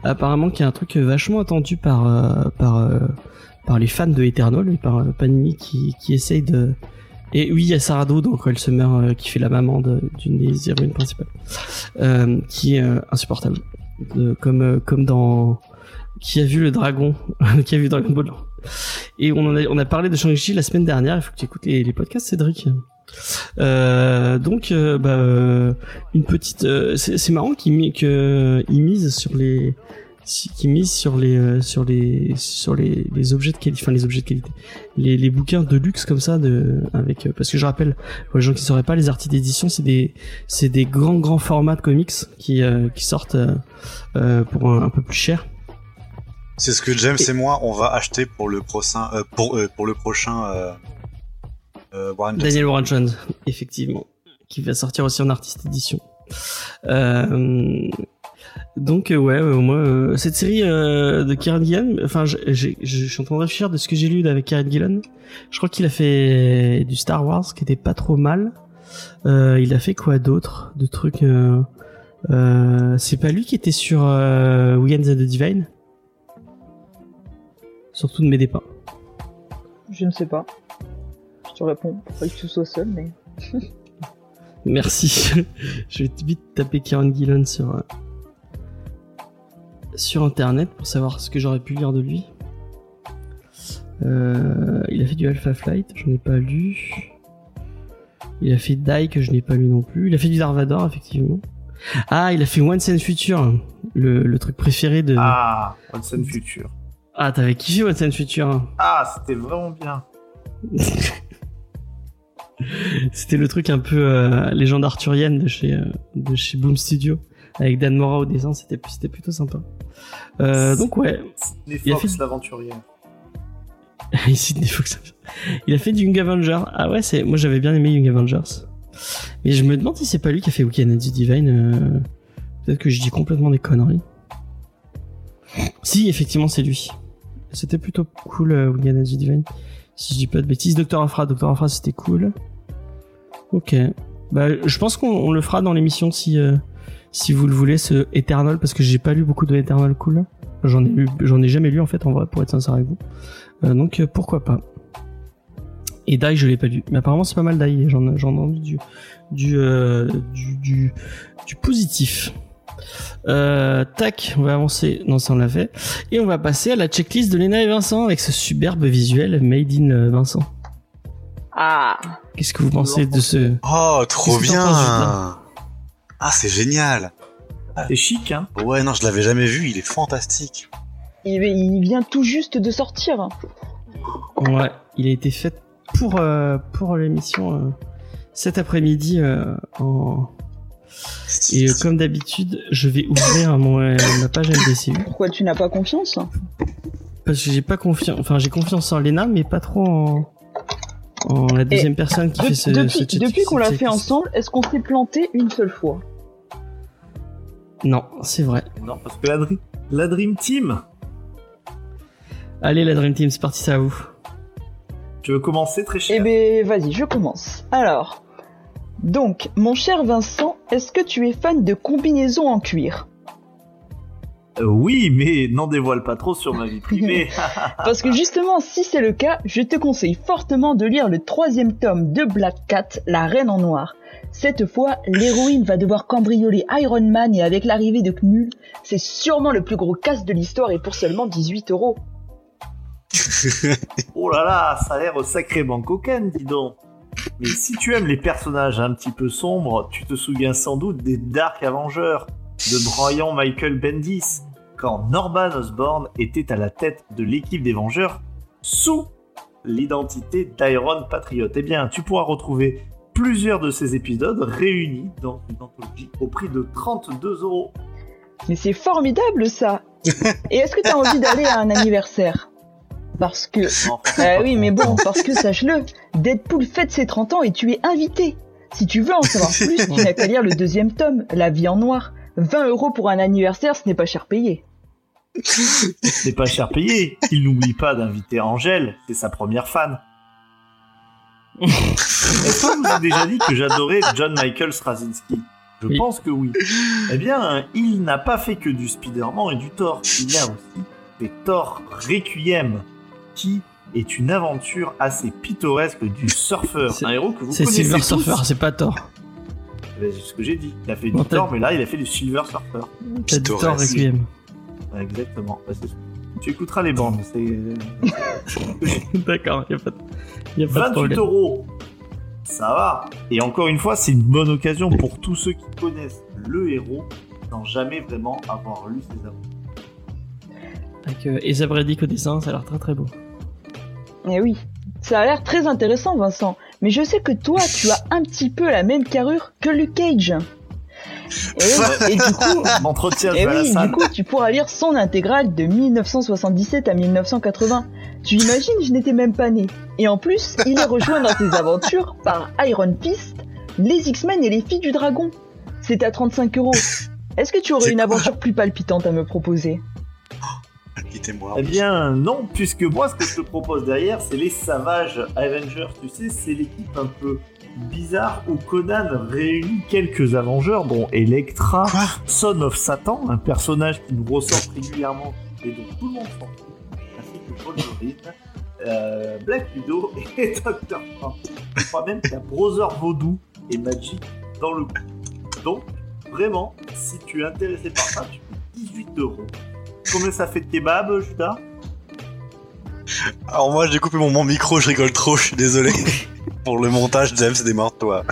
Speaker 1: Apparemment, qu'il y a un truc vachement attendu par par les fans de Eternal et par Panini qui qui essaye de et oui, il y a Sarah Doe, donc elle se meurt, euh, qui fait la maman d'une des héroïnes principales, euh, qui est euh, insupportable, De- comme euh, comme dans qui a vu le dragon, [laughs] qui a vu Dragon Ball. Et on en a on a parlé de Shang-Chi la semaine dernière. Il faut que tu écoutes les, podcasts, Cédric. Euh, donc, euh, bah, euh, une petite, c'est marrant qu'il mi- que il mise sur les qui mise sur les euh, sur les sur les, les objets de qualité enfin les objets de qualité. Les, les bouquins de luxe comme ça de avec euh, parce que je rappelle pour les gens qui sauraient pas les articles d'édition c'est des c'est des grands grands formats de comics qui euh, qui sortent pour un, un peu plus cher.
Speaker 3: C'est ce que James et moi on va acheter pour le prochain pour pour le prochain Warren Johnson.
Speaker 1: Daniel Warren Jones effectivement qui va sortir aussi en artiste édition. Euh, donc euh, ouais euh, moi euh, cette série euh, de Kieran Gillan enfin je, suis en train de réfléchir de ce que j'ai lu avec Kieran Gillan je crois qu'il a fait du Star Wars qui était pas trop mal euh, il a fait quoi d'autre de trucs c'est pas lui qui était sur euh, Weekends at the Divine? Surtout ne m'aidez pas.
Speaker 2: Je ne sais pas. Je te réponds. Pas que tu sois seul, mais. [laughs]
Speaker 1: Merci. [laughs] je vais vite taper Kieran Gillen sur sur internet pour savoir ce que j'aurais pu lire de lui. Euh, il a fait du Alpha Flight, j'en ai pas lu. Il a fait Die que je n'ai pas lu non plus. Il a fait du Darvador effectivement. Ah, il a fait Once and Future, le, le truc préféré de.
Speaker 4: Ah, Once and Future.
Speaker 1: Ah, t'avais kiffé Once and Future.
Speaker 4: Ah, c'était vraiment bien. [laughs]
Speaker 1: C'était le truc un peu euh, légende arthurienne de chez euh, de chez Boom Studio avec Dan Mora au dessin. C'était c'était plutôt sympa. Euh, donc ouais, a
Speaker 4: Fox,
Speaker 1: fait-
Speaker 4: l'aventurier. [laughs]
Speaker 1: Des Fox. Il a fait Young Avenger. Ah ouais, c'est moi j'avais bien aimé Young Avengers. Mais je me demande si c'est pas lui qui a fait Weekend at the Divine. euh, Peut-être que je dis complètement des conneries. Si, effectivement, c'est lui. C'était plutôt cool euh, Weekend at the Divine. Si je dis pas de bêtises, Docteur Afra, Docteur Afra, c'était cool. Ok. Bah, je pense qu'on on le fera dans l'émission si euh, si vous le voulez, ce Eternal, parce que j'ai pas lu beaucoup de Eternal cool. J'en ai lu, j'en ai jamais lu en fait, en vrai, pour être sincère avec vous. Euh, donc euh, pourquoi pas. Et Die, je l'ai pas lu. Mais apparemment, c'est pas mal Die. J'en j'en ai entendu du, du, euh, du, du, du positif. Euh, tac, on va avancer. Non, ça on l'a fait. Et on va passer à la checklist de Léna et Vincent avec ce superbe visuel made in Vincent.
Speaker 2: Ah
Speaker 1: Qu'est-ce que vous pensez de ce
Speaker 3: Oh, trop bien Ah, c'est génial.
Speaker 4: C'est chic, hein.
Speaker 3: Ouais, non, je l'avais jamais vu, il est fantastique.
Speaker 2: il, il vient tout juste de sortir.
Speaker 1: Ouais, il a été fait pour euh, pour l'émission euh, cet après-midi euh, en et euh, comme d'habitude, je vais ouvrir mon euh, ma page MDCU
Speaker 2: Pourquoi tu n'as pas confiance?
Speaker 1: Parce que j'ai pas confiance enfin j'ai confiance en Lena mais pas trop en en la deuxième personne qui
Speaker 2: De-
Speaker 1: fait ce
Speaker 2: Depuis,
Speaker 1: ce
Speaker 2: depuis qu'on l'a fait ensemble, est-ce qu'on s'est planté une seule fois?
Speaker 1: Non, c'est vrai.
Speaker 4: Non, parce que la, Dr- la Dream Team.
Speaker 1: Allez la Dream Team, c'est parti ça à vous.
Speaker 4: Tu veux commencer très cher
Speaker 2: Eh ben, vas-y, je commence. Alors, donc, mon cher Vincent, est-ce que tu es fan de combinaisons en cuir?
Speaker 4: Euh, Oui, mais n'en dévoile pas trop sur ma vie privée. [laughs] [laughs]
Speaker 2: Parce que justement, si c'est le cas, je te conseille fortement de lire le troisième tome de Black Cat, La Reine en Noir. Cette fois, l'héroïne va devoir cambrioler Iron Man et avec l'arrivée de Knull, c'est sûrement le plus gros casse de l'histoire et pour seulement 18 euros. [laughs]
Speaker 4: oh là là, ça a l'air sacrément cocaine, dis donc. Mais si tu aimes les personnages un petit peu sombres, tu te souviens sans doute des Dark Avengers de Brian Michael Bendis, quand Norman Osborn était à la tête de l'équipe des Vengeurs sous l'identité d'Iron Patriot. Eh bien, tu pourras retrouver plusieurs de ces épisodes réunis dans une anthologie au prix de 32 euros.
Speaker 2: Mais c'est formidable ça Et est-ce que t'as envie d'aller à un anniversaire? Parce que... Ah oui, mais bon, parce que sache-le, Deadpool fête ses 30 ans et tu es invité. Si tu veux en savoir plus, tu n'as qu'à lire le deuxième tome, La vie en noir. 20 euros pour un anniversaire, ce n'est pas cher payé. [laughs]
Speaker 4: C'est pas cher payé. Il n'oublie pas d'inviter Angèle, c'est sa première fan. [laughs] Est-ce que vous ai déjà dit que j'adorais John Michael Straczynski? Je
Speaker 1: Oui.
Speaker 4: pense que oui. Eh bien, il n'a pas fait que du Spider-Man et du Thor. Il a aussi fait Thor Requiem, qui est une aventure assez pittoresque du surfeur.
Speaker 1: C'est-
Speaker 4: Un héros que vous
Speaker 1: C'est Silver
Speaker 4: tous.
Speaker 1: Surfer, c'est pas Thor.
Speaker 4: C'est ce que j'ai dit. Il a fait du Thor, mais là, il a fait du Silver Surfer.
Speaker 1: T'as Thor
Speaker 3: Pittoresque.
Speaker 1: Requiem.
Speaker 4: Exactement. C'est- Tu écouteras les bandes. C'est [laughs]
Speaker 1: D'accord, y a pas de, y a pas de
Speaker 4: 28
Speaker 1: problème.
Speaker 4: euros. Ça va. Et encore une fois, c'est une bonne occasion pour tous ceux qui connaissent le héros sans jamais vraiment avoir lu ses aventures.
Speaker 1: Avec euh, Esa Bredick au dessin, ça a l'air très très beau.
Speaker 2: Eh oui, ça a l'air très intéressant Vincent, mais je sais que toi, tu as un petit peu la même carrure que Luke Cage. Et, du coup, oui, du coup, tu pourras lire son intégrale de 1977 à 1980. Tu imagines, je n'étais même pas né. Et en plus, il est rejoint dans ses aventures par Iron Fist, les X-Men et les Filles du Dragon. C'est à 35 euros. Est-ce que tu aurais une aventure plus palpitante à me proposer?
Speaker 3: Quittez-moi.
Speaker 4: Eh bien, non, puisque moi, ce que je te propose derrière, c'est les Savages Avengers. Tu sais, c'est l'équipe un peu bizarre où Conan réunit quelques Avengers, dont Elektra,
Speaker 3: Quoi?
Speaker 4: Son of Satan, un personnage qui nous ressort régulièrement et dont tout le monde s'en fout, ainsi que Wolverine, euh, Black Widow [laughs] et Doctor Strange. Je crois même qu'il y a Brother Vaudou et Magic dans le coup. Donc, vraiment, si tu es intéressé par ça, tu payes 18 euros. Combien ça fait de kebab, Judas?
Speaker 3: Alors moi j'ai coupé mon, mon micro, je rigole trop, je suis désolé. [laughs] Pour le montage, James, démarre-toi.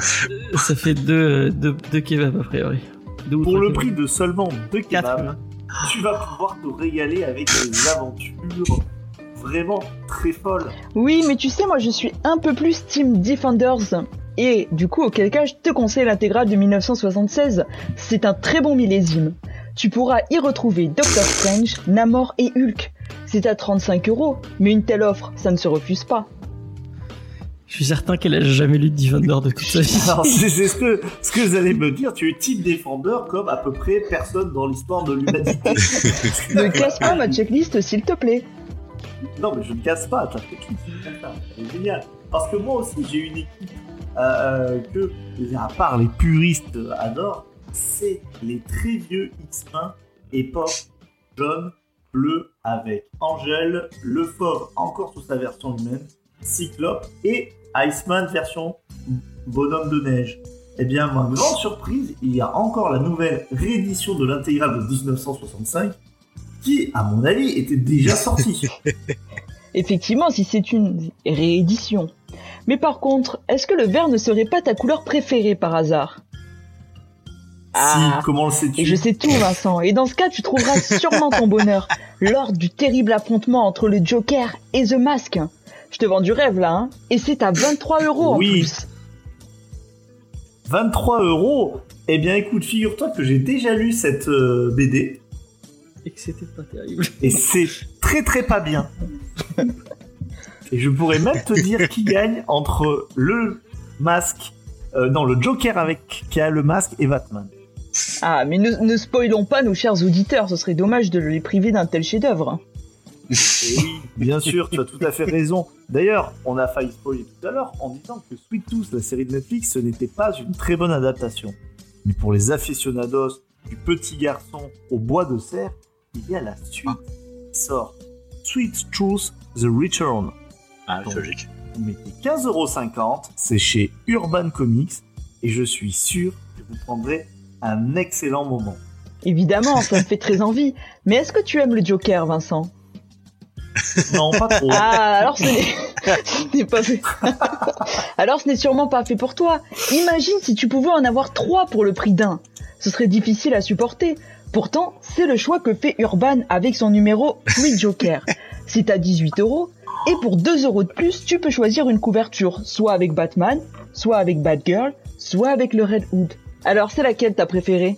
Speaker 1: Ça fait deux, deux, deux kebabs a priori. Deux ou
Speaker 4: Pour le
Speaker 1: kebabs.
Speaker 4: prix de seulement 2
Speaker 1: Quatre,
Speaker 4: kebabs, tu vas pouvoir te régaler avec des aventures vraiment très folles.
Speaker 2: Oui, mais tu sais, moi je suis un peu plus Team Defenders. Et du coup, auquel cas, je te conseille l'intégrale de 1976. C'est un très bon millésime. Tu pourras y retrouver Doctor Strange, Namor et Hulk. C'est à 35 euros, mais une telle offre, ça ne se refuse pas.
Speaker 1: Je suis certain qu'elle a jamais lu de Defender de toute sa vie.
Speaker 4: Alors, c'est c'est ce que, ce que vous allez me dire, tu es type défendeur comme à peu près personne dans l'histoire de l'humanité. [laughs]
Speaker 2: Ne casse pas ma checklist, s'il te plaît.
Speaker 4: non, mais je ne casse pas, ta technique, c'est comme ça. C'est génial. Parce que moi aussi, j'ai une équipe euh, que, à part les puristes adorent, c'est les très vieux X-Men époque jaune, bleu, avec Angèle, le fauve encore sous sa version humaine, Cyclope et Iceman version bonhomme de neige. Eh bien, ma grande surprise, il y a encore la nouvelle réédition de l'intégrale de 1965 qui, à mon avis, était déjà sortie. [laughs]
Speaker 2: Effectivement, si c'est une réédition. Mais par contre, est-ce que le vert ne serait pas ta couleur préférée par hasard? Ah.
Speaker 4: Si, comment le sais-tu
Speaker 2: Et je sais tout, Vincent. Et dans ce cas, tu trouveras sûrement ton bonheur lors du terrible affrontement entre le Joker et The Mask. Je te vends du rêve là, hein. Et c'est à 23 euros
Speaker 4: Oui.
Speaker 2: en plus.
Speaker 4: 23 euros Eh bien, écoute, figure-toi que j'ai déjà lu cette euh, BD
Speaker 1: Et que c'était pas terrible.
Speaker 4: et c'est très très pas bien. Et je pourrais même te dire qui gagne entre le masque, euh, non, le Joker avec qui a le masque et Batman.
Speaker 2: Ah, mais ne, ne spoilons pas nos chers auditeurs, ce serait dommage de les priver d'un tel chef-d'œuvre.
Speaker 4: Oui, bien [laughs] sûr, tu as tout à fait raison. D'ailleurs, on a failli spoiler tout à l'heure en disant que Sweet Tooth, la série de Netflix, ce n'était pas une très bonne adaptation. Mais pour les aficionados du petit garçon au bois de serre, il y a la suite qui sort. Sweet Tooth The Return.
Speaker 3: Ah,
Speaker 4: Donc,
Speaker 3: logique.
Speaker 4: Vous mettez 15,50€, c'est chez Urban Comics, et je suis sûr que vous prendrez un excellent moment.
Speaker 2: Évidemment, ça me fait très envie. Mais est-ce que tu aimes le Joker, Vincent?
Speaker 4: Non, pas trop.
Speaker 2: Ah, alors ce n'est, [laughs] pas fait. [laughs] alors ce n'est sûrement pas fait pour toi. Imagine si tu pouvais en avoir trois pour le prix d'un. Ce serait difficile à supporter. Pourtant, c'est le choix que fait Urban avec son numéro Free Joker. C'est à 18 euros. Et pour 2 euros de plus, tu peux choisir une couverture, soit avec Batman, soit avec Batgirl, soit avec le Red Hood. Alors c'est laquelle t'as préférée?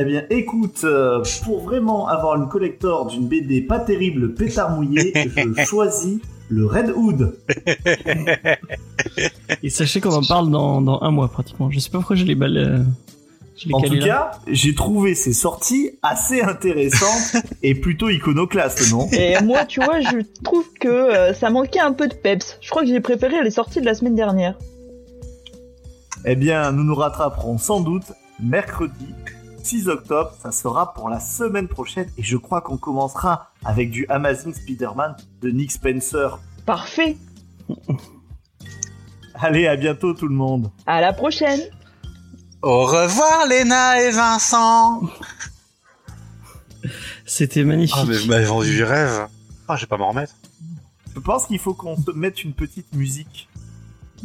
Speaker 4: Eh bien, écoute, euh, pour vraiment avoir une collector d'une BD pas terrible, pétard mouillé, [laughs] je choisis le Red Hood. [laughs]
Speaker 1: Et sachez qu'on en parle dans, dans un mois pratiquement. Je sais pas pourquoi je l'ai balle. euh, je
Speaker 4: En tout
Speaker 1: là.
Speaker 4: cas, j'ai trouvé ces sorties assez intéressantes [laughs] et plutôt iconoclastes, non?
Speaker 2: Et moi, tu vois, je trouve que euh, ça manquait un peu de peps. Je crois que j'ai préféré les sorties de la semaine dernière.
Speaker 4: Eh bien, nous nous rattraperons sans doute mercredi 6 octobre. Ça sera pour la semaine prochaine et je crois qu'on commencera avec du Amazing Spider-Man de Nick Spencer.
Speaker 2: Parfait. [laughs]
Speaker 4: Allez, à bientôt tout le monde.
Speaker 2: À la prochaine.
Speaker 3: Au revoir, Léna et Vincent. [laughs]
Speaker 1: C'était magnifique.
Speaker 3: Ah, mais vous m'avez vendu du rêve. Ah, je vais pas m'en remettre.
Speaker 4: Je pense qu'il faut qu'on se mette une petite musique.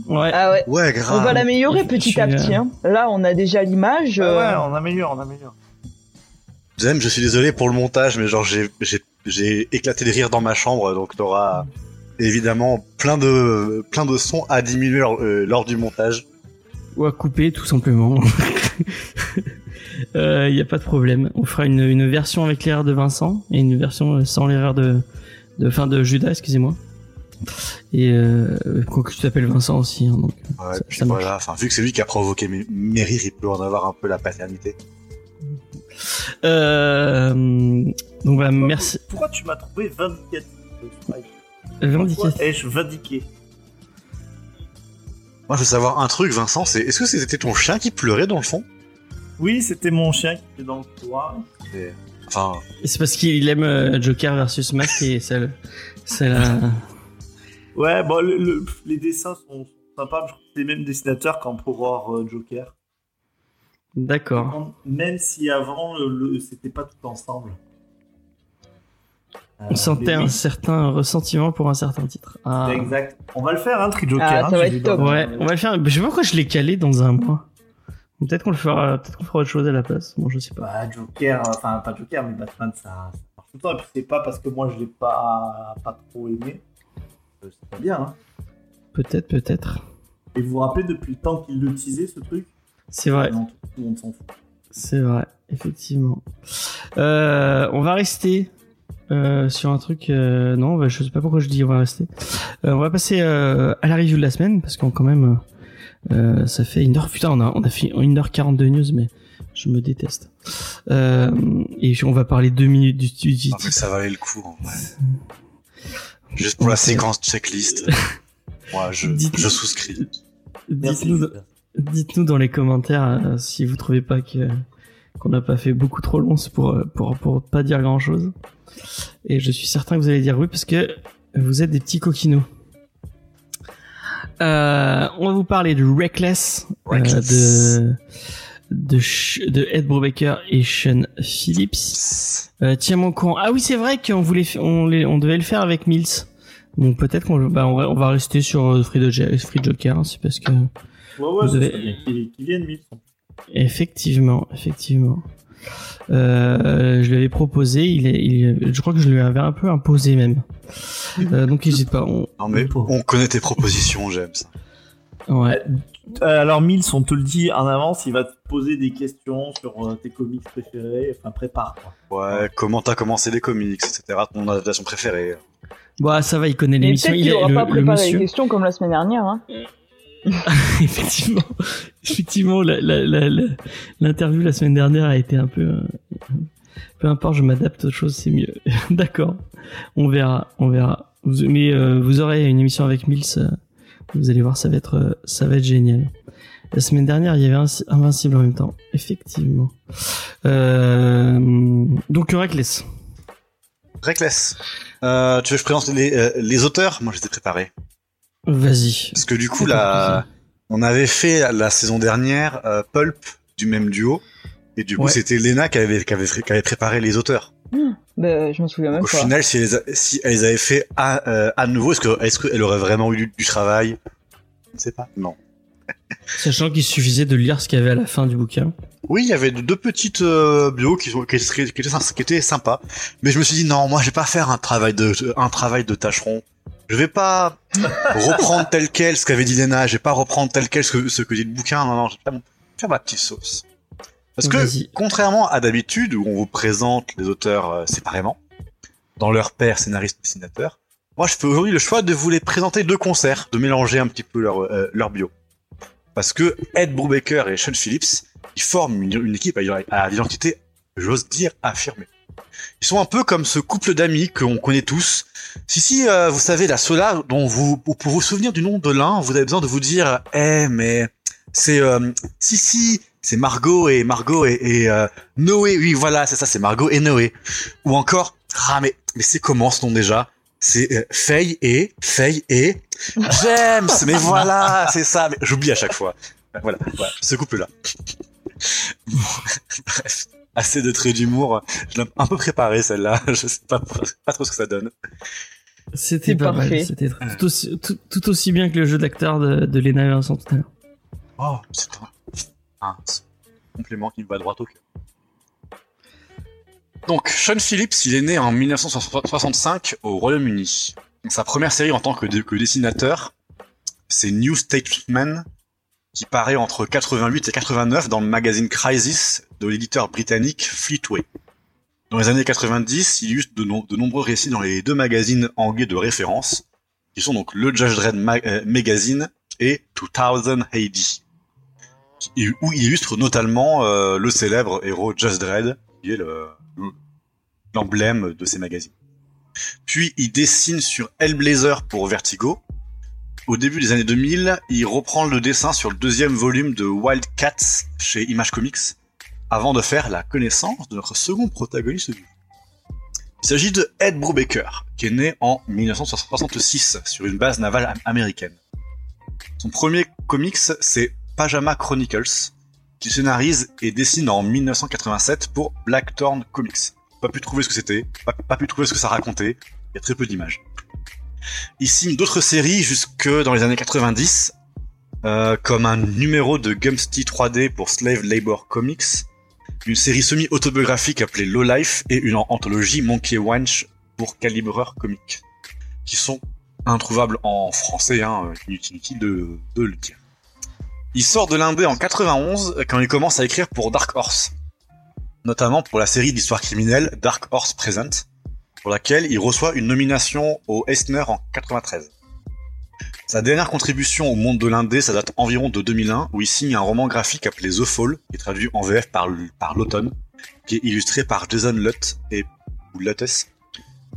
Speaker 1: Ouais.
Speaker 2: Ah ouais.
Speaker 3: Ouais,
Speaker 2: On va l'améliorer petit
Speaker 1: suis,
Speaker 2: à petit.
Speaker 1: euh,
Speaker 2: hein. Là, on a déjà l'image.
Speaker 4: Ah
Speaker 2: euh,
Speaker 4: ouais, on améliore, on améliore.
Speaker 3: James, je suis désolé pour le montage, mais genre j'ai j'ai j'ai éclaté de rire dans ma chambre, donc t'auras évidemment plein de plein de sons à diminuer lors, euh, lors du montage.
Speaker 1: Ou à couper tout simplement. [laughs] Il n'y a pas de problème. On fera une, une version avec l'erreur de Vincent et une version sans l'erreur de, de fin de Judas, excusez-moi. Et euh, quoi que tu t'appelles Vincent aussi. hein, donc,
Speaker 3: Ouais,
Speaker 1: Ça-
Speaker 3: puis
Speaker 1: ça marche.
Speaker 3: voilà, enfin vu que c'est lui qui a provoqué mes, mes rires, il peut en avoir un peu la paternité.
Speaker 1: Euh, donc voilà, merci.
Speaker 4: Pourquoi tu m'as trouvé vindicatif Spike?
Speaker 1: Vindicatif.
Speaker 4: Pourquoi ai-je vindiqué?
Speaker 3: Moi, je veux savoir un truc, Vincent, c'est est-ce que c'était ton chien qui pleurait dans le fond?
Speaker 4: Oui, c'était mon chien qui était dans le couloir.
Speaker 3: Et- Enfin,
Speaker 1: C'est parce qu'il aime euh, Joker versus Mask et ça, le- ça la...
Speaker 4: Ouais, bon, le- le- les dessins sont sympas. Je trouve que c'est les mêmes dessinateurs qu'en Power euh, Joker.
Speaker 1: D'accord.
Speaker 4: Même si avant, le, c'était pas tout ensemble. Euh,
Speaker 1: On sentait un
Speaker 4: oui,
Speaker 1: certain ressentiment pour un certain titre. Ah.
Speaker 4: c'est Exact. On va le faire, hein, Tri Joker.
Speaker 2: Ah,
Speaker 4: hein,
Speaker 2: ça va être top.
Speaker 1: Ouais, on va le faire. Je sais pas pourquoi je l'ai calé dans un mois. Peut-être qu'on le fera, peut-être qu'on fera autre chose à la place. Bon, je sais pas.
Speaker 4: Bah, Joker, euh, enfin pas Joker, mais Batman, ça, ça marche tout le temps. Et puis c'est pas parce que moi je l'ai pas, pas trop aimé. Euh, C'est pas bien, hein.
Speaker 1: Peut-être, peut-être.
Speaker 4: Et vous vous rappelez depuis le temps qu'il le teasait ce truc?
Speaker 1: C'est vrai.
Speaker 4: Non, tout le monde s'en fout.
Speaker 1: C'est vrai, effectivement. Euh, on va rester euh, sur un truc. euh, non, bah, je sais pas pourquoi je dis on va rester. Euh, on va passer euh, à la review de la semaine parce qu'on quand même, euh, ça fait une heure. Putain, on a on a fait une heure quarante de news, mais je me déteste. Euh, et on va parler deux minutes du,
Speaker 3: non, mais ça valait le coup, en vrai. Juste pour la séquence checklist. [laughs] Moi, je,
Speaker 1: Dites-
Speaker 3: je souscris.
Speaker 1: Dites-nous, dites-nous dans les commentaires euh, si vous trouvez pas que qu'on n'a pas fait beaucoup trop long c'est pour euh, pour pour pas dire grand chose. Et je suis certain que vous allez dire oui parce que vous êtes des petits coquinots. Euh, on va vous parler de Reckless, euh,
Speaker 3: Reckless.
Speaker 1: de de Ed Brubaker et Sean Phillips. Euh, tiens mon con. Ah oui, c'est vrai qu'on voulait, on, les- on devait le faire avec Mills. Bon, peut-être qu'on bah, on va, on va rester sur euh, Free, Joker, Free Joker, hein, c'est parce que
Speaker 4: Ouais, qu'il vienne, lui.
Speaker 1: effectivement, effectivement, euh, je lui avais proposé. Il est, il est- je crois que je lui avais un peu imposé même. Euh, donc n'hésite pas. On,
Speaker 3: Non, mais on connaît tes propositions, j'aime ça.
Speaker 1: Ouais.
Speaker 4: Euh, alors, Mills, on te le dit en avance, il va te poser des questions sur euh, tes comics préférés. Enfin, prépare. Quoi.
Speaker 3: Ouais, comment t'as commencé les comics, etc. Ton adaptation préférée.
Speaker 1: Bon, ça va, il connaît l'émission. Il
Speaker 2: qu'il
Speaker 1: est
Speaker 2: aura
Speaker 1: le,
Speaker 2: pas préparé les questions comme la semaine dernière. Hein. [laughs]
Speaker 1: effectivement, effectivement, la- la- la- la- l'interview la, semaine dernière a été un peu. euh, peu importe, je m'adapte aux choses, c'est mieux. [laughs] D'accord, on verra, on verra. Vous- mais euh, vous aurez une émission avec Mills. euh, vous allez voir, ça va être, euh, ça va être génial. La semaine dernière, il y avait Inci- Invincible en même temps. Effectivement. Euh, donc Reckless.
Speaker 3: Reckless. Euh, tu veux que je présente les, euh, les auteurs? Moi, ai préparés.
Speaker 1: Vas-y.
Speaker 3: Parce que du coup, on avait fait la saison dernière Pulp du même duo. Et du coup,
Speaker 1: Ouais.
Speaker 3: c'était Lena qui avait, qui, avait, qui avait préparé les auteurs.
Speaker 2: Bah, je me souviens même
Speaker 3: au
Speaker 2: pas.
Speaker 3: final, si elle, les a- si elle les avait fait à, euh, à nouveau, est-ce que- est-ce qu'elle aurait vraiment eu du, du travail? Je ne sais pas. Non. [laughs]
Speaker 1: Sachant qu'il suffisait de lire ce qu'il y avait à la fin du bouquin.
Speaker 3: Oui, il y avait deux petites euh, bios qui, sont, qui, étaient, qui, étaient, qui étaient sympas. Mais je me suis dit, non, moi, je vais pas faire un travail de, un travail de tâcheron. Je vais pas reprendre [laughs] tel quel ce qu'avait dit Lena. Je vais pas reprendre tel quel ce que, ce que dit le bouquin. Non, non, je vais faire ma petite sauce. Parce que, contrairement à d'habitude, où on vous présente les auteurs euh, séparément, dans leur père, scénariste, dessinateur, moi, je fais aujourd'hui le choix de vous les présenter de concert, de mélanger un petit peu leur, euh, leur bio. Parce que Ed Brubaker et Sean Phillips, ils forment une, une équipe à, à l'identité, j'ose dire, affirmée. Ils sont un peu comme ce couple d'amis qu'on connaît tous. Si, si, euh, vous savez, la ceux-là dont vous, pour vous souvenir du nom de l'un, vous avez besoin de vous dire, eh, mais c'est, euh, si, si, c'est Margot et Margot et, et euh, Noé. Oui, voilà, c'est ça, c'est Margot et Noé. Ou encore, ah, mais, mais c'est comment ce nom déjà? C'est euh, Faye et Faye et [laughs] James. mais voilà, c'est ça. Mais j'oublie à chaque fois. Voilà, voilà ce couple-là. Bon, Bref, assez de traits d'humour. Je l'ai un peu préparé celle-là. [laughs] Je sais pas, pas trop ce que ça donne.
Speaker 1: C'était pas
Speaker 2: parfait.
Speaker 1: mal. C'était tout aussi, tout, tout aussi bien que le jeu d'acteur de, de Lena et Vincent tout à l'heure.
Speaker 3: Oh, c'est un, complément qui me va droit au cœur. Donc, Sean Phillips, il est né en 1965 au Royaume-Uni. Sa première série en tant que, dessinateur, c'est New Statesman, qui paraît entre 88 et 89 dans le magazine Crisis de l'éditeur britannique Fleetway. Dans les années 90, il illustre de, de nombreux récits dans les deux magazines anglais de référence, qui sont donc le Judge Dredd euh, Magazine et 2000 AD, où il illustre notamment euh, le célèbre héros Just Dredd, qui est le- l'emblème de ces magazines. Puis il dessine sur Hellblazer pour Vertigo. Au début des années 2000, il reprend le dessin sur le deuxième volume de Wildcats chez Image Comics, avant de faire la connaissance de notre second protagoniste du il s'agit de Ed Brubaker, qui est né en 1966 sur une base navale am- américaine. Son premier comics, c'est Pajama Chronicles, qu'il scénarise et dessine en 1987 pour Blackthorn Comics. Pas pu trouver ce que c'était, pas, pu trouver ce que ça racontait, il y a très peu d'images. Il signe d'autres séries jusque dans les années 90, euh, comme un numéro de Gumsty 3D pour Slave Labor Comics, une série semi-autobiographique appelée Low Life et une anthologie Monkey Wench pour Calibreur Comics, qui sont introuvables en français, hein, inutile de le dire. Il sort de l'indé en 91 quand il commence à écrire pour Dark Horse, notamment pour la série d'histoires criminelles Dark Horse Present, pour laquelle il reçoit une nomination au Eisner en 93. Sa dernière contribution au monde de l'indé, ça date environ de 2001, où il signe un roman graphique appelé The Fall, qui est traduit en VF par, par l'automne, qui est illustré par Jason Lutt et Luttes,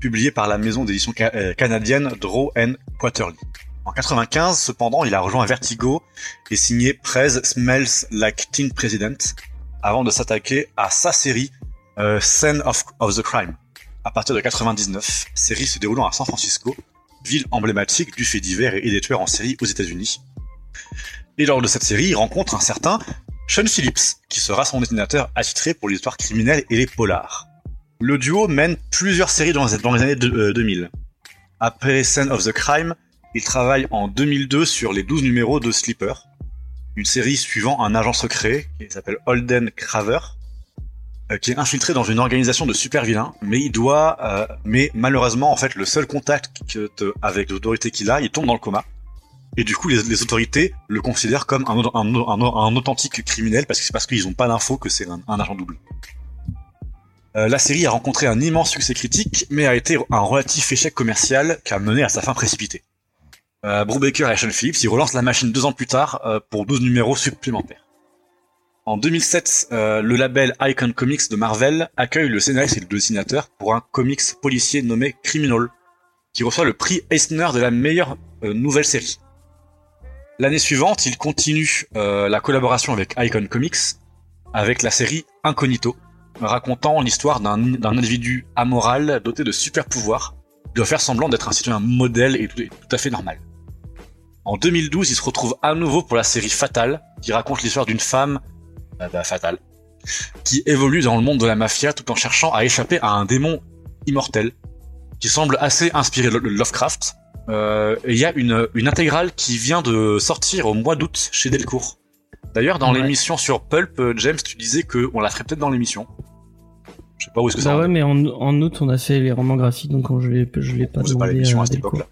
Speaker 3: publié par la maison d'édition euh, canadienne Draw and Quarterly. En 95, cependant, il a rejoint Vertigo et signé Prez Smells Like Teen President, avant de s'attaquer à sa série euh, Scene of, the Crime. À partir de 99, série se déroulant à San Francisco, ville emblématique du fait divers et des tueurs en série aux États-Unis. Et lors de cette série, il rencontre un certain Sean Phillips, qui sera son dessinateur attitré pour les histoires criminelles et les polars. Le duo mène plusieurs séries dans les, années de- euh, 2000. Après Scene of the Crime, il travaille en 2002 sur les 12 numéros de Sleeper, une série suivant un agent secret qui s'appelle Holden Craver, euh, qui est infiltré dans une organisation de super vilains, mais il doit, euh, mais malheureusement en fait le seul contact avec l'autorité qu'il a, il tombe dans le coma. Et du coup, les, autorités le considèrent comme un, authentique criminel parce que c'est parce qu'ils n'ont pas d'infos que c'est un, un agent double. Euh, la série a rencontré un immense succès critique, mais a été un relatif échec commercial qui a mené à sa fin précipitée. Euh, Brubaker et Sean Phillips, ils relancent la machine deux ans plus tard euh, pour 12 numéros supplémentaires. En 2007, euh, le label Icon Comics de Marvel accueille le scénariste et le dessinateur pour un comics policier nommé Criminal, qui reçoit le prix Eisner de la meilleure euh, nouvelle série. L'année suivante, il continue la collaboration avec Icon Comics avec la série Incognito, racontant l'histoire d'un individu amoral doté de super pouvoirs, doit faire semblant d'être un citoyen modèle et tout, et tout à fait normal. En 2012, il se retrouve à nouveau pour la série Fatale, qui raconte l'histoire d'une femme euh, bah, fatale, qui évolue dans le monde de la mafia tout en cherchant à échapper à un démon immortel, qui semble assez inspiré de Lovecraft. Euh, Il y a une, une intégrale qui vient de sortir au mois d'août chez Delcourt. D'ailleurs, dans
Speaker 1: Ouais.
Speaker 3: l'émission sur Pulp, euh, James, tu disais qu'on la ferait peut-être dans l'émission. Je sais pas où est-ce que ça
Speaker 1: Bah
Speaker 3: en
Speaker 1: ouais, mais en, en août, on a fait les romans graphiques, donc je l'ai, je l'ai pas
Speaker 3: Vous pas
Speaker 1: demandé
Speaker 3: l'émission
Speaker 1: à
Speaker 3: cette époque-là.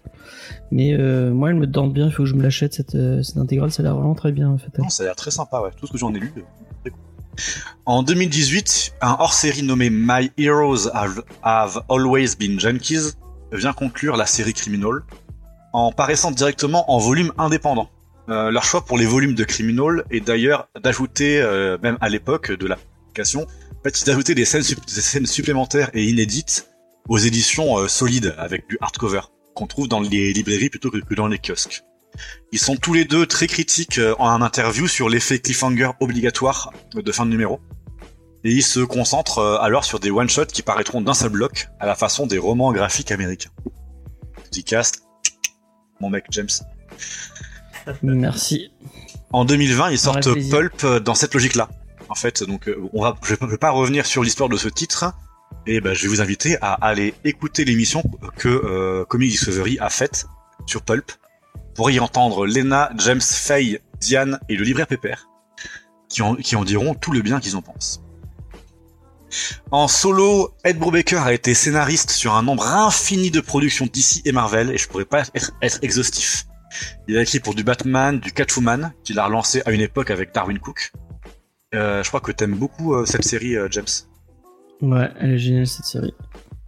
Speaker 1: Mais euh, moi, elle me tente bien, il faut que je me l'achète, cette, euh, cette intégrale, ça a l'air vraiment très bien, en fait.
Speaker 3: Non, ça a l'air très sympa, ouais. Tout ce que j'en ai lu, euh, très cool. En 2018, un hors-série nommé My Heroes Have, Have Always Been Junkies vient conclure la série Criminal en paraissant directement en volume indépendant. Euh, leur choix pour les volumes de Criminal est d'ailleurs d'ajouter, euh, même à l'époque de l'application, en fait, des scènes, sup- des scènes supplémentaires et inédites aux éditions euh, solides avec du hardcover qu'on trouve dans les librairies plutôt que, dans les kiosques. Ils sont tous les deux très critiques euh, en un interview sur l'effet cliffhanger obligatoire de fin de numéro. Et ils se concentrent euh, alors sur des one-shots qui paraîtront d'un seul bloc, à la façon des romans graphiques américains. Dédicace, mon mec James.
Speaker 1: Merci.
Speaker 3: En 2020, ils sortent. Pulp dans cette logique-là. En fait, donc euh, on va, je je vais pas revenir sur l'histoire de ce titre, et ben je vais vous inviter à aller écouter l'émission que euh, Comic Discovery a faite sur Pulp pour y entendre Lena, James, Faye, Diane et le libraire Pépère qui en, diront tout le bien qu'ils en pensent. En solo, Ed Brubaker a été scénariste sur un nombre infini de productions d'ici et Marvel, et je pourrais pas être, être exhaustif. Il a écrit pour du Batman, du Catwoman, qu'il a relancé à une époque avec Darwin Cook. Euh, je crois que t'aimes beaucoup euh, cette série, euh, James.
Speaker 1: Ouais, elle est géniale, cette série.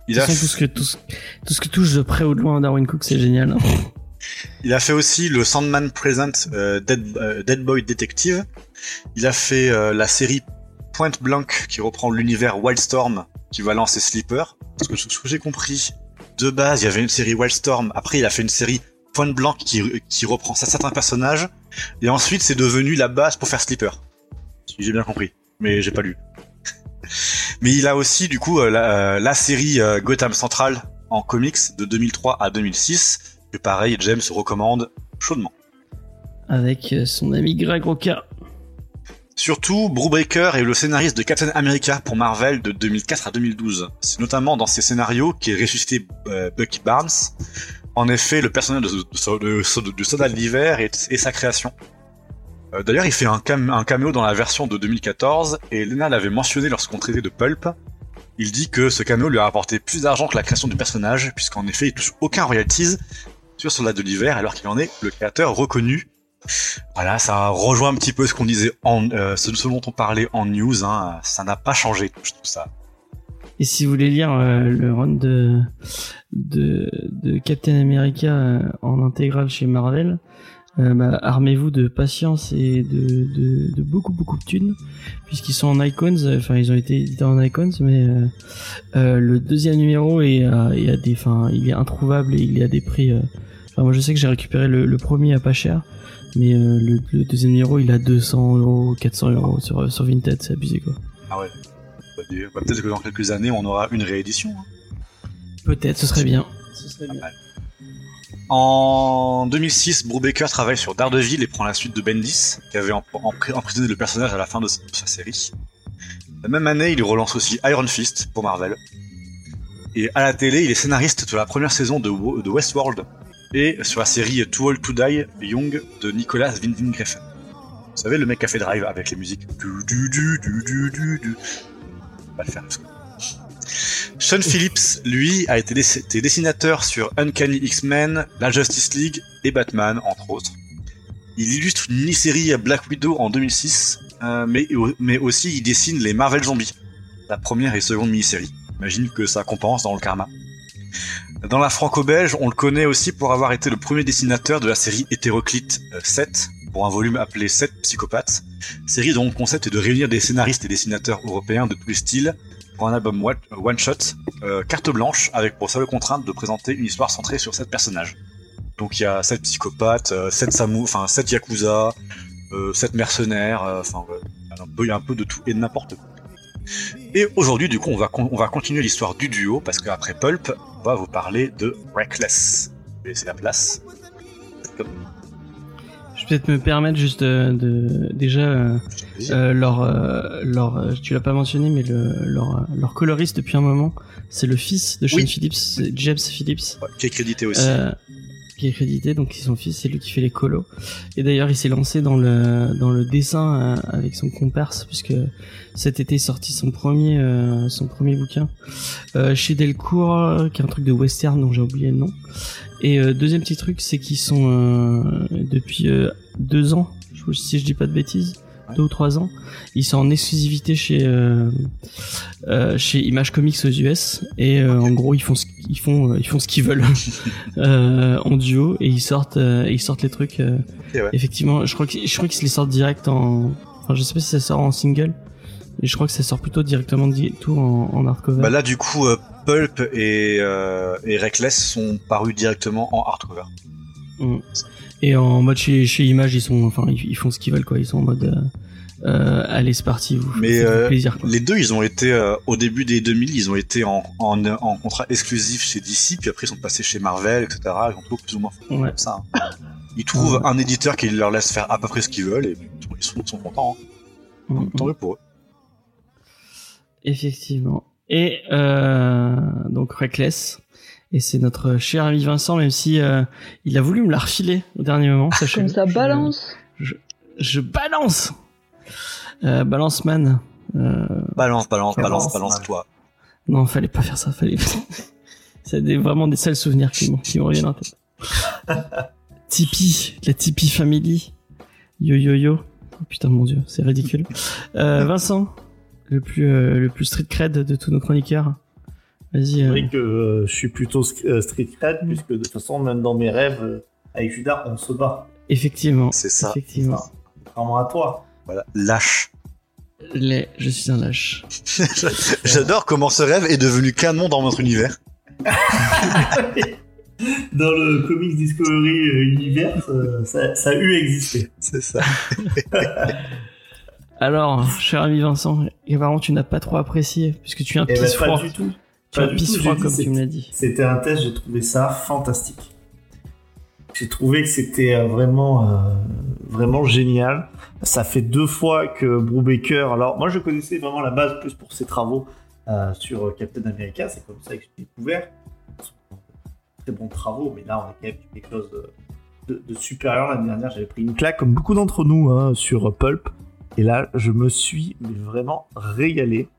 Speaker 3: Il
Speaker 1: De
Speaker 3: a,
Speaker 1: façon, tout ce que, tout ce, tout ce que touche de près ou de loin à Darwin Cook, c'est génial.
Speaker 3: il a fait aussi le Sandman Present Dead, Dead Boy Detective. Il a fait la série Point Blank qui reprend l'univers Wildstorm qui va lancer Sleeper. Parce que ce que j'ai compris, de base, il y avait une série Wildstorm. Après, il a fait une série Point Blank qui, qui reprend certains personnages. Et ensuite, c'est devenu la base pour faire Sleeper. J'ai bien compris. Mais j'ai pas lu. [laughs] Mais il a aussi, du coup, euh, la, la série euh, Gotham Central en comics de 2003 à 2006. Que pareil, James recommande chaudement.
Speaker 1: Avec euh, son ami Greg Roca.
Speaker 3: Surtout, Brubaker est le scénariste de Captain America pour Marvel de 2004 à 2012. C'est notamment dans ces scénarios qu'est ressuscité euh, Bucky Barnes. En effet, le personnage de, de, de, de Soldat de l'hiver et, et, sa création. Euh, D'ailleurs, il fait un, cam un, caméo dans la version de 2014 et Lena l'avait mentionné lorsqu'on traitait de Pulp. Il dit que ce caméo lui a rapporté plus d'argent que la création du personnage, puisqu'en effet, il touche aucun royalties sur Soldat de l'hiver alors qu'il en est le créateur reconnu voilà, ça rejoint un petit peu ce qu'on disait en, euh, dont on parlait en news. Hein. Ça n'a pas changé tout ça.
Speaker 1: Et si vous voulez lire euh, le run de, de, Captain America en intégrale chez Marvel, euh, bah, armez-vous de patience et de, de, de, beaucoup beaucoup de thunes, puisqu'ils sont en icons. Enfin, ils ont été édités en icons, mais le deuxième numéro est, est à des, enfin, il est introuvable et il est à des prix. Enfin, moi, je sais que j'ai récupéré le, le premier à pas cher mais euh, le, le, deuxième numéro il a 200 euros 400 euros sur, sur Vinted c'est abusé quoi
Speaker 3: ah ouais bah, peut-être que dans quelques années on aura une réédition hein.
Speaker 1: peut-être ce serait bien ce serait bien
Speaker 3: en 2006, Brubaker travaille sur Daredevil et prend la suite de Bendis, qui avait emprisonné le personnage à la fin de sa série. La même année, il relance aussi Iron Fist pour Marvel. Et à la télé, il est scénariste de la première saison de, Westworld, et sur la série Too Old to Die Young de Nicolas Winding Refn. Vous savez, le mec qui a fait Drive avec les musiques. Du, du, du, du, du, du, du. Va le faire. Sean Phillips, lui, a été dessinateur sur Uncanny X-Men, la Justice League et Batman, entre autres. Il illustre une mini-série Black Widow en 2006, euh, mais, aussi il dessine les Marvel Zombies, la première et seconde mini-série. Imagine que ça compense dans le karma. Dans la franco-belge, on le connaît aussi pour avoir été le premier dessinateur de la série hétéroclite 7, pour un volume appelé 7 psychopathes, série dont le concept est de réunir des scénaristes et dessinateurs européens de tous les styles un album one-shot, euh, carte blanche, avec pour seule contrainte de présenter une histoire centrée sur 7 personnages. Donc il y a 7 psychopathes, 7 samou, enfin 7 yakuza, euh, 7 mercenaires, enfin il y a un peu de tout et de n'importe quoi. Et aujourd'hui, du coup, on va, on va continuer l'histoire du duo, parce qu'après Pulp, on va vous parler de Reckless. Je vais laisser la place.
Speaker 1: Peut-être me permettre juste de, de déjà euh, euh, leur, euh, leur, tu l'as pas mentionné, mais le, leur, leur coloriste depuis un moment, c'est le fils de Sean
Speaker 3: Oui.
Speaker 1: Phillips, James Phillips.
Speaker 3: Ouais, qui est crédité aussi.
Speaker 1: Euh, qui est crédité, donc son fils, c'est lui qui fait les colos. Et d'ailleurs, il s'est lancé dans le dans le dessin euh, avec son comparse, puisque cet été est sorti son premier euh, son premier bouquin euh, chez Delcourt, qui est un truc de western dont j'ai oublié le nom. Et euh, deuxième petit truc, c'est qu'ils sont euh, depuis euh, deux ans, si je dis pas de bêtises, deux ou trois ans, ils sont en exclusivité chez euh, euh, chez Image Comics aux US et euh, en gros ils font ce, ils font euh, ils font ce qu'ils veulent [laughs] euh, en duo et ils sortent euh, ils sortent les trucs
Speaker 3: ouais.
Speaker 1: effectivement je crois que je crois qu'ils les sortent direct en enfin je sais pas si ça sort en single mais je crois que ça sort plutôt directement di- tout en, en hardcover
Speaker 3: Bah là, du coup, euh, Pulp et, euh, et Reckless sont parus directement en hardcover.
Speaker 1: Mm. et en mode chez, chez Image ils sont enfin ils, ils font ce qu'ils veulent quoi ils sont en mode euh, euh, allez c'est parti vous
Speaker 3: Mais, euh,
Speaker 1: plaisir quoi.
Speaker 3: Les deux, ils ont été, euh, au début des 2000, ils ont été en, en, en contrat exclusif chez DC, puis après ils sont passés chez Marvel, etc. Ils ont tout plus ou moins fait
Speaker 1: Ouais.
Speaker 3: comme ça. hein. Ils trouvent un éditeur qui leur laisse faire à peu près ce qu'ils veulent, et ils sont, ils sont contents. Hein.
Speaker 1: Mm,
Speaker 3: Tant mieux pour eux.
Speaker 1: Effectivement. Et euh, donc Reckless. Et c'est notre cher ami Vincent, même si euh, il a voulu me la refiler au dernier moment. [laughs]
Speaker 2: Comme ça
Speaker 1: Je-
Speaker 2: balance.
Speaker 1: Je, balance. Euh, balance man. Euh,
Speaker 3: Balance, balance, balance,
Speaker 4: Balance,
Speaker 3: toi.
Speaker 1: non, fallait pas faire ça. Fallait. [laughs] c'est des, vraiment des sales souvenirs qui, m'ont- qui me reviennent en tête. [laughs] Tipeee, la Tipeee Family. Yo yo yo. Oh, putain mon dieu, c'est ridicule. Euh, Vincent, le plus euh, le plus street cred de tous nos chroniqueurs. Vas-y.
Speaker 4: C'est vrai que euh, je suis plutôt street cred, puisque de toute façon, même dans mes rêves, avec Judas, on se bat.
Speaker 1: Effectivement.
Speaker 3: C'est ça.
Speaker 1: Effectivement.
Speaker 4: Vraiment à toi.
Speaker 3: Voilà, lâche.
Speaker 1: je suis un lâche. [laughs]
Speaker 3: J'adore comment ce rêve est devenu canon dans notre univers. [laughs]
Speaker 4: Dans le Comics Discovery euh, Universe, euh, ça, ça a eu existé.
Speaker 3: C'est ça. [laughs]
Speaker 1: Alors, cher ami Vincent, apparemment tu n'as pas trop apprécié, puisque tu es un
Speaker 4: Eh ben,
Speaker 1: pisse
Speaker 4: pas
Speaker 1: froid.
Speaker 4: du tout.
Speaker 1: Tu es un
Speaker 4: Pas du
Speaker 1: pisse froid comme tu me l'as dit.
Speaker 4: C'était un test, j'ai trouvé ça fantastique. J'ai trouvé que c'était euh, vraiment, euh, vraiment génial. Ça fait deux fois que Brubaker. Alors, moi, je connaissais vraiment la base plus pour ses travaux euh, sur Captain America. C'est comme ça que j'ai découvert. Très bons travaux, mais là, on a quand même quelque chose de, de- de supérieur. L'année dernière, j'avais pris une claque, comme beaucoup d'entre nous, hein, sur Pulp. Et là, je me suis vraiment régalé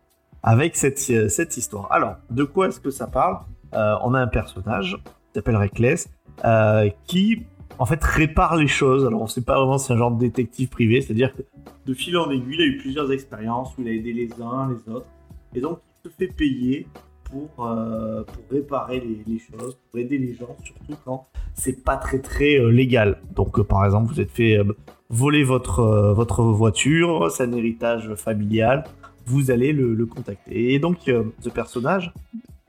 Speaker 4: avec cette, cette histoire. Alors, de quoi est-ce que ça parle? On a un personnage qui s'appelle Reckless euh, qui, en fait, répare les choses. Alors, on sait pas vraiment si c'est un genre de détective privé, c'est-à-dire que de fil en aiguille, il a eu plusieurs expériences où il a aidé les uns, les autres. Et donc, il se fait payer pour, euh, pour réparer les, choses, pour aider les gens, surtout quand c'est pas très très euh, légal. Donc, par exemple, vous êtes fait voler votre, votre voiture, c'est un héritage familial, vous allez le, contacter. Et donc, ce personnage,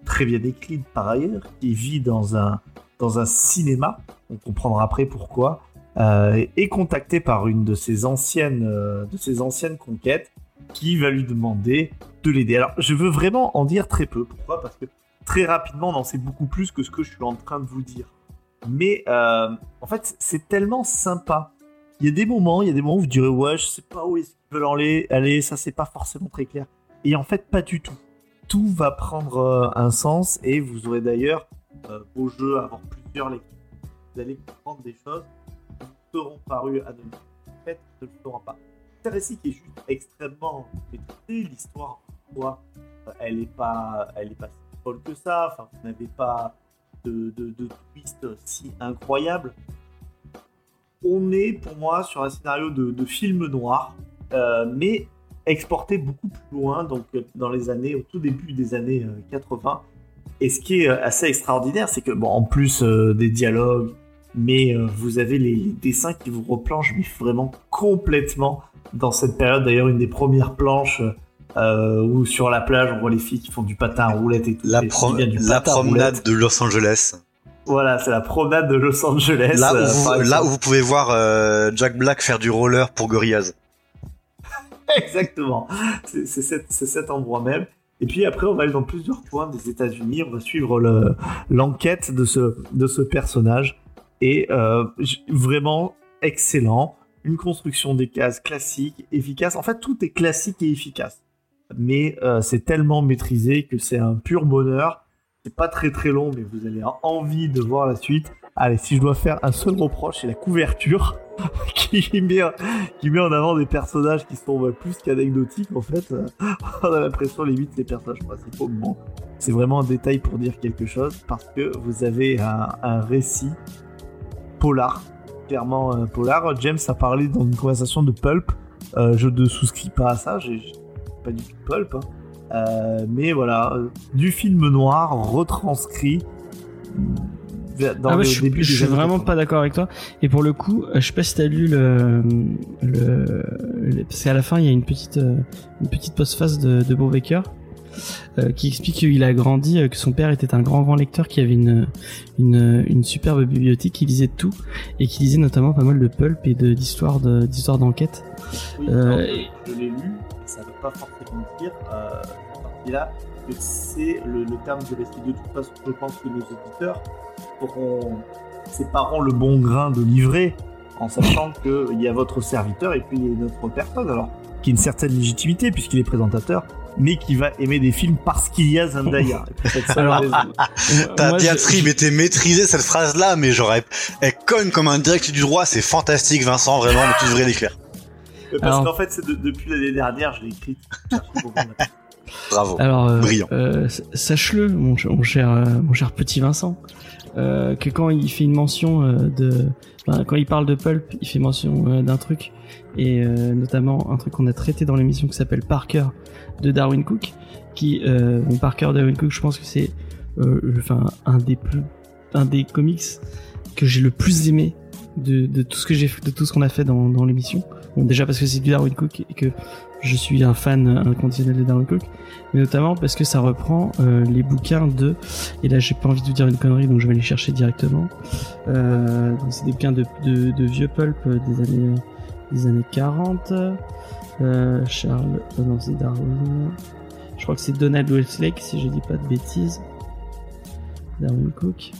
Speaker 4: très bien décrit par ailleurs, qui vit dans un, dans un cinéma, on comprendra après pourquoi, euh, est contacté par une de ses anciennes, euh, de ses anciennes conquêtes qui va lui demander de l'aider. Alors, je veux vraiment en dire très peu. Pourquoi? Parce que très rapidement, on en sait beaucoup plus que ce que je suis en train de vous dire. Mais euh, en fait, c'est tellement sympa. Il y a des moments, il y a des moments où vous direz ouais, je sais pas où qu'ils veulent aller, aller, ça c'est pas forcément très clair. Et en fait, pas du tout. Tout va prendre euh, un sens et vous aurez d'ailleurs euh, beau jeu à avoir plusieurs lectures. Vous allez comprendre des choses qui vous seront parues anonymes. En fait, ne le seront pas. C'est un récit qui est juste extrêmement maîtrisé. L'histoire, soi, euh, elle est pas, elle est pas si folle que ça. Enfin, vous n'avez pas de, de, de twist si incroyable. On est, pour moi, sur un scénario de, de film noir, euh, mais exporté beaucoup plus loin, donc euh, dans les années, au tout début des années euh, 80. Et ce qui est euh, assez extraordinaire, c'est que, bon, en plus euh, des dialogues, mais euh, vous avez les, les dessins qui vous replongent mais vraiment complètement dans cette période. D'ailleurs, une des premières planches euh, où sur la plage, on voit les filles qui font du patin à roulette et tout.
Speaker 3: La,
Speaker 4: du
Speaker 3: promenade
Speaker 4: roulette.
Speaker 3: de Los Angeles.
Speaker 4: Voilà, c'est la promenade de Los Angeles.
Speaker 3: Là où, vous, là où vous pouvez voir Jack Black faire du roller pour Gorillaz. [laughs]
Speaker 4: Exactement. C'est cet endroit même. Et puis après, on va aller dans plusieurs coins des États-Unis. On va suivre le- l'enquête de ce, personnage. Et euh, vraiment excellent. Une construction des cases classique, efficace. En fait, tout est classique et efficace. Mais euh, c'est tellement maîtrisé que c'est un pur bonheur. C'est pas très très long, mais vous avoir envie de voir la suite. Allez, si je dois faire un seul reproche, c'est la couverture [laughs] qui met, en avant des personnages qui sont plus qu'anecdotiques en fait. [laughs] On a l'impression limite les personnages principaux. Bon, c'est vraiment un détail pour dire quelque chose parce que vous avez un, récit polar, clairement euh, polar. James a parlé dans une conversation de Pulp. Euh, je ne souscris pas à ça, j'ai pas du tout Pulp. hein. Euh, mais voilà, du film noir retranscrit dans
Speaker 1: ah ouais,
Speaker 4: le
Speaker 1: je,
Speaker 4: début
Speaker 1: je suis vraiment
Speaker 4: 80.
Speaker 1: pas d'accord avec toi. Et pour le coup, euh, je sais pas si t'as lu le, le, le- parce qu'à la fin il y a une petite, euh, une petite postface de, de Bob Baker euh, qui explique qu'il a grandi, euh, que son père était un grand grand lecteur, qui avait une, une, une superbe bibliothèque, qui lisait de tout et qui lisait notamment pas mal de pulp et de d'histoires de, d'histoires d'enquête.
Speaker 4: Oui,
Speaker 1: Euh,
Speaker 4: je l'ai lu, ça ne veut pas forcément dire, euh, cette partie-là, que c'est le, le terme du récit. De toute façon, je pense que nos auditeurs auront, sépareront le bon grain de livret en sachant qu'il y a votre serviteur et puis il y a une autre personne, alors, qui a une certaine légitimité puisqu'il est présentateur, mais qui va aimer des films parce qu'il y a Zendaya. Pour
Speaker 1: Alors,
Speaker 4: raison.
Speaker 3: T'as
Speaker 1: Moi,
Speaker 3: bien
Speaker 1: je-
Speaker 3: tri, mais t'es maîtrisé cette phrase-là, mais j'aurais, elle conne comme un direct du droit, c'est fantastique, Vincent, vraiment, mais tu devrais l'écrire.
Speaker 4: Parce
Speaker 1: alors-
Speaker 4: qu'en fait, c'est de- depuis l'année dernière, je l'ai écrit.
Speaker 3: Bravo.
Speaker 1: Alors, euh,
Speaker 3: Brillant.
Speaker 1: euh, sache-le, mon, ch- mon cher, euh, mon cher petit Vincent, euh, que quand il fait une mention euh, de, quand il parle de pulp, il fait mention euh, d'un truc et notamment un truc qu'on a traité dans l'émission qui s'appelle Parker de Darwin Cook, qui, bon, Parker Darwin Cook, je pense que c'est, enfin, un des plus, un des comics que j'ai le plus aimé de, de tout ce que j'ai de tout ce qu'on a fait dans, dans l'émission. Bon, déjà parce que c'est du Darwin Cook et que je suis un fan inconditionnel de Darwin Cook, mais notamment parce que ça reprend euh, les bouquins de et là j'ai pas envie de vous dire une connerie donc je vais les chercher directement. Euh, c'est des bouquins de, vieux pulp des années des années 40. Euh, Charles, non c'est Darwin. Je crois que c'est Donald Westlake si je dis pas de bêtises. Darwin Cook.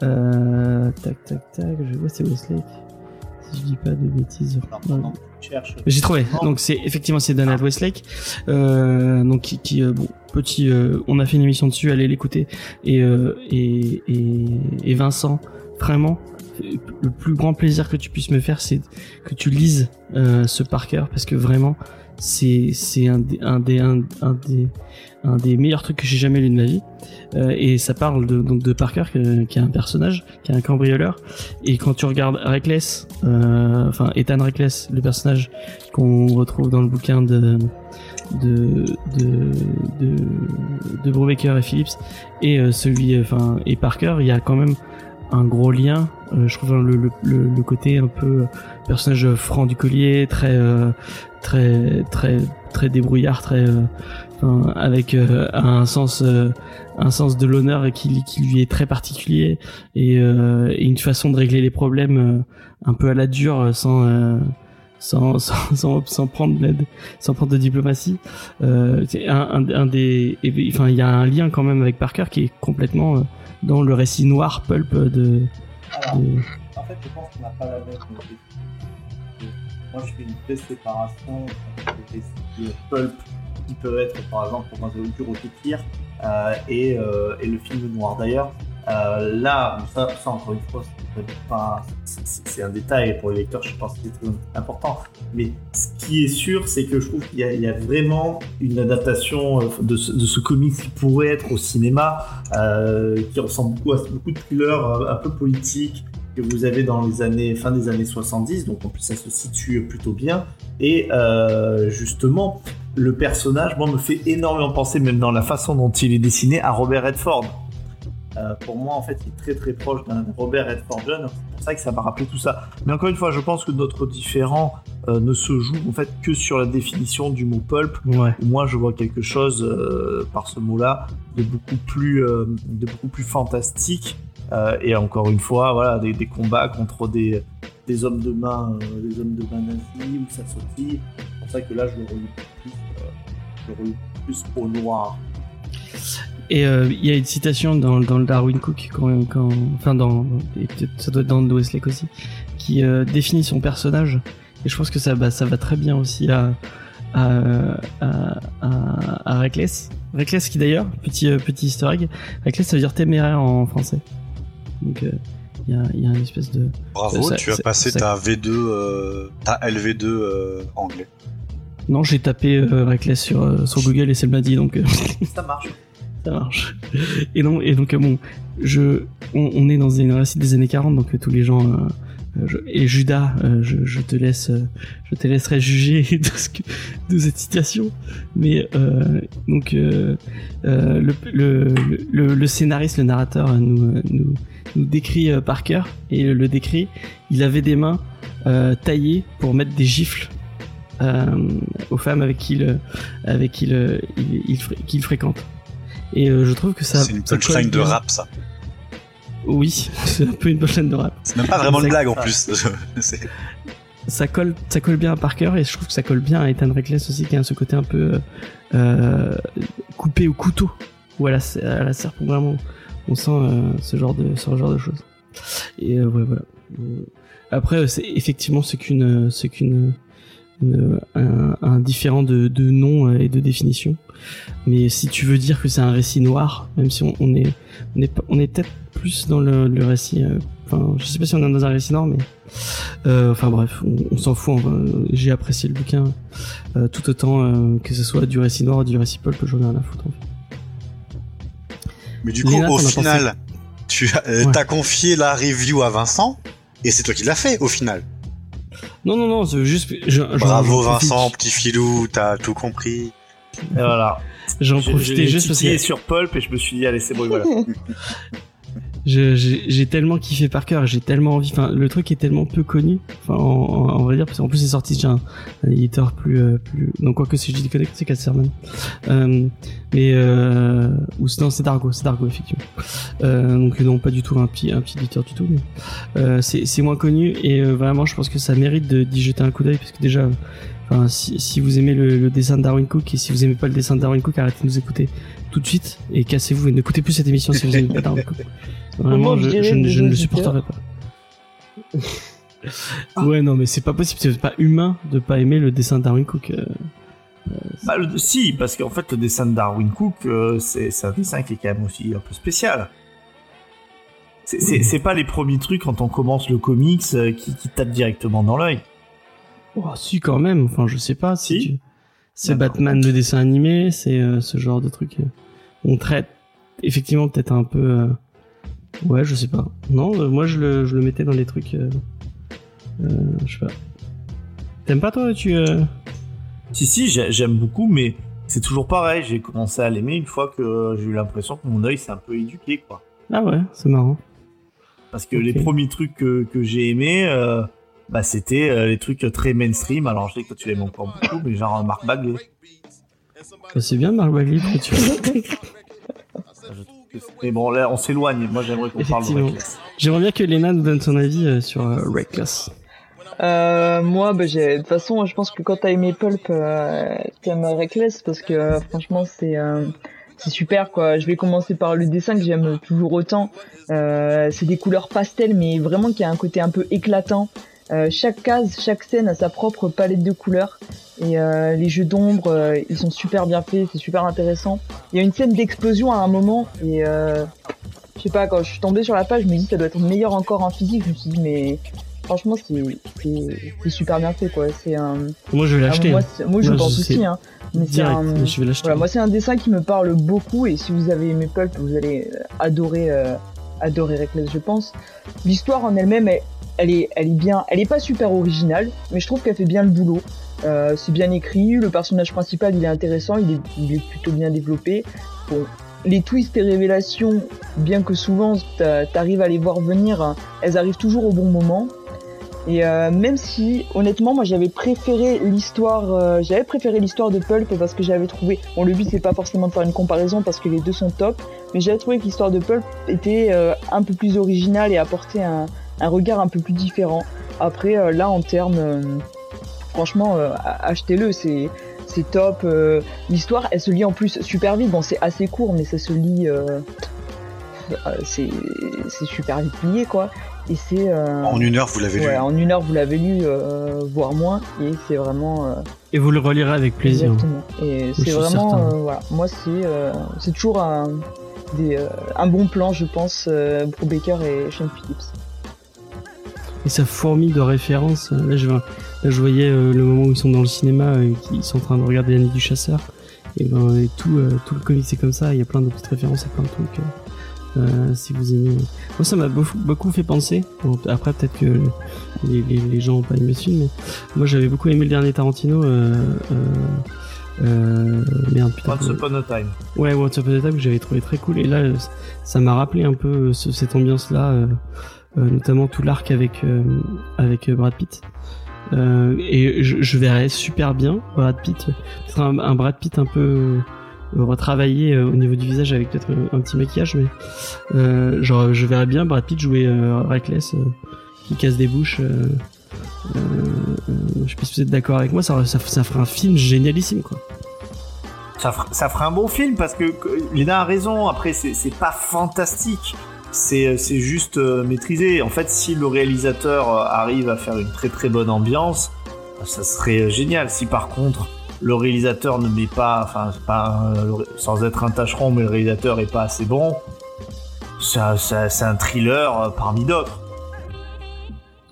Speaker 1: Tac tac tac, je vois c'est Westlake. Si je dis pas de bêtises. Ouais. J'ai trouvé. Donc c'est effectivement c'est Donald Westlake. Euh, donc qui, qui, euh, bon petit. euh, on a fait une émission dessus. Allez l'écouter. Et, euh, et et et Vincent vraiment le plus grand plaisir que tu puisses me faire c'est que tu lises euh, ce Parker parce que vraiment c'est c'est un des un des un, des un des meilleurs trucs que j'ai jamais lu de ma vie. Euh, et ça parle de donc de Parker qui est un personnage qui est un cambrioleur. Et quand tu regardes Reckless euh, enfin Ethan Reckless le personnage qu'on retrouve dans le bouquin de de de de, de et Phillips et euh, celui enfin et Parker il y a quand même un gros lien euh, je trouve le, le, le, le côté un peu euh, personnage franc du collier très euh, très très très débrouillard très euh, enfin, avec euh, un sens euh, un sens de l'honneur qui, qui lui est très particulier et, euh, et une façon de régler les problèmes euh, un peu à la dure euh, sans euh, sans, [laughs] sans, sans, sans prendre l'aide, sans prendre de diplomatie. Euh, c'est un, un, un des, enfin, il y a un lien quand même avec Parker qui est complètement euh, dans le récit noir pulp de.
Speaker 4: Alors,
Speaker 1: de-
Speaker 4: en fait, je pense qu'on n'a pas la même. Moi, je fais une vraie séparation entre les récits pulp qui peuvent être, par exemple, pour moi, The Dur au Kékir, euh, et, euh, et le film noir. D'ailleurs, euh, là, ça, ça, encore une fois, c'est un détail pour les lecteurs, je pense que c'est très important. Mais ce qui est sûr, c'est que je trouve qu'il y, a- vraiment une adaptation euh, de ce, de comics qui pourrait être au cinéma, euh, qui ressemble beaucoup à beaucoup de thrillers euh, un peu politiques que vous avez dans les années fin des années 70, donc en plus ça se situe plutôt bien. Et euh, justement, le personnage, moi, me fait énormément penser, même dans la façon dont il est dessiné, à Robert Redford. Euh, pour moi, en fait, il est très très proche d'un Robert Redford jeune. C'est pour ça que ça m'a rappelé tout ça. Mais encore une fois, je pense que notre différent euh, ne se joue en fait que sur la définition du mot pulp.
Speaker 1: Ouais.
Speaker 4: Moi, je vois quelque chose euh, par ce mot-là de beaucoup plus, de beaucoup plus fantastique. Et encore une fois, voilà, des, des combats contre des, des hommes de main, des hommes de main nazis ou ça sautille. C'est pour ça que là, je le relis plus, je le relis plus au noir.
Speaker 1: Et euh, il y a une citation dans, dans le Darwin Cook, quand, quand, enfin dans, et ça doit être dans le Westlake aussi, qui euh, définit son personnage. Et je pense que ça, bah, ça va très bien aussi à, à, à, à, à Reckless. Reckless qui d'ailleurs, petit, euh, petit easter egg, Reckless ça veut dire téméraire en français. Donc euh, il y, a, il y a une espèce de...
Speaker 3: Bravo,
Speaker 1: Ça-
Speaker 3: tu as passé
Speaker 1: ça-
Speaker 3: ta V2, euh, ta LV2 euh, anglais.
Speaker 1: Non, j'ai tapé euh, Reckless sur, euh, sur Google et ça m'a dit donc... euh,
Speaker 4: Ça marche.
Speaker 1: Et donc, et donc euh, bon, je, on, est dans une récit des années 40, donc euh, tous les gens euh, et Judas, je, te laisse, je te laisserai juger [laughs] de, cette situation. Mais donc le, le, le, scénariste, le narrateur nous, nous, nous décrit euh, Parker et le décrit. Il avait des mains taillées pour mettre des gifles. aux femmes avec qui il, avec qui il, il, fréquente. Et euh, je trouve que ça.
Speaker 3: C'est une punchline de rap, ça.
Speaker 1: Oui, [laughs] c'est un peu une punchline de rap.
Speaker 3: C'est même pas vraiment une blague en plus. [laughs]
Speaker 1: Ça colle, ça colle bien à Parker et je trouve que ça colle bien à Ethan Reckless aussi, qui a ce côté un peu euh, euh, coupé au couteau ou à la, à la serpe. Vraiment, on sent euh, ce genre de ce genre de choses. Et euh, ouais, voilà. Après, c'est effectivement c'est qu'une c'est qu'une une- un, un différent de, de nom euh, et de définition. Mais si tu veux dire que c'est un récit noir, même si on, on est on est pas- on est peut-être plus dans le, le récit. euh, Enfin, je sais pas si on est dans un récit noir, mais euh, enfin bref, on, on s'en fout. J'ai apprécié le bouquin euh, tout autant que ce soit du récit noir ou du récit pulp, j'en ai rien à foutre. en fait.
Speaker 3: Mais du coup, au
Speaker 1: as
Speaker 3: final, tu as
Speaker 1: Ouais.
Speaker 3: t'as confié la review à Vincent, et c'est toi qui l'as fait au final.
Speaker 1: Non, non, non, c'est juste. j'en-
Speaker 3: Bravo Vincent, petit filou, t'as tout compris.
Speaker 4: Et voilà.
Speaker 1: J'en
Speaker 4: J'ai-
Speaker 1: profitais juste parce que
Speaker 4: sur Pulp et je me suis dit, allez, c'est bon, voilà. [laughs]
Speaker 1: j'ai tellement kiffé par cœur, j'ai tellement envie. Enfin, le truc est tellement peu connu. Enfin, on, on va dire parce qu'en plus c'est sorti chez un, un éditeur plus euh, plus. Donc quoi que si je dis conneries, c'est Casterman. Euh, mais euh, ou c'est- non, c'est Dargo, c'est Dargo effectivement. Euh, donc non, pas du tout un petit un petit éditeur du tout. Mais euh, c'est moins connu et euh, vraiment, je pense que ça mérite d'y jeter un coup d'œil parce que déjà. Enfin, si, si vous aimez le, le dessin de Darwin Cook et si vous aimez pas le dessin de Darwin Cook, arrêtez de nous écouter tout de suite et cassez-vous et n'écoutez plus cette émission si vous aimez pas Darwin Cook. Vraiment,
Speaker 2: Comment
Speaker 1: je, ne-
Speaker 2: les
Speaker 1: je ne le supporterai pas. [laughs] ouais, non, mais c'est pas possible, c'est pas humain de pas aimer le dessin de Darwin Cook. euh.
Speaker 4: Bah, le- si, parce qu'en fait, le dessin de Darwin Cook, euh, c'est un dessin qui est quand même aussi un peu spécial. C'est- pas les premiers trucs quand on commence le comics euh, qui, qui tapent directement dans l'œil.
Speaker 1: Oh, si, quand même, enfin, je sais pas si.
Speaker 4: Si.
Speaker 1: tu- C'est. Batman le dessin animé, c'est euh, ce genre de truc. On traite effectivement peut-être un peu. Ouais, je sais pas. Non, euh, moi je le, je le mettais dans les trucs. euh, euh, je sais pas. T'aimes pas toi tu
Speaker 4: Si, si, j'ai- j'aime beaucoup, mais c'est toujours pareil. J'ai commencé à l'aimer une fois que j'ai eu l'impression que mon œil s'est un peu éduqué, quoi.
Speaker 1: Ah ouais, c'est marrant.
Speaker 4: Parce que les premiers trucs que, que j'ai aimés, bah, c'était les trucs très mainstream. Alors, je sais que toi, tu l'aimes encore beaucoup, mais genre Marc Bagley.
Speaker 1: Bah, c'est bien Mark Bagley tu.
Speaker 4: Je trouve que c'est- Mais bon, là, on s'éloigne. Moi, j'aimerais qu'on parle de. Reckless.
Speaker 1: J'aimerais bien que Lena nous donne son avis euh, sur euh, Reckless.
Speaker 2: Euh, moi, bah, j'ai, de toute façon, je pense que quand t'as aimé Pulp, euh, t'aimes Reckless parce que euh, franchement, c'est, euh, c'est super quoi. Je vais commencer par le dessin que j'aime toujours autant. Euh, c'est des couleurs pastel, mais vraiment qui a un côté un peu éclatant. Euh, chaque case, chaque scène a sa propre palette de couleurs. Et euh, les jeux d'ombre, euh, ils sont super bien faits, c'est super intéressant. Il y a une scène d'explosion à un moment et je sais pas quand je suis tombée sur la page, je me dis ça doit être meilleur encore en physique. Je me suis dit mais franchement c'est super bien fait quoi. C'est un
Speaker 1: Moi je vais
Speaker 2: ah,
Speaker 1: l'acheter.
Speaker 2: moi,
Speaker 1: hein.
Speaker 2: moi je
Speaker 1: Moi,
Speaker 2: pense
Speaker 1: je
Speaker 2: aussi hein. Mais c'est un
Speaker 1: je vais l'acheter.
Speaker 2: voilà, moi c'est un dessin qui me parle beaucoup et si vous avez aimé Pulp, vous allez adorer adorer Reckless, je pense. L'histoire en elle-même, elle, elle est elle est bien, elle est pas super originale, mais je trouve qu'elle fait bien le boulot. Euh, c'est bien écrit, le personnage principal il est intéressant, il est, il est plutôt bien développé. Bon, les twists et révélations, bien que souvent t'a- t'arrives à les voir venir, elles arrivent toujours au bon moment. Et euh, même si, honnêtement, moi j'avais préféré l'histoire, euh, j'avais préféré l'histoire de Pulp parce que j'avais trouvé, bon le but c'est pas forcément de faire une comparaison parce que les deux sont top, mais j'avais trouvé que l'histoire de Pulp était euh, un peu plus originale et apportait un, un regard un peu plus différent. Après euh, là en termes, euh, franchement, euh, achetez-le, c'est c'est top. euh, l'histoire, elle se lit en plus super vite. Bon, c'est assez court, mais ça se lit, euh, euh, c'est c'est super vite lié quoi. Et c'est euh,
Speaker 3: En une heure, vous l'avez lu.
Speaker 2: En une heure, vous l'avez lu, euh, voire moins, et c'est vraiment. euh,
Speaker 1: Et vous le relirez avec plaisir.
Speaker 2: Exactement. Et c'est vraiment. euh, voilà. Moi, c'est euh, c'est toujours un, des, euh, un bon plan, je pense, euh, pour Baker et Sean Phillips.
Speaker 1: Et ça fourmille de références. Euh, Là, je, là, je voyais euh, le moment où ils sont dans le cinéma, euh, qu'ils sont en train de regarder la nuit du chasseur. Et ben, et tout, euh, tout le comic c'est comme ça. Il y a plein de petites références à plein de trucs. euh, euh, si vous aimez. Moi, ça m'a beaucoup, beaucoup fait penser. Bon, après, peut-être que les, les, les gens ont pas aimé ce film, mais moi, j'avais beaucoup aimé le dernier Tarantino. Euh, euh, euh, merde, putain.
Speaker 4: Once Upon a Time.
Speaker 1: Ouais, Once Upon a Time que j'avais trouvé très cool. Et là, ça m'a rappelé un peu ce- cette ambiance-là, notamment tout l'arc avec euh, euh, Brad Pitt. Euh, et je, verrais super bien Brad Pitt, peut-être un, un Brad Pitt un peu euh, retravaillé euh, au niveau du visage avec peut-être un, petit maquillage, mais euh, genre je verrais bien Brad Pitt jouer euh, Reckless euh, qui casse des bouches. Euh, euh, euh, je sais pas si vous êtes d'accord avec moi, ça, ça, ferait un film génialissime quoi.
Speaker 4: Ça, fera- ça ferait un bon film parce que que- a raison. Après, c'est pas fantastique. C'est c'est juste euh, maîtrisé. En fait, si le réalisateur euh, arrive à faire une très très bonne ambiance, ça serait euh, génial. Si par contre le réalisateur ne met pas, enfin euh, sans être un tâcheron, mais le réalisateur est pas assez bon, c'est un thriller euh, parmi d'autres.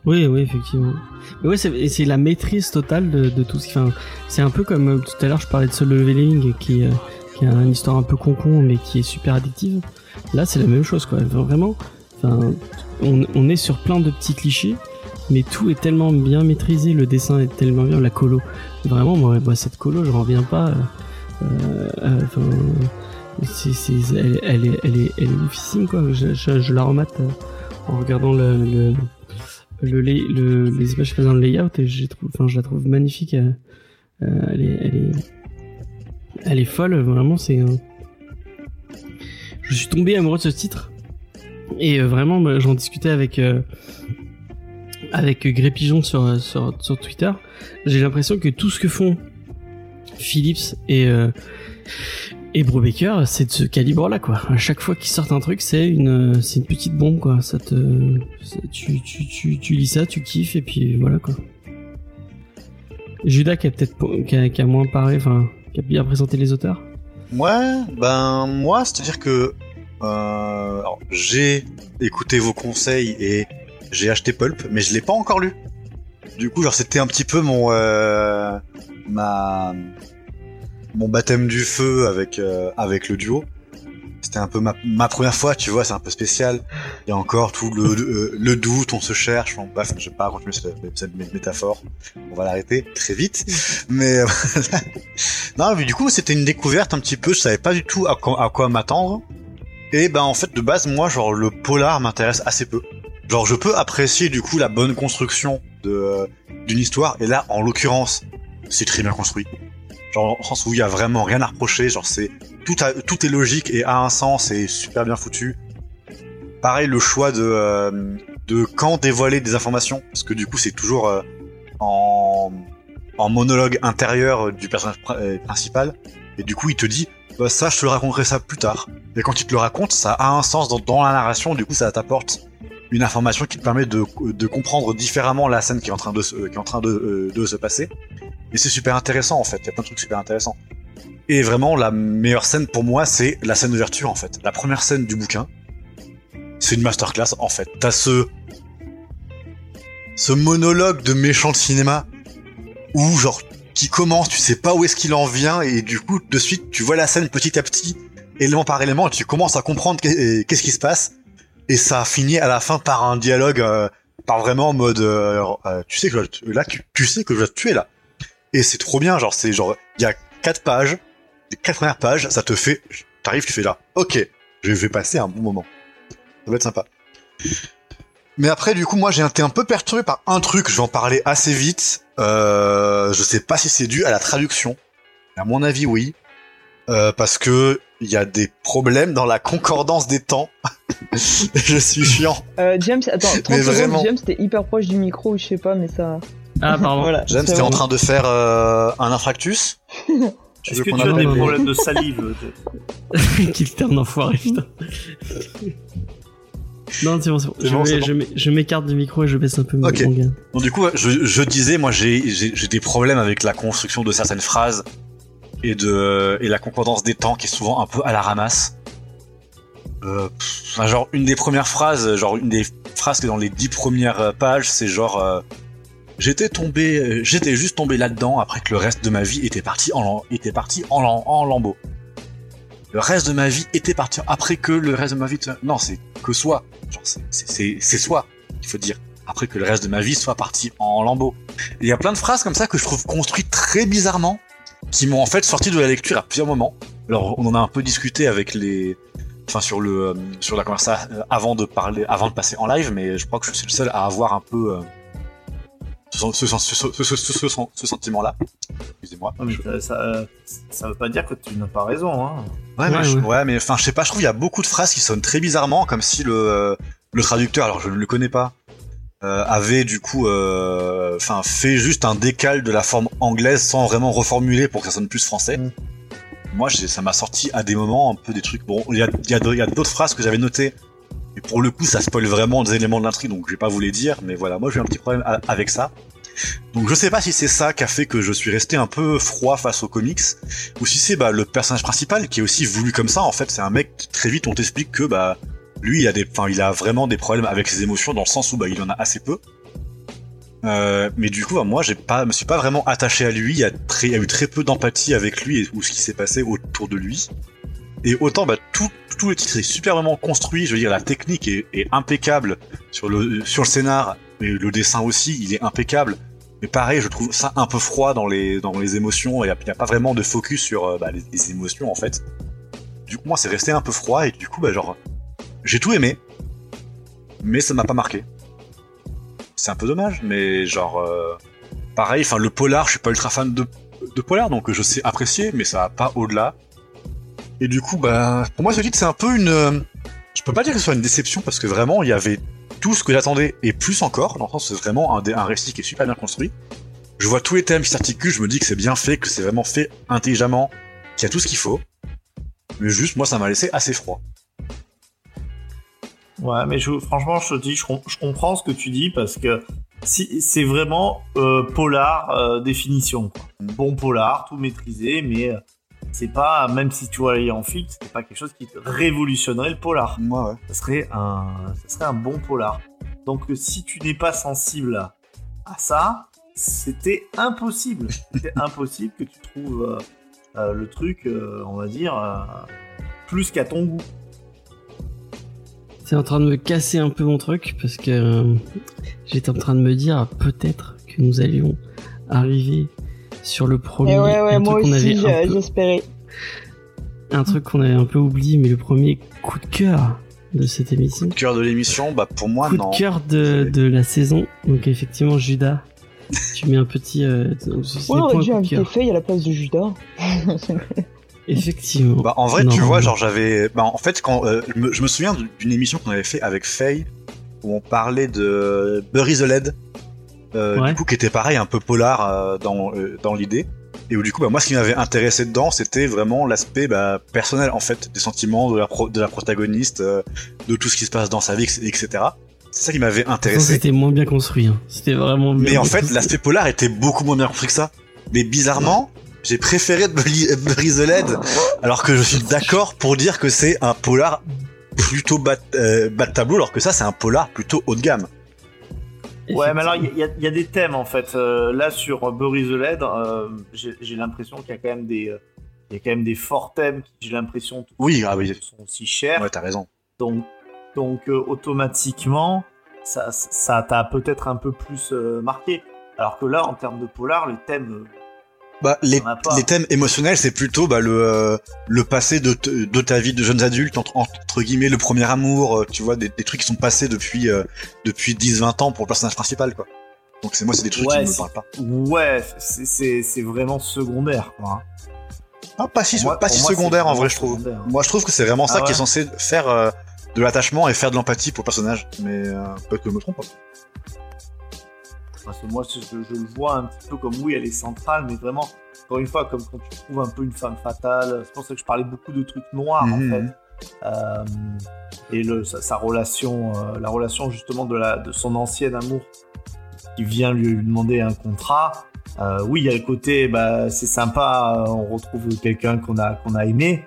Speaker 1: Oui, oui, effectivement. Mais ouais, c'est la maîtrise totale de, tout ce qui. C'est un peu comme euh, tout à l'heure, je parlais de Solo Leveling, qui, euh, qui a une histoire un peu con-con, mais qui est super addictive. Là, c'est la même chose, quoi. Vraiment, on, on est sur plein de petits clichés, mais tout est tellement bien maîtrisé, le dessin est tellement bien, la colo. Vraiment, moi, cette colo, je reviens pas. euh, euh, c'est, elle, est, elle est, elle est oufissime quoi. Je, je, je la remate euh, en regardant les images faisant le layout et enfin, je la trouve magnifique. euh, euh, elle est, elle est, elle est folle. Vraiment, c'est. un- Je suis tombé amoureux de ce titre et euh, vraiment, bah, j'en discutais avec. euh, avec Gré Pigeon sur, sur, sur Twitter, j'ai l'impression que tout ce que font Philips et, euh, et Brubaker, c'est de ce calibre-là, quoi. À chaque fois qu'ils sortent un truc, c'est une, c'est une petite bombe, quoi. Ça te, tu, tu, tu, tu lis ça, tu kiffes, et puis voilà, quoi. Judas qui a peut-être, qui a moins parlé, enfin, qui a bien présenté les auteurs.
Speaker 3: Ouais, ben moi, c'est-à-dire que euh, j'ai écouté vos conseils et j'ai acheté Pulp, mais je l'ai pas encore lu. Du coup, genre c'était un petit peu mon euh, ma mon baptême du feu avec euh, avec le duo. C'était un peu ma, première fois, tu vois, c'est un peu spécial. Il y a encore tout le, doute, on se cherche. Bref, je vais pas continuer cette, cette mé- métaphore. On va l'arrêter très vite. Mais euh, non, mais du coup, c'était une découverte un petit peu. Je savais pas du tout à quoi, à quoi m'attendre. Et ben, en fait, de base, moi, genre, le polar m'intéresse assez peu. Genre, je peux apprécier du coup la bonne construction euh, d'une histoire. Et là, en l'occurrence, c'est très bien construit. Genre, en sens où il y a vraiment rien à reprocher. Genre, c'est tout, est logique et a un sens et super bien foutu. Pareil, le choix de euh, quand dévoiler des informations, parce que du coup, c'est toujours euh, en monologue intérieur du personnage euh, principal. Et du coup, il te dit, bah, ça, je te le raconterai ça plus tard. Et quand il te le raconte, ça a un sens dans, la narration. Du coup, ça t'apporte une information qui te permet de, comprendre différemment la scène qui est en train de se passer. Et c'est super intéressant, en fait. Il y a plein de trucs super intéressants. Et vraiment, la meilleure scène pour moi, c'est la scène d'ouverture, en fait. La première scène du bouquin. C'est une masterclass, en fait. T'as ce, monologue de méchant de cinéma où, genre, qui commence, tu sais pas où est-ce qu'il en vient, et du coup, de suite, tu vois la scène petit à petit, élément par élément, et tu commences à comprendre qu'est- qu'est-ce qui se passe, et ça finit à la fin par un dialogue, euh, par vraiment en mode, tu sais que là, tu, sais que je dois te tuer là, et c'est trop bien, genre, c'est genre, il y a quatre pages, les quatre premières pages, ça te fait, t'arrives, tu fais là, ok, je vais passer un bon moment, ça va être sympa. Mais après, du coup, moi, j'ai été un peu perturbé par un truc. Je vais en parler assez vite. Euh, je sais pas si c'est dû à la traduction. À mon avis, oui. Euh, parce que il y a des problèmes dans la concordance des temps. [laughs] je suis chiant.
Speaker 2: Euh, James, attends, 30
Speaker 3: Mais
Speaker 2: secondes,
Speaker 3: vraiment.
Speaker 2: James, t'es hyper proche du micro ou je sais pas, mais ça.
Speaker 1: Ah, [laughs] pardon.
Speaker 2: Voilà.
Speaker 3: James, t'es en train de faire euh, un infractus
Speaker 4: Est-ce
Speaker 3: veux
Speaker 4: que
Speaker 3: qu'on
Speaker 4: tu as des problèmes de salive [laughs]
Speaker 1: Qu'il était un enfoiré, putain. Non, c'est bon, c'est bon. Je,
Speaker 3: bon,
Speaker 1: vais-
Speaker 3: bon.
Speaker 1: je, m'écarte du micro et je baisse un peu mon
Speaker 3: Ok.
Speaker 1: mon gain.
Speaker 3: Donc du coup, je, je disais, moi, j'ai j'ai j'ai des problèmes avec la construction de certaines phrases et de et la concordance des temps qui est souvent un peu à la ramasse. Euh, pff, genre une des premières phrases, genre une des phrases qui est dans les dix premières pages, c'est genre euh, j'étais tombé, euh, j'étais juste tombé là-dedans après que le reste de ma vie était parti en était parti en, en lambeaux. Le reste de ma vie était parti après que le reste de ma vie. Non, c'est que soi. C'est soi qu'il faut dire après que le reste de ma vie soit parti en lambeaux. Il y a plein de phrases comme ça que je trouve construites très bizarrement, qui m'ont en fait sorti de la lecture à plusieurs moments. Alors on en a un peu discuté avec les, enfin sur le, euh, sur la conversation euh, avant de parler, avant de passer en live, mais je crois que je suis le seul à avoir un peu ce, ce, ce, ce, ce, ce, ce, ce- ce sentiment-là. Excusez-moi.
Speaker 4: Non, mais ça, ça, ça veut pas dire que tu n'as pas raison. Hein.
Speaker 3: Ouais, mais,
Speaker 1: Ouais,
Speaker 3: je-
Speaker 1: ouais.
Speaker 3: ouais, mais enfin, je sais pas, je trouve qu'il y a beaucoup de phrases qui sonnent très bizarrement, comme si le, le traducteur, alors je ne le connais pas, euh, avait du coup, euh, enfin, fait juste un décal de la forme anglaise sans vraiment reformuler pour que ça sonne plus français.
Speaker 2: Mm.
Speaker 3: Moi, ça m'a sorti à des moments un peu des trucs. Bon, y a, il y a d'autres phrases que j'avais notées. Et pour le coup, ça spoil vraiment des éléments de l'intrigue, donc je vais pas vous les dire, mais voilà, moi j'ai un petit problème avec ça. Donc je sais pas si c'est ça qui a fait que je suis resté un peu froid face aux comics, ou si c'est bah, le personnage principal qui est aussi voulu comme ça. En fait, c'est un mec qui très vite on t'explique que bah lui il a des, enfin il a vraiment des problèmes avec ses émotions dans le sens où bah il en a assez peu. Euh, mais du coup, moi, j'ai pas, me suis pas vraiment attaché à lui. Il y a, eu très peu d'empathie avec lui ou ce qui s'est passé autour de lui. Et autant, bah, tout, le titre est superbement construit. Je veux dire, la technique est, impeccable sur le, sur le scénar, et le dessin aussi, il est impeccable. Mais pareil, je trouve ça un peu froid dans les, dans les émotions. Il y a, pas vraiment de focus sur euh, bah, les, émotions en fait. Du, pour moi c'est resté un peu froid et du coup bah genre j'ai tout aimé, mais ça m'a pas marqué. C'est un peu dommage, mais genre euh, pareil, enfin le polar, je suis pas ultra fan de, de polar donc je sais apprécier, mais ça va pas au-delà. Et du coup bah pour moi ce titre c'est un peu une, euh, je peux pas dire que ce soit une déception parce que vraiment il y avait tout ce que j'attendais et plus encore. Dans le sens c'est vraiment un, récit qui est super bien construit. Je vois tous les thèmes qui s'articulent, je me dis que c'est bien fait, que c'est vraiment fait intelligemment, qu'il y a tout ce qu'il faut. Mais juste, moi, ça m'a laissé assez froid.
Speaker 4: Ouais, mais franchement, je te dis, je, com- je comprends ce que tu dis parce que c'est vraiment euh, polar euh, définition. Bon polar, tout maîtrisé, mais c'est pas, même si tu vois les en film, c'est pas quelque chose qui révolutionnerait le polar.
Speaker 3: Moi, ouais.
Speaker 4: Ça serait un, ça serait un bon polar. Donc euh, si tu n'es pas sensible à, à ça, c'était impossible. [laughs] C'était impossible que tu trouves euh, euh, le truc, euh, on va dire, euh, plus qu'à ton goût.
Speaker 1: C'est en train de me casser un peu mon truc parce que euh, j'étais en train de me dire peut-être que nous allions arriver sur le premier.
Speaker 2: Et ouais, ouais,
Speaker 1: un
Speaker 2: moi
Speaker 1: truc qu'on
Speaker 2: aussi,
Speaker 1: avait un
Speaker 2: j'ai-
Speaker 1: peu-
Speaker 2: j'espérais.
Speaker 1: un truc qu'on avait un peu oublié, mais le premier coup de cœur de cette émission.
Speaker 3: Cœur de l'émission, bah pour moi,
Speaker 1: coup
Speaker 3: non.
Speaker 1: de cœur de, de la saison. Donc effectivement, Judas, tu mets un petit. Euh,
Speaker 2: Ouais, on aurait dû
Speaker 1: coup de
Speaker 2: inviter. Faye à la place de Judas. [laughs]
Speaker 1: Effectivement.
Speaker 3: Bah en vrai,
Speaker 1: Non.
Speaker 3: tu vois, genre j'avais, bah en fait, quand euh, je me- je me souviens d'une émission qu'on avait fait avec Faye où on parlait de Bury the Lead,
Speaker 1: Ouais.
Speaker 3: du coup qui était pareil, un peu polar euh, dans euh, dans l'idée. Et où du coup, bah moi, ce qui m'avait intéressé dedans, c'était vraiment l'aspect bah, personnel en fait, des sentiments de la pro- de la protagoniste, euh, de tout ce qui se passe dans sa vie, etc. C'est ça qui m'avait intéressé.
Speaker 1: C'était moins bien construit. hein. C'était vraiment.
Speaker 3: Mais
Speaker 1: bien
Speaker 3: en fait, l'aspect polar était beaucoup moins bien construit que ça. Mais bizarrement, j'ai préféré Bury the Lead, alors que je suis d'accord pour dire que c'est un polar plutôt bas, euh, bas de tableau, alors que ça, c'est un polar plutôt haut de gamme.
Speaker 4: Ouais, mais alors il y, a- il y a des thèmes en fait. Euh, là sur Bury the Lead, euh, j'ai j'ai l'impression qu'il y a quand même des, euh, il y a quand même des forts thèmes qui, j'ai l'impression,
Speaker 3: Oui, ah oui,
Speaker 4: sont aussi chers.
Speaker 3: ouais, t'as raison.
Speaker 4: Donc, donc euh, automatiquement, ça, ça t'a peut-être un peu plus euh, marqué. Alors que là, en termes de polar, les thèmes, euh,
Speaker 3: Bah, les, les thèmes émotionnels, c'est plutôt bah, le, euh, le passé de, de ta vie de jeunes adultes, entre, entre guillemets, le premier amour, euh, tu vois, des, des trucs qui sont passés depuis, euh, depuis 10-20 ans pour le personnage principal, quoi. Donc c'est moi, c'est des trucs
Speaker 4: Ouais,
Speaker 3: qui me parlent pas.
Speaker 4: ouais, c'est- vraiment secondaire. Quoi.
Speaker 3: Ah, pas si,
Speaker 4: moi-
Speaker 3: pas si
Speaker 4: moi,
Speaker 3: secondaire en vrai, je trouve.
Speaker 4: secondaire.
Speaker 3: Moi, je trouve que c'est vraiment ça
Speaker 4: Ah
Speaker 3: qui est
Speaker 4: ouais
Speaker 3: censé faire euh, de l'attachement et faire de l'empathie pour le personnage. Mais euh, peut-être que je me trompe. hein.
Speaker 4: Parce que moi, je, je le vois un petit peu comme oui, elle est centrale, mais vraiment, encore une fois, comme quand tu trouves un peu une femme fatale. C'est pour ça que je parlais beaucoup de trucs noirs en
Speaker 3: Mhm.
Speaker 4: fait. Euh, et le, sa, sa relation, euh, la relation justement de, la, de son ancien amour qui vient lui, lui demander un contrat. Euh, oui, il y a le côté, bah, c'est sympa, on retrouve quelqu'un qu'on a, qu'on a aimé,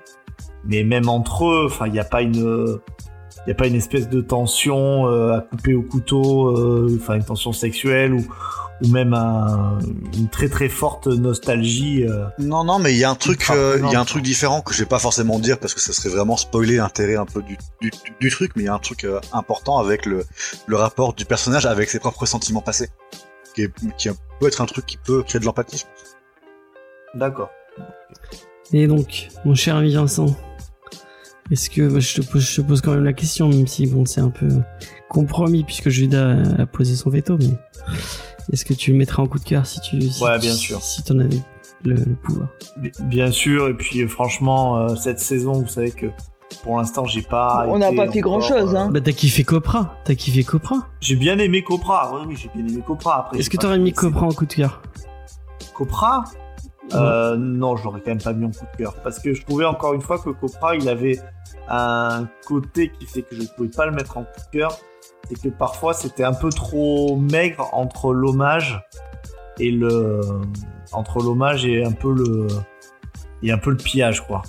Speaker 4: mais même entre eux, enfin, il n'y a pas une, il y a pas une espèce de tension euh, à couper au couteau, euh, enfin une tension sexuelle ou, ou même un- une très très forte nostalgie. euh.
Speaker 3: Non, non, mais il y a un truc, euh, il y a un truc différent que je vais pas forcément dire parce que ça serait vraiment spoiler l'intérêt un peu du, du, du truc, mais il y a un truc euh, important avec le, le rapport du personnage avec ses propres sentiments passés, qui, est, qui peut être un truc qui peut créer de l'empathie.
Speaker 4: D'accord.
Speaker 1: Et donc, mon cher ami Vincent, est-ce que bah, je, te pose, je te pose quand même la question, même si bon, c'est un peu compromis puisque Judas a posé son veto, mais est-ce que tu le mettrais en coup de cœur si tu si,
Speaker 4: Ouais, bien
Speaker 1: si-
Speaker 4: sûr.
Speaker 1: si t'en avais le, le pouvoir?
Speaker 4: Bi- Bien sûr, et puis franchement, euh, cette saison, vous savez que pour l'instant, j'ai pas.
Speaker 2: On n'a pas fait
Speaker 4: encore,
Speaker 2: grand-chose,
Speaker 4: euh,
Speaker 2: hein.
Speaker 1: Bah t'as kiffé Copra, t'as kiffé Copra.
Speaker 4: J'ai bien aimé Copra. Oui, oui, j'ai bien aimé Copra. Après,
Speaker 1: Est-ce que t'aurais mis. Copra en coup de cœur?
Speaker 4: Copra? Euh, Non, je l'aurais quand même pas mis en coup de cœur. Parce que je trouvais encore une fois que Copra, il avait un côté qui fait que je ne pouvais pas le mettre en coup de cœur. C'est que parfois, c'était un peu trop maigre entre l'hommage et le. Entre l'hommage et un peu le. Et un peu le pillage, quoi.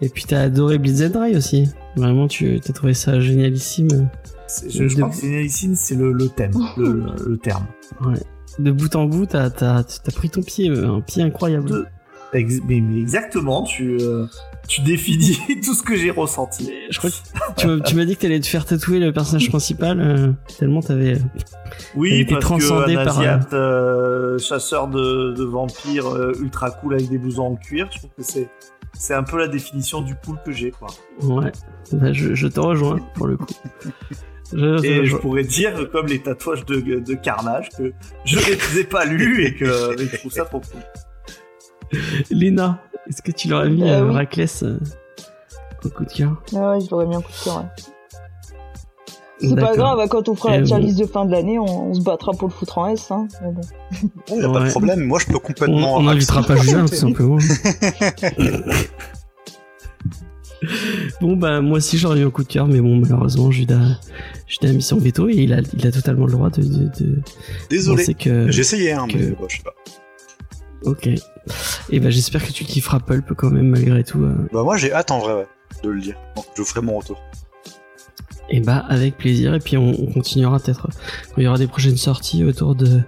Speaker 1: Et puis t'as adoré Blitz and Dry aussi. Vraiment, tu t'as trouvé ça génialissime.
Speaker 4: C'est- Je, je crois que c'est Nélicine, c'est le, le thème, le, [laughs] le- le terme.
Speaker 1: Ouais. De bout en bout, t'as t'as t'as pris ton pied, euh, un pied incroyable.
Speaker 4: De- Ex- mais, mais exactement, tu, euh, tu définis [laughs] tout ce que j'ai ressenti.
Speaker 1: Je crois que tu m'as- dit que t'allais te faire tatouer le personnage principal, euh, tellement t'avais.
Speaker 4: Oui, parce
Speaker 1: transcendée
Speaker 4: que un
Speaker 1: par,
Speaker 4: Asiate, euh, chasseur de, de vampires euh, ultra cool avec des blousons en cuir, je trouve que c'est c'est un peu la définition du pool que j'ai, quoi.
Speaker 1: Ouais, bah, je, je te rejoins pour le coup. Je
Speaker 4: Et je pourrais dire, comme les tatouages de, de Carnage, que je ne les ai pas lus et que, et que je trouve ça trop cool. [laughs]
Speaker 1: Léna, est-ce que tu leur as mis
Speaker 2: Euh,
Speaker 1: euh,
Speaker 2: oui.
Speaker 1: Raclès euh, au coup de cœur?
Speaker 2: Ah ouais, je l'aurais mis un coup de cœur. ouais. C'est pas grave, quand on fera
Speaker 1: Et
Speaker 2: la tier list de fin de l'année, on, on se battra pour le foutre en S. Hein. mais bon.
Speaker 3: Il y a pas de problème. Moi, je peux complètement.
Speaker 1: on n'invitera pas Julien, tout simplement. [laughs] [laughs] bon, bah, moi aussi j'aurais eu un coup de cœur, mais bon, malheureusement, Judas, Judas a mis son veto et il a, il a totalement le droit de, de, de
Speaker 3: Désolé.
Speaker 1: que.
Speaker 3: Essayé, hein,
Speaker 1: que-
Speaker 3: mais bon, je sais pas.
Speaker 1: Ok. Et bah, j'espère que tu kifferas Pulp quand même, malgré tout. euh.
Speaker 3: Bah, moi, j'ai hâte en vrai, ouais, de le lire. Donc, je ferai mon retour.
Speaker 1: Et bah, avec plaisir. Et puis, on, on continuera peut-être. Quand il y aura des prochaines sorties autour de,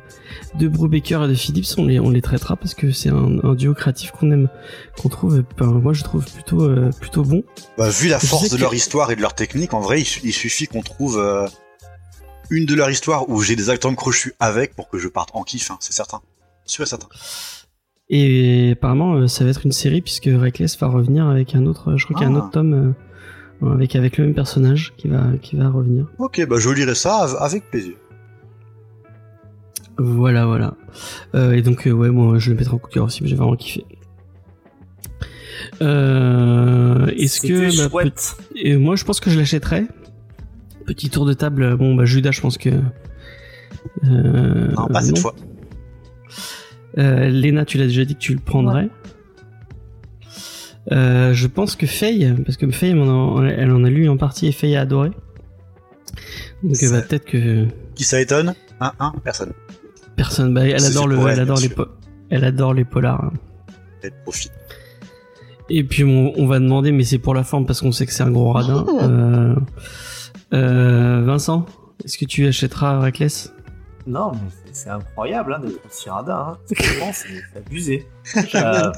Speaker 1: de Brubaker et de Phillips, on les, on les traitera parce que c'est un, un duo créatif qu'on aime, qu'on trouve, ben, moi je trouve plutôt, euh, plutôt bon.
Speaker 3: Bah, vu la
Speaker 1: Je
Speaker 3: force de
Speaker 1: que-
Speaker 3: leur histoire et de leur technique, en vrai, il, su- il suffit qu'on trouve euh, une de leur histoire où j'ai des acteurs crochus avec pour que je parte en kiff, hein, c'est certain. Sûr et certain.
Speaker 1: Et apparemment, euh, ça va être une série puisque Reckless va revenir avec un autre, je crois qu'il y a un
Speaker 3: Ah.
Speaker 1: autre tome euh, avec avec le même personnage qui va qui va revenir.
Speaker 3: Ok, bah, je lirai ça av- avec plaisir.
Speaker 1: Voilà, voilà. Euh, et donc euh, ouais, moi je le mettrai en coup de cœur aussi, j'ai vraiment kiffé. Euh, Est-ce que bah, et moi je pense que je l'achèterai. Petit tour de table. Bon bah Judas, je pense que. Euh,
Speaker 3: Non, pas cette
Speaker 1: non.
Speaker 3: fois.
Speaker 1: Euh, Léna, tu l'as déjà dit que tu le prendrais. Euh, je pense que Faye, parce que Faye, elle en a, elle en a lu en partie et Faye a adoré. Donc
Speaker 3: Ça-
Speaker 1: bah, peut-être que
Speaker 3: Qui ça étonne Un, un, personne.
Speaker 1: personne, bah, elle adore le,
Speaker 3: elle,
Speaker 1: elle adore les, po- elle adore les polars. hein.
Speaker 3: Elle profite.
Speaker 1: Et puis on, on va demander, mais c'est pour la forme parce qu'on sait que c'est un gros radin. Euh, euh, Vincent, est-ce que tu achèteras Reckless?
Speaker 4: Non, mais c'est- incroyable hein, d'être aussi radin. Hein. [laughs] C'est abusé. [laughs] Euh,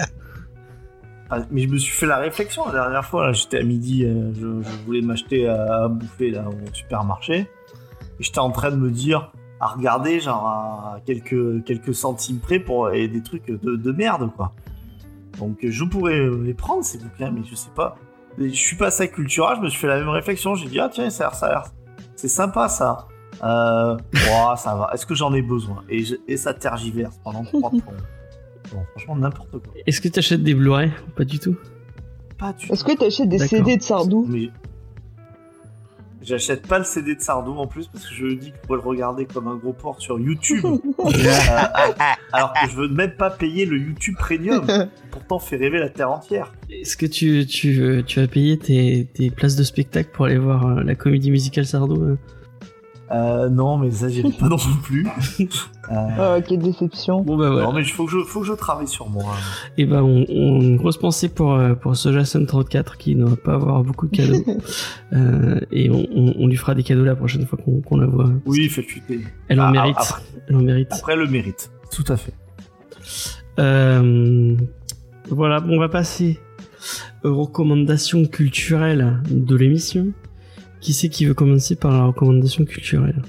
Speaker 4: ah, mais je me suis fait la réflexion la dernière fois. J'étais à midi, euh, je, je voulais m'acheter à, à bouffer là, au supermarché. Et j'étais en train de me dire, à regarder, genre à quelques, quelques centimes près pour et des trucs de, de merde, quoi. Donc je pourrais les prendre ces bouquins, mais je sais pas. Je suis passé à Cultura, je me suis fait la même réflexion. J'ai dit, ah tiens, ça a l'air, ça a l'air. C'est sympa ça. Euh, ouah, ça va. Est-ce que j'en ai besoin? Et, je- et ça tergiverse pendant trois [laughs] plombs. Bon, franchement, n'importe quoi.
Speaker 1: Est-ce que tu achètes des Blu-ray Pas du tout?
Speaker 4: Pas du
Speaker 2: Est-ce que t'achètes des. CD de Sardou?
Speaker 4: Mais j'achète pas le CD de Sardou en plus parce que je me dis que je pourrais le regarder comme un gros port sur YouTube. [laughs] Euh, alors que je veux même pas payer le YouTube Premium. [laughs] Pourtant, fait rêver la terre entière.
Speaker 1: Est-ce que tu, tu, euh, tu as payé tes, tes places de spectacle pour aller voir euh, la comédie musicale Sardou euh
Speaker 4: non, mais ça, j'irai pas [laughs] non plus. Euh,
Speaker 2: Ah, quelle déception.
Speaker 1: Bon bah voilà.
Speaker 4: Non, mais il faut que je, faut que je travaille sur moi.
Speaker 1: Et bah on, on une grosse pensée pour euh, pour ce Jason 34 qui ne va pas avoir beaucoup de cadeaux. [laughs] Euh, et on, on, on lui fera des cadeaux la prochaine fois qu'on la voit.
Speaker 4: Oui, faites chuter.
Speaker 1: Elle en
Speaker 4: Ah,
Speaker 1: mérite.
Speaker 4: Après,
Speaker 1: Elle en mérite.
Speaker 4: après le mérite. Tout à fait.
Speaker 1: Euh, voilà, bon, on va passer aux recommandations culturelles de l'émission. Qui c'est qui veut commencer par la recommandation culturelle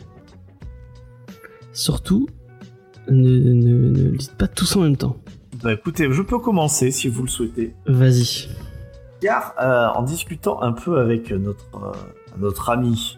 Speaker 1: Surtout, ne, ne, ne le dites pas tous en même temps.
Speaker 4: Bah écoutez, je peux commencer si vous le souhaitez.
Speaker 1: Vas-y.
Speaker 4: Car euh, en discutant un peu avec notre, euh, notre ami,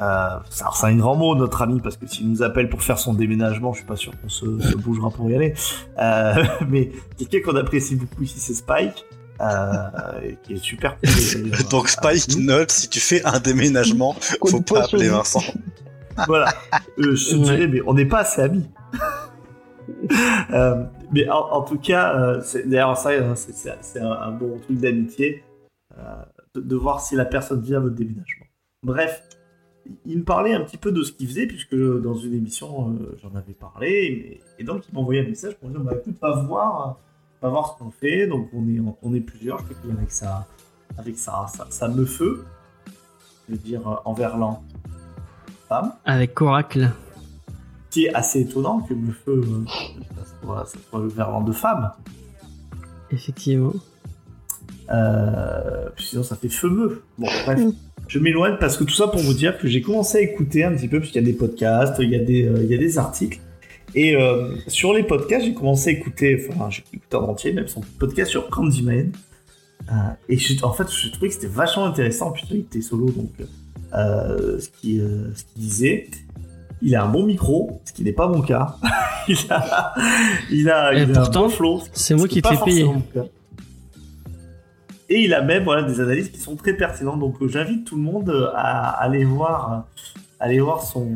Speaker 4: euh, ça- c'est un grand mot notre ami parce que s'il nous appelle pour faire son déménagement, je suis pas sûr qu'on se, se bougera pour y aller. Euh, [laughs] mais quelqu'un qu'on apprécie beaucoup ici, c'est Spike, euh, qui est super cool. [laughs]
Speaker 3: Donc Spike note, si tu fais un déménagement, [laughs] faut pas appeler. Vincent. [laughs]
Speaker 4: voilà. Euh, je te dirais, mais on n'est pas assez amis. Euh, mais en, en tout cas, euh, c'est- d'ailleurs, ça, hein, c'est- c'est c'est un, un bon truc d'amitié euh, de, de voir si la personne vient à votre déménagement. Bref, il me parlait un petit peu de ce qu'il faisait, puisque dans une émission, euh, j'en avais parlé, mais- et donc il m'a envoyé un message pour me dire bah, écoute, va voir, va voir ce qu'on fait. Donc on est, on est plusieurs, je sais avec sa, avec sa, sa, sa meufeu, je veux dire euh, en verlan femme
Speaker 1: Avec Coracle.
Speaker 4: qui est assez étonnant que me feu euh, ça soit- ça soit le verlan de femme.
Speaker 1: effectivement.
Speaker 4: Euh, sinon, ça fait feu Bon, bref. Je m'éloigne parce que tout ça pour vous dire que j'ai commencé à écouter un petit peu, puisqu'il y a des podcasts, il y a des, euh, il y a des articles. Et euh, sur les podcasts, j'ai commencé à écouter, enfin, j'ai écouté en entier, même son podcast sur Candyman. Euh, et je- en fait, je trouvais que c'était vachement intéressant. Puis il était solo, donc euh, ce qu'il euh, ce qu'il disait. Il a un bon micro, ce qui n'est pas mon cas. [laughs] il a, il a,
Speaker 1: Et
Speaker 4: il a
Speaker 1: pourtant,
Speaker 4: un bon flow,
Speaker 1: C'est moi qui
Speaker 4: mon cas. Et il a même voilà, des analyses qui sont très pertinentes. Donc j'invite tout le monde à aller voir, euh, aller voir son,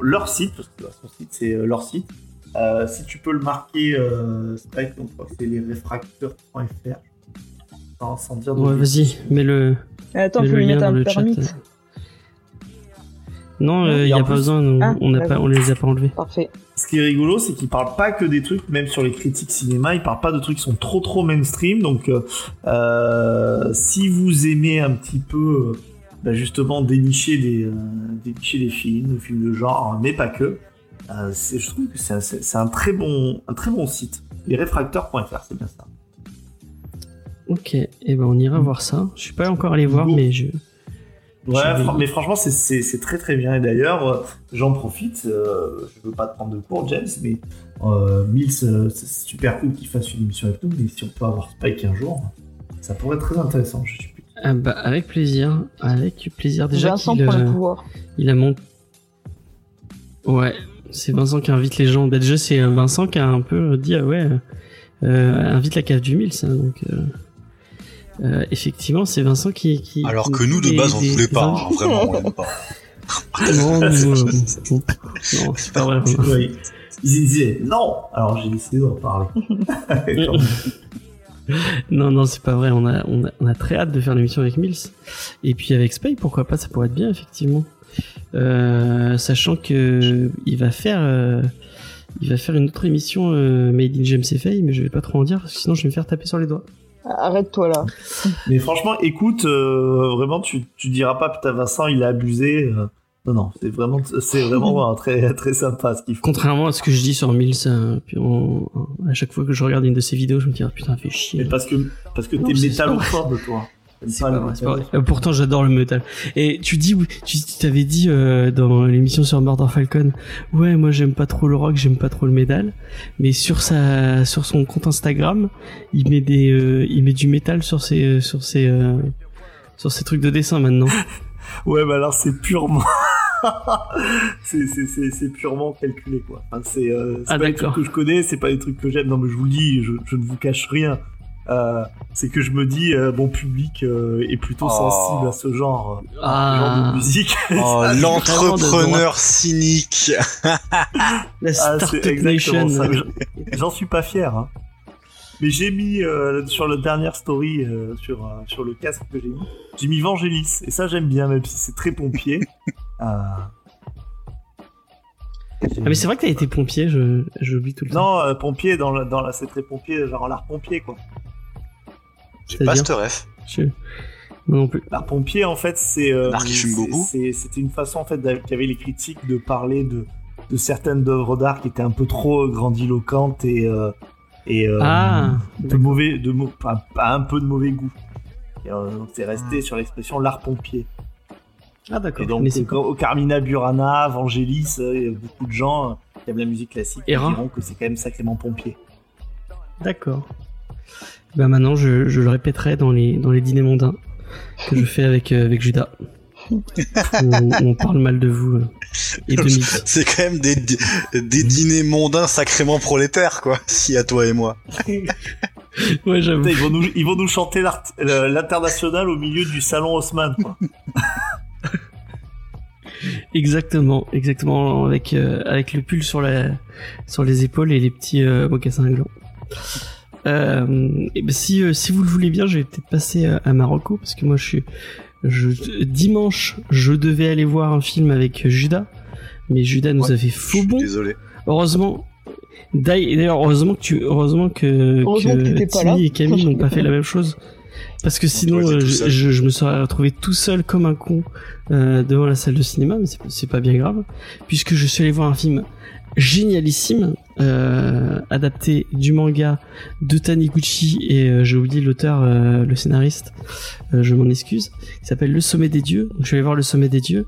Speaker 4: leur site, parce que son site c'est euh, leur site. Euh, si tu peux le marquer, euh, que c'est lesrefracteurs.fr. Sans, sans dire
Speaker 1: Ouais, vas-y, mets le,
Speaker 2: Attends,
Speaker 1: mets
Speaker 2: faut
Speaker 1: le
Speaker 2: lui mettre
Speaker 1: dans
Speaker 2: un
Speaker 1: le chat. Non, il n'y
Speaker 4: en
Speaker 1: a pas
Speaker 4: plus-
Speaker 1: besoin, on,
Speaker 2: Ah,
Speaker 1: on n'a pas,
Speaker 2: d'accord.
Speaker 1: on les a pas enlevés.
Speaker 2: Parfait.
Speaker 4: Ce qui est rigolo, c'est qu'il parle pas que des trucs, même sur les critiques cinéma, il parle pas de trucs qui sont trop trop mainstream. Donc, euh, euh, si vous aimez un petit peu, euh, bah, justement, dénicher des, euh, dénicher des films, des films de genre, mais pas que, euh, c'est- je trouve que c'est un, très bon, un très bon site. Lesrefracteurs.fr, c'est bien ça.
Speaker 1: Ok, et ben on ira voir ça. Je suis pas encore allé voir,
Speaker 4: Bon.
Speaker 1: mais je.
Speaker 4: Ouais, mais franchement, c'est- très très bien. Et d'ailleurs, euh, j'en profite, euh, je veux pas te prendre de cours, James, mais euh, Mills, c'est super cool qu'il fasse une émission avec nous, mais si on peut avoir Spike un jour, ça pourrait être très intéressant, je suis.
Speaker 1: Ah bah, avec plaisir, avec plaisir. Déjà
Speaker 2: Vincent
Speaker 1: qu'il
Speaker 2: prend le
Speaker 1: euh,
Speaker 2: pouvoir.
Speaker 1: il a mon. Ouais, c'est Vincent qui invite les gens. Bah, déjà, c'est euh, Vincent qui a un peu dit ah ouais, euh, invite la cave du mille, ça. Donc, euh, euh, effectivement, c'est Vincent qui. qui
Speaker 3: Alors
Speaker 1: qui
Speaker 3: que nous, de base, on voulait pas, hein, vraiment, on l'aime pas. [laughs]
Speaker 1: Non, nous, euh, non, [laughs] non, c'est pas vrai.
Speaker 4: Ouais, Ils disaient non, alors j'ai décidé d'en parler. [laughs]
Speaker 1: Non, non, c'est pas vrai. On a, on a, on a très hâte de faire l'émission avec Mills. Et puis avec Spy, pourquoi pas, ça pourrait être bien, effectivement. Euh, sachant que il va faire, euh, il va faire une autre émission euh, Made in James FA, mais je vais pas trop en dire, parce que sinon je vais me faire taper sur les doigts.
Speaker 2: Arrête-toi là.
Speaker 4: mais franchement, écoute, euh, vraiment, tu, tu diras pas, putain, Vincent, il a abusé. Euh, non, non, c'est vraiment, c'est vraiment euh, très, très sympa ce qu'il fait.
Speaker 1: Contrairement à ce que je dis sur Mills, euh, puis on- à chaque fois que je regarde une de ses vidéos, je me dis, ah, putain, fait
Speaker 4: Mais
Speaker 1: chier.
Speaker 4: parce que, parce que t'es métallophobe, toi. Pas
Speaker 1: pas vrai,
Speaker 4: métal.
Speaker 1: vrai. Euh, Pourtant, j'adore le metal. Et tu dis, tu tu t'avais dit euh, dans l'émission sur Murder Falcon, ouais, moi j'aime pas trop le rock, j'aime pas trop le métal, mais sur sa, sur son compte Instagram, il met des, euh, il met du métal sur ses, sur ses, euh, sur ses trucs de dessin maintenant. [laughs]
Speaker 4: Ouais, bah alors c'est purement. [laughs] c'est, purement calculé, quoi. Enfin, c'est euh,
Speaker 1: Ah,
Speaker 4: pas les trucs que je connais, c'est pas les trucs que j'aime. Non, mais je vous le dis, je, je ne vous cache rien. Euh, c'est que je me dis, euh, mon public euh, est plutôt
Speaker 3: Oh.
Speaker 4: sensible à ce genre, euh, genre
Speaker 1: Ah,
Speaker 4: de musique.
Speaker 3: Oh, [laughs] l'entrepreneur cynique. [laughs]
Speaker 1: la
Speaker 4: Ah, exactement
Speaker 1: Nation.
Speaker 4: J'en- J'en suis pas fier. Hein. Mais j'ai mis euh, sur la dernière story euh, sur, euh, sur le casque que j'ai mis, j'ai mis Vangelis. Et ça, j'aime bien, même si c'est très pompier. Euh,
Speaker 1: Ah, mais c'est vrai que t'as été pompier, je, l'oublie tout le temps.
Speaker 4: Non, euh, pompier, dans la, dans pompier, genre l'art pompier, quoi.
Speaker 3: J'ai pas ref.
Speaker 1: Je- Moi non plus.
Speaker 4: L'art pompier, en fait, c'est. Euh,
Speaker 3: L'art qui fume
Speaker 4: c'est-
Speaker 3: beaucoup.
Speaker 4: c'est- C'était une façon, en fait, qu'avaient les critiques de parler de, de certaines œuvres d'art qui étaient un peu trop grandiloquentes et. euh, et euh,
Speaker 1: Ah,
Speaker 4: de mauvais. De, pas, pas un peu de mauvais goût. Et, euh, donc, c'est resté sur l'expression l'art pompier.
Speaker 1: Ah d'accord.
Speaker 4: Et donc,
Speaker 1: Mais c'est
Speaker 4: au, Carmina Burana, Vangelis, euh, il y a beaucoup de gens euh, qui aiment la musique classique qui
Speaker 1: Héra.
Speaker 4: diront que c'est quand même sacrément pompier.
Speaker 1: D'accord. Bah maintenant, je, je le répéterai dans les, dans les dîners mondains que je fais avec, euh, avec Judas. où, on, parle mal de vous euh, et. [laughs]
Speaker 3: C'est quand même des, des, dîners mondains sacrément prolétaires, quoi. Si à toi et moi. [laughs]
Speaker 1: Ouais, j'avoue.
Speaker 4: Ils, vont nous, ils vont nous chanter l'international au milieu du salon Haussmann. Quoi. [laughs] [laughs]
Speaker 1: Exactement, exactement. Avec, euh, avec le pull sur, la, sur les épaules et les petits euh, mocassins glands. Euh, et ben si, euh, si vous le voulez bien, je vais peut-être passer euh, à Marocco parce que moi je suis. Je, dimanche, je devais aller voir un film avec Judas, mais Judas nous
Speaker 3: Ouais,
Speaker 1: avait faux bon.
Speaker 3: désolé.
Speaker 1: Heureusement. D'ailleurs, heureusement que tu, heureusement que,
Speaker 2: Heureusement que t'étais pas
Speaker 1: Timmy
Speaker 2: là.
Speaker 1: et Camille n'ont pas fait la même chose Parce que sinon, euh, je, je- je me serais retrouvé tout seul comme un con euh, devant la salle de cinéma, mais c'est- pas bien grave, puisque je suis allé voir un film génialissime, euh, adapté du manga de Taniguchi, et euh, j'ai oublié l'auteur, euh, le scénariste, euh, je m'en excuse, qui s'appelle Le Sommet des Dieux. Donc je vais aller voir Le Sommet des Dieux.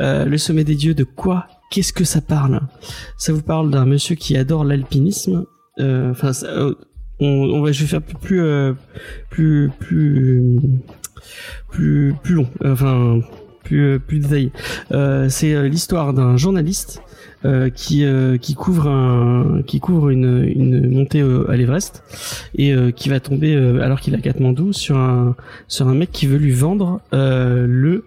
Speaker 1: Euh, le Sommet des Dieux, de quoi? Qu'est-ce que ça parle? Ça vous parle d'un monsieur qui adore l'alpinisme. Enfin, euh, on, va, je vais faire plus, euh, plus, plus, plus, plus long. Enfin, plus, plus détaillé. Euh, c'est euh, l'histoire d'un journaliste euh, qui euh, qui couvre un qui couvre une une montée à l'Everest et euh, qui va tomber euh, alors qu'il est à Katmandou sur un sur un mec qui veut lui vendre euh, le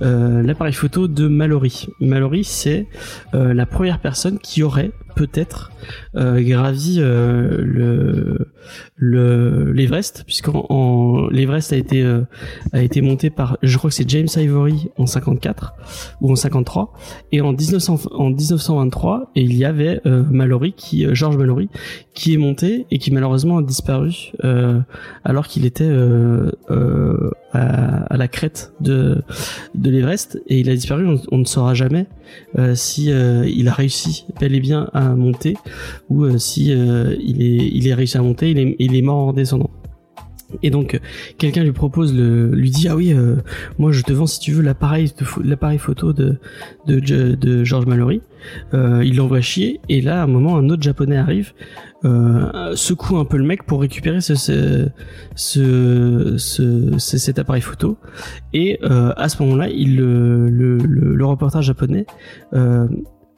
Speaker 1: l'appareil photo de Mallory. Mallory c'est la première personne qui aurait peut-être euh, gravi euh, le le l'Everest puisqu'en en, l'Everest a été euh, a été monté par je crois que c'est James Ivory en 54 ou en 53 et en 1900 en 1923 et il y avait euh, Mallory qui euh, George Mallory qui est monté et qui malheureusement a disparu euh, alors qu'il était euh, à, la crête de l'Everest et il a disparu on, ne saura jamais si il a réussi bel et bien à monter ou si il est il est réussi à monter il est il est mort en descendant et donc euh, quelqu'un lui propose le lui dit ah oui euh, moi je te vends si tu veux l'appareil l'appareil photo de de, George Mallory. Euh, il l'envoie chier. Et là à un moment un autre japonais arrive euh, secoue un peu le mec pour récupérer ce- ce- cet appareil photo. Et euh, à ce moment-là il le, le, le, le reporter japonais euh,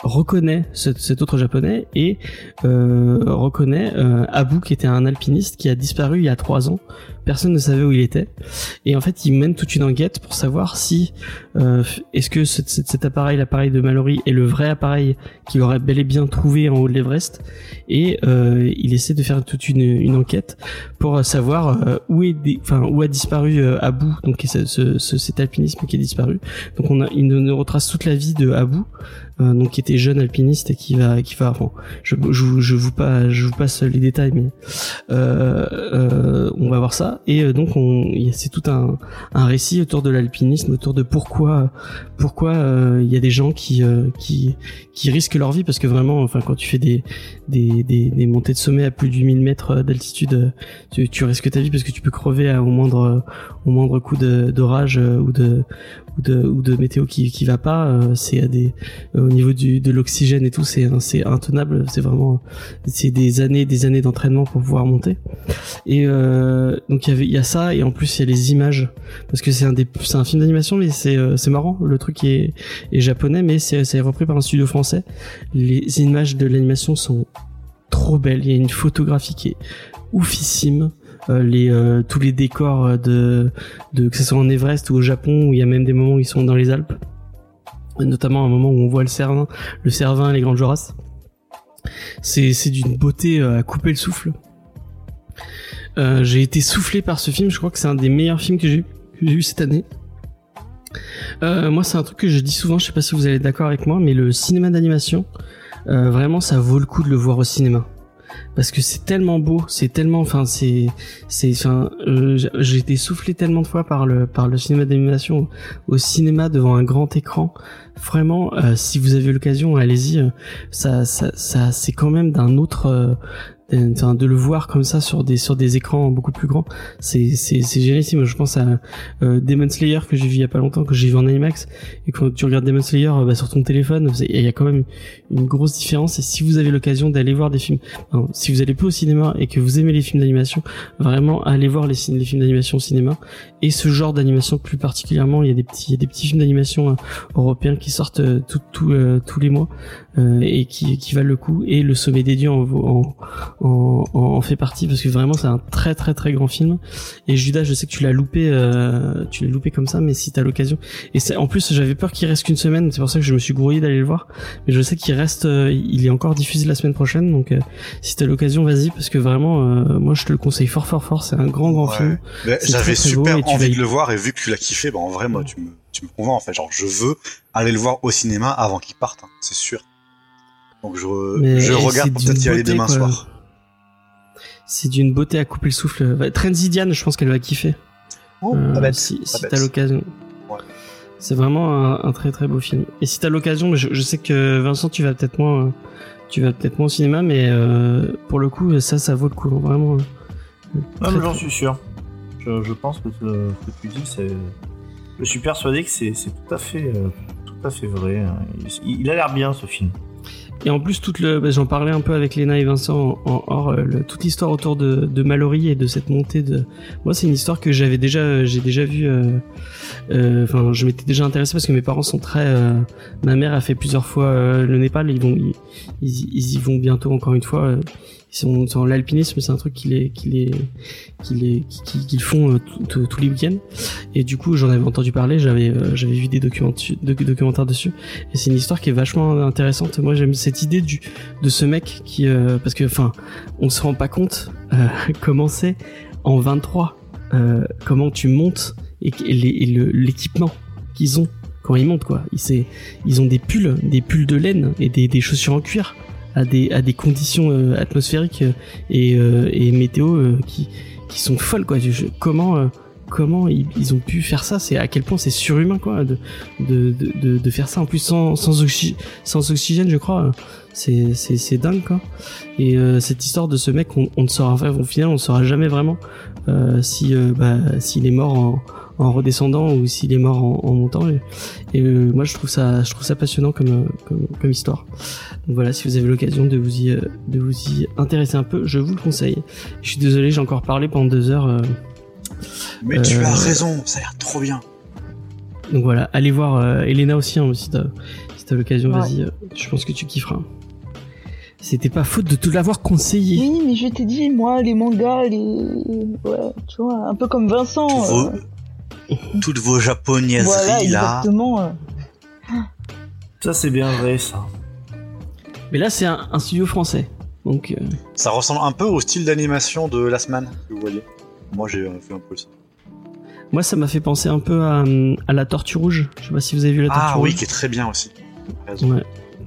Speaker 1: reconnaît ce- cet autre japonais et euh, reconnaît euh, Abu qui était un alpiniste qui a disparu il y a trois ans. Personne ne savait où il était. Et en fait il mène toute une enquête pour savoir si euh, est-ce que cet, cet- cet appareil l'appareil de Mallory est le vrai appareil qu'il aurait bel et bien trouvé en haut de l'Everest. Et euh, il essaie de faire toute une, une enquête pour savoir euh, où est enfin où a disparu euh, Abu donc ce, ce- ce- cet alpinisme qui est disparu. Donc on a il nous retrace toute la vie de Abu. euh, donc qui était jeune alpiniste et qui va qui va bon, je, je, vous- je vous je vous passe les détails mais euh, euh, on va voir ça. Et euh, donc c'est tout un, un récit autour de l'alpinisme autour de pourquoi pourquoi euh, il y a des gens qui euh, qui qui risquent leur vie. Parce que vraiment enfin quand tu fais des des, des, des montées de sommet à plus de 8000 mètres d'altitude euh, tu, tu risques ta vie parce que tu peux crever à- au moindre au moindre coup d'orage euh, ou de ou de ou de météo qui qui va pas euh, c'est à des euh, au niveau du de l'oxygène et tout c'est c'est intenable c'est vraiment c'est des années des années d'entraînement pour pouvoir monter. Et euh, donc il y avait il y a ça et en plus il y a les images. Parce que c'est un des c'est un film d'animation mais c'est euh, c'est marrant le truc est est japonais mais c'est c'est repris par un studio français. Les images de l'animation sont trop belles. Il y a une photographie qui est oufissime les euh, tous les décors euh, de de que ce soit en Everest ou au Japon où il y a même des moments où ils sont dans les Alpes. Notamment un moment où on voit le cervin le cervin et les grandes jorasses. C'est c'est d'une beauté euh, à couper le souffle. Euh, j'ai été soufflé par ce film. Je crois que c'est un des meilleurs films que j'ai eu cette année. Euh, moi c'est un truc que je dis souvent. Je sais pas si vous allez d'accord avec moi mais le cinéma d'animation euh, vraiment ça vaut le coup de le voir au cinéma parce que c'est tellement beau, c'est tellement, enfin c'est, c'est, euh, j'ai- été soufflé tellement de fois par le par le cinéma d'animation au cinéma devant un grand écran. Vraiment, euh, si vous avez l'occasion, allez-y. euh, ça, ça, ça, c'est quand même d'un autre. Euh, de le voir comme ça sur des sur des écrans beaucoup plus grands c'est c'est c'est génialissime. Je pense à euh, Demon Slayer que j'ai vu il y a pas longtemps que j'ai vu en IMAX. Et quand tu regardes Demon Slayer euh, bah, sur ton téléphone il y a quand même une grosse différence. Et si vous avez l'occasion d'aller voir des films si vous allez peu au cinéma et que vous aimez les films d'animation vraiment allez voir les, films d'animation au cinéma. Et ce genre d'animation plus particulièrement il y a des petits il y a des petits films d'animation euh, européens qui sortent tout, tout, euh, tous les mois euh, et qui, qui valent le coup. Et le sommet des dieux en, en, en, en fait partie parce que vraiment c'est un très très très grand film. Et Judas je sais que tu l'as loupé euh, tu l'as loupé comme ça mais si t'as l'occasion. Et c'est en plus j'avais peur qu'il reste qu'une semaine c'est pour ça que je me suis grouillé d'aller le voir. Mais je sais qu'il reste euh, il est encore diffusé la semaine prochaine donc euh, si t'as l'occasion vas-y parce que vraiment euh, moi je te le conseille fort fort fort. C'est un grand grand
Speaker 3: Ouais.
Speaker 1: film.
Speaker 3: J'avais
Speaker 1: beau
Speaker 3: super
Speaker 1: vas
Speaker 3: envie de le voir et vu que tu l'as kiffé, bah en vrai moi tu me tu me convaincs en fait. Genre je veux aller le voir au cinéma avant qu'il parte, hein, c'est sûr. Donc je
Speaker 1: Mais
Speaker 3: je regarde pour peut-être y aller demain
Speaker 1: quoi.
Speaker 3: soir.
Speaker 1: c'est d'une beauté à couper le souffle Ouais, Transidiane je pense qu'elle va kiffer
Speaker 3: Oh,
Speaker 1: Euh,
Speaker 3: pas bête,
Speaker 1: si t'as l'occasion.
Speaker 3: Ouais.
Speaker 1: C'est vraiment un, un très très beau film. Et si t'as l'occasion, je, je sais que Vincent, tu vas peut-être moins, tu vas peut-être moins au cinéma, mais euh, pour le coup, ça, ça vaut le coup, vraiment. euh,
Speaker 4: Non,
Speaker 1: très,
Speaker 4: j'en
Speaker 1: très-
Speaker 4: suis sûr. Je, je pense que ce, ce que tu dis, c'est. Je suis persuadé que c'est c'est tout à fait, euh, tout à fait vrai. Il, il a l'air bien ce film.
Speaker 1: Et en plus, toute le, bah, j'en parlais un peu avec Léna et Vincent en, en hors, euh, le- toute l'histoire autour de, de Mallory et de cette montée de. Moi, c'est une histoire que j'avais déjà, j'ai déjà vu. euh, euh, Enfin, je m'étais déjà intéressé parce que mes parents sont très. euh, ma mère a fait plusieurs fois euh, le Népal. Ils vont, ils, ils y vont bientôt encore une fois. Sont l'alpinisme, c'est un truc qui les, qui les, qui qu'ils font tous les week-ends. Et du coup, j'en avais entendu parler. J'avais, euh, j'avais vu des documentaires dessus. Et c'est une histoire qui est vachement intéressante. Moi, j'aime cette idée du de ce mec qui, euh, parce que, enfin, on se rend pas compte euh, [laughs] comment c'est en 23, euh, comment tu montes et, et l'équipement qu'ils ont quand ils montent, quoi. Ils, ils ont des pulls, des pulls de laine et des, des chaussures en cuir à des à des conditions euh, atmosphériques euh, et, euh, et météo qui qui sont folles, quoi. Je- je- comment comment ils, ils ont pu faire ça? C'est à quel point c'est surhumain quoi de, de, de, de, de faire ça. En plus sans, sans, oxy- sans oxygène je crois c'est c'est c'est dingue quoi. Et euh, cette histoire de ce mec on, on ne saura enfin, au final on ne saura jamais vraiment euh, si euh, bah, s'il est mort en, en redescendant ou s'il est mort en, en montant et, et, euh, moi je trouve ça je trouve ça passionnant comme euh, comme, comme histoire donc voilà si vous avez l'occasion de vous y euh, de vous y intéresser un peu je vous le conseille je suis désolé j'ai encore parlé pendant deux heures euh,
Speaker 3: Mais tu as raison, ça a l'air trop bien.
Speaker 1: Donc voilà, allez voir euh, Elena aussi, hein, si t'as si t'as l'occasion,
Speaker 2: Ouais.
Speaker 1: vas-y, je pense que tu kifferas. C'était pas faute de te l'avoir conseillé.
Speaker 2: Oui, mais je t'ai dit, moi, les mangas, les. Ouais, tu vois, un peu comme Vincent. Euh, [laughs]
Speaker 3: toutes vos japonaiseries
Speaker 2: voilà,
Speaker 3: là.
Speaker 2: exactement. euh.
Speaker 4: Ça, c'est bien vrai, ça.
Speaker 1: Mais là, c'est un, un studio français. Donc, euh,
Speaker 3: Ça ressemble un peu au style d'animation de Last Man, que vous voyez. Moi j'ai euh, fait un peu ça.
Speaker 1: moi, ça m'a fait penser un peu à, à la Tortue Rouge. Je sais pas si vous avez vu la Tortue
Speaker 3: Ah oui,
Speaker 1: Rouge.
Speaker 3: qui est très bien aussi.
Speaker 1: Ouais,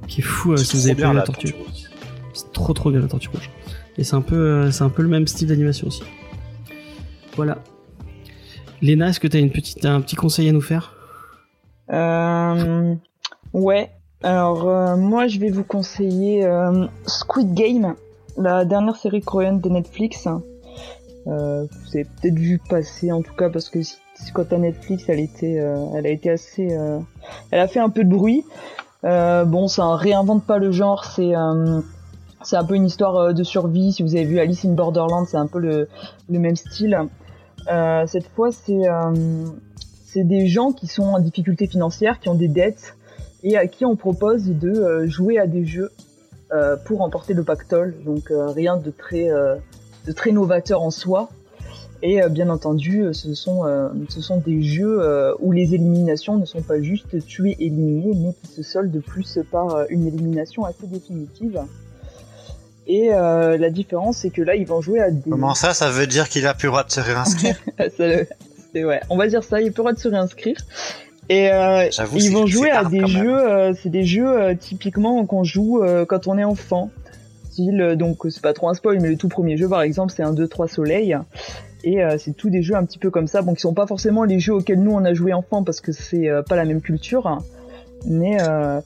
Speaker 1: qui est fou
Speaker 3: C'est
Speaker 1: si vous
Speaker 3: trop
Speaker 1: avez pas
Speaker 3: bien
Speaker 1: vu la
Speaker 3: la
Speaker 1: Tortue.
Speaker 3: tortue rose.
Speaker 1: C'est trop trop bien la Tortue Rouge. Et c'est un peu, c'est un peu le même style d'animation aussi. Voilà. Léna, est-ce que t'as une petite, un petit conseil à nous faire?
Speaker 2: Euh, ouais. Alors euh, moi je vais vous conseiller euh, Squid Game, la dernière série coréenne de Netflix. Euh, vous avez peut-être vu passer en tout cas parce que quand à Netflix elle était, elle a été assez, elle a fait un peu de bruit. Bon ça réinvente pas le genre, c'est c'est un peu une histoire de survie. Si vous avez vu Alice in Borderland, c'est un peu le même style. Euh, cette fois c'est euh, c'est des gens qui sont en difficulté financière, qui ont des dettes et à qui on propose de euh, jouer à des jeux pour remporter le pactole. Donc rien de très de très novateur en soi. Et bien entendu, ce sont ce sont des jeux où les éliminations ne sont pas juste tuer éliminer, mais qui se soldent plus par une élimination assez définitive. Et euh, la différence, c'est que là, ils vont jouer à des
Speaker 3: Comment ça, ça veut dire qu'il a plus le droit de se réinscrire [laughs]
Speaker 2: Ça, c'est ouais. On va dire ça, il a plus le droit de se réinscrire. Et euh, ils vont jouer à des jeux, euh, c'est des jeux euh, typiquement qu'on joue quand on est enfant. Style, donc c'est pas trop un spoil, mais le tout premier jeu par exemple, c'est un 2-3 soleil. Et c'est tous des jeux un petit peu comme ça, bon qui sont pas forcément les jeux auxquels nous on a joué enfant parce que c'est pas la même culture. Mais euh,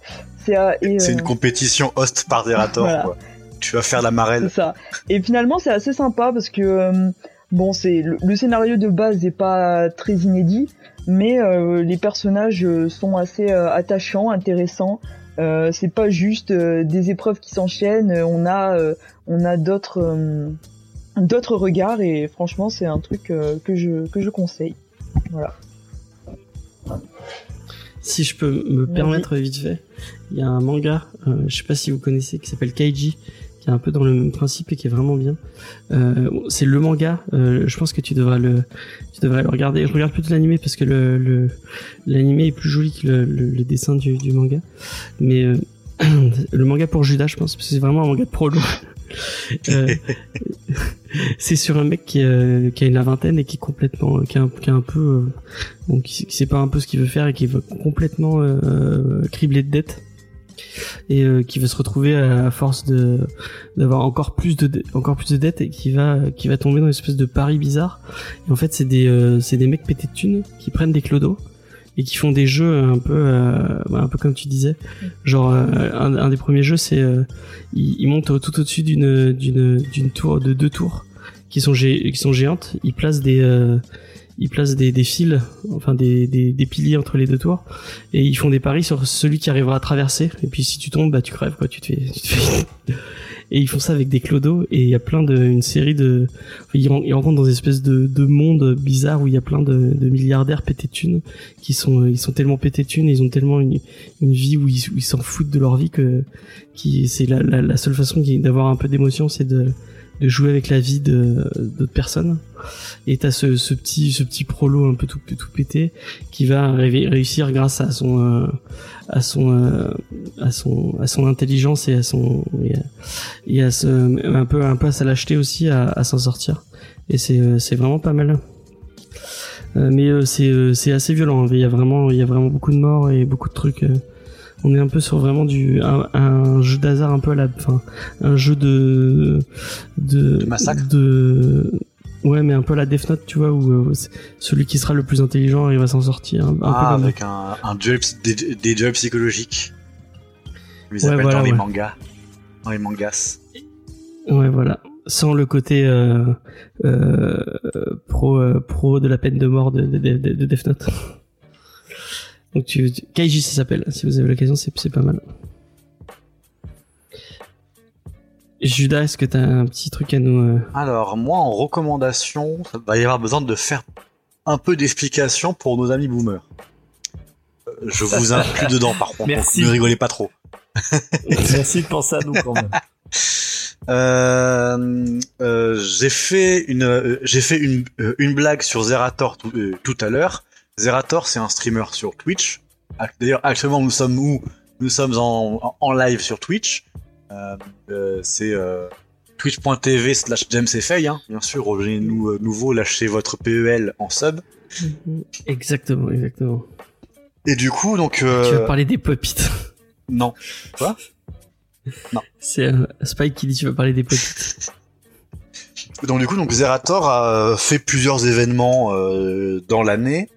Speaker 2: c'est
Speaker 3: C'est une compétition host par Derator,
Speaker 2: Voilà.
Speaker 3: quoi. Tu vas faire la
Speaker 2: c'est ça. Et finalement, c'est assez sympa parce que euh, bon, c'est le, le scénario de base n'est pas très inédit, mais euh, les personnages euh, sont assez euh, attachants, intéressants. Euh, c'est pas juste euh, des épreuves qui s'enchaînent. On a euh, on a d'autres euh, d'autres regards et franchement, c'est un truc euh, que je que je conseille. Voilà.
Speaker 1: Si je peux me permettre vite fait, il y a un manga, euh, je sais pas si vous connaissez, qui s'appelle Kaiji, qui est un peu dans le même principe et qui est vraiment bien. Euh, bon, c'est le manga, euh, je pense que tu devrais le, tu devrais le regarder. Je regarde plutôt l'animé parce que le, l'animé est plus joli que le, le, le dessin du, du manga. Mais euh, [clears throat] le manga pour Judas, je pense, parce que c'est vraiment un manga de prolo. [laughs] Euh, [laughs] c'est sur un mec qui, euh, qui a une vingtaine et qui est complètement, qui est un, peu, euh, donc qui, sait pas un peu ce qu'il veut faire et qui est complètement criblé de dettes. Et euh, qui va se retrouver à, force d'avoir encore plus de dettes et qui va tomber dans une espèce de pari bizarre. Et en fait, c'est des euh, c'est mecs pétés de thunes qui prennent des clodos et qui font des jeux un peu euh, comme tu disais. Genre un, des premiers jeux, c'est ils, ils montent tout au-dessus d'une tour de deux tours qui sont qui sont géantes. Ils placent des ils placent des, des fils, enfin des, des, des piliers entre les deux tours, et ils font des paris sur celui qui arrivera à traverser. Et puis si tu tombes, bah tu crèves quoi, tu te fais. tu te fais- [laughs] Et ils font ça avec des clodos, et il y a plein de, une série de, ils, ils rencontrent dans des espèces de, de mondes bizarres où il y a plein de, de milliardaires pétés thunes, qui sont, ils sont tellement pétés thunes, ils ont tellement une, une vie où ils où ils s'en foutent de leur vie que, qui, c'est la, la, la seule façon d'avoir un peu d'émotion, c'est de, de jouer avec la vie d'autres personnes. Et t'as ce, ce petit ce petit prolo un peu tout tout pété qui va ré- réussir grâce à son euh, à son euh, à son à son intelligence et à son et à, un peu un peu à sa lâcheté aussi à, à s'en sortir. Et c'est euh, c'est vraiment pas mal. Mais c'est c'est assez violent il y a vraiment il y a vraiment beaucoup de morts et beaucoup de trucs. On est un peu sur vraiment du un, un jeu d'hasard un peu à la enfin un jeu de de,
Speaker 3: De massacre
Speaker 1: de ouais mais un peu à la Death Note tu vois où euh, celui qui sera le plus intelligent il va s'en sortir un,
Speaker 3: Ah,
Speaker 1: peu
Speaker 3: avec un, un des, des duels psychologiques. Ils
Speaker 1: Ouais,
Speaker 3: appellent
Speaker 1: voilà,
Speaker 3: dans les
Speaker 1: ouais.
Speaker 3: mangas. Dans les mangas.
Speaker 1: ouais voilà sans le côté euh, euh, pro euh, pro de la peine de mort de, de, de, de- de Death Note donc tu, tu- Kaiji ça s'appelle si vous avez l'occasion c'est pas mal Judas est-ce que t'as un petit truc à nous euh,
Speaker 3: Alors, moi, en recommandation, ça va y avoir besoin de faire un peu d'explication pour nos amis boomers. Euh, Je vous inclus [laughs] dedans, par contre.
Speaker 4: Merci.
Speaker 3: Ne rigolez pas trop. [laughs]
Speaker 4: Merci de penser à nous quand même.
Speaker 3: Euh, euh, j'ai fait une, euh, j'ai fait une, une blague sur Zerator tout, tout à l'heure. Zerator, c'est un streamer sur Twitch. D'ailleurs, actuellement, nous sommes où? Nous sommes en, en- live sur Twitch. Euh, euh, c'est euh, twitch.tv slash jamesfay, hein. Bien sûr, rejoignez-nous euh, nouveau, lâchez votre PEL en sub.
Speaker 1: exactement exactement
Speaker 3: Et du coup, donc...
Speaker 1: tu vas parler des pop-it [laughs]
Speaker 3: Non.
Speaker 1: c'est euh, Spike qui dit tu vas parler des pop-it
Speaker 3: Donc du coup, donc Zerator a fait plusieurs événements euh, dans l'année,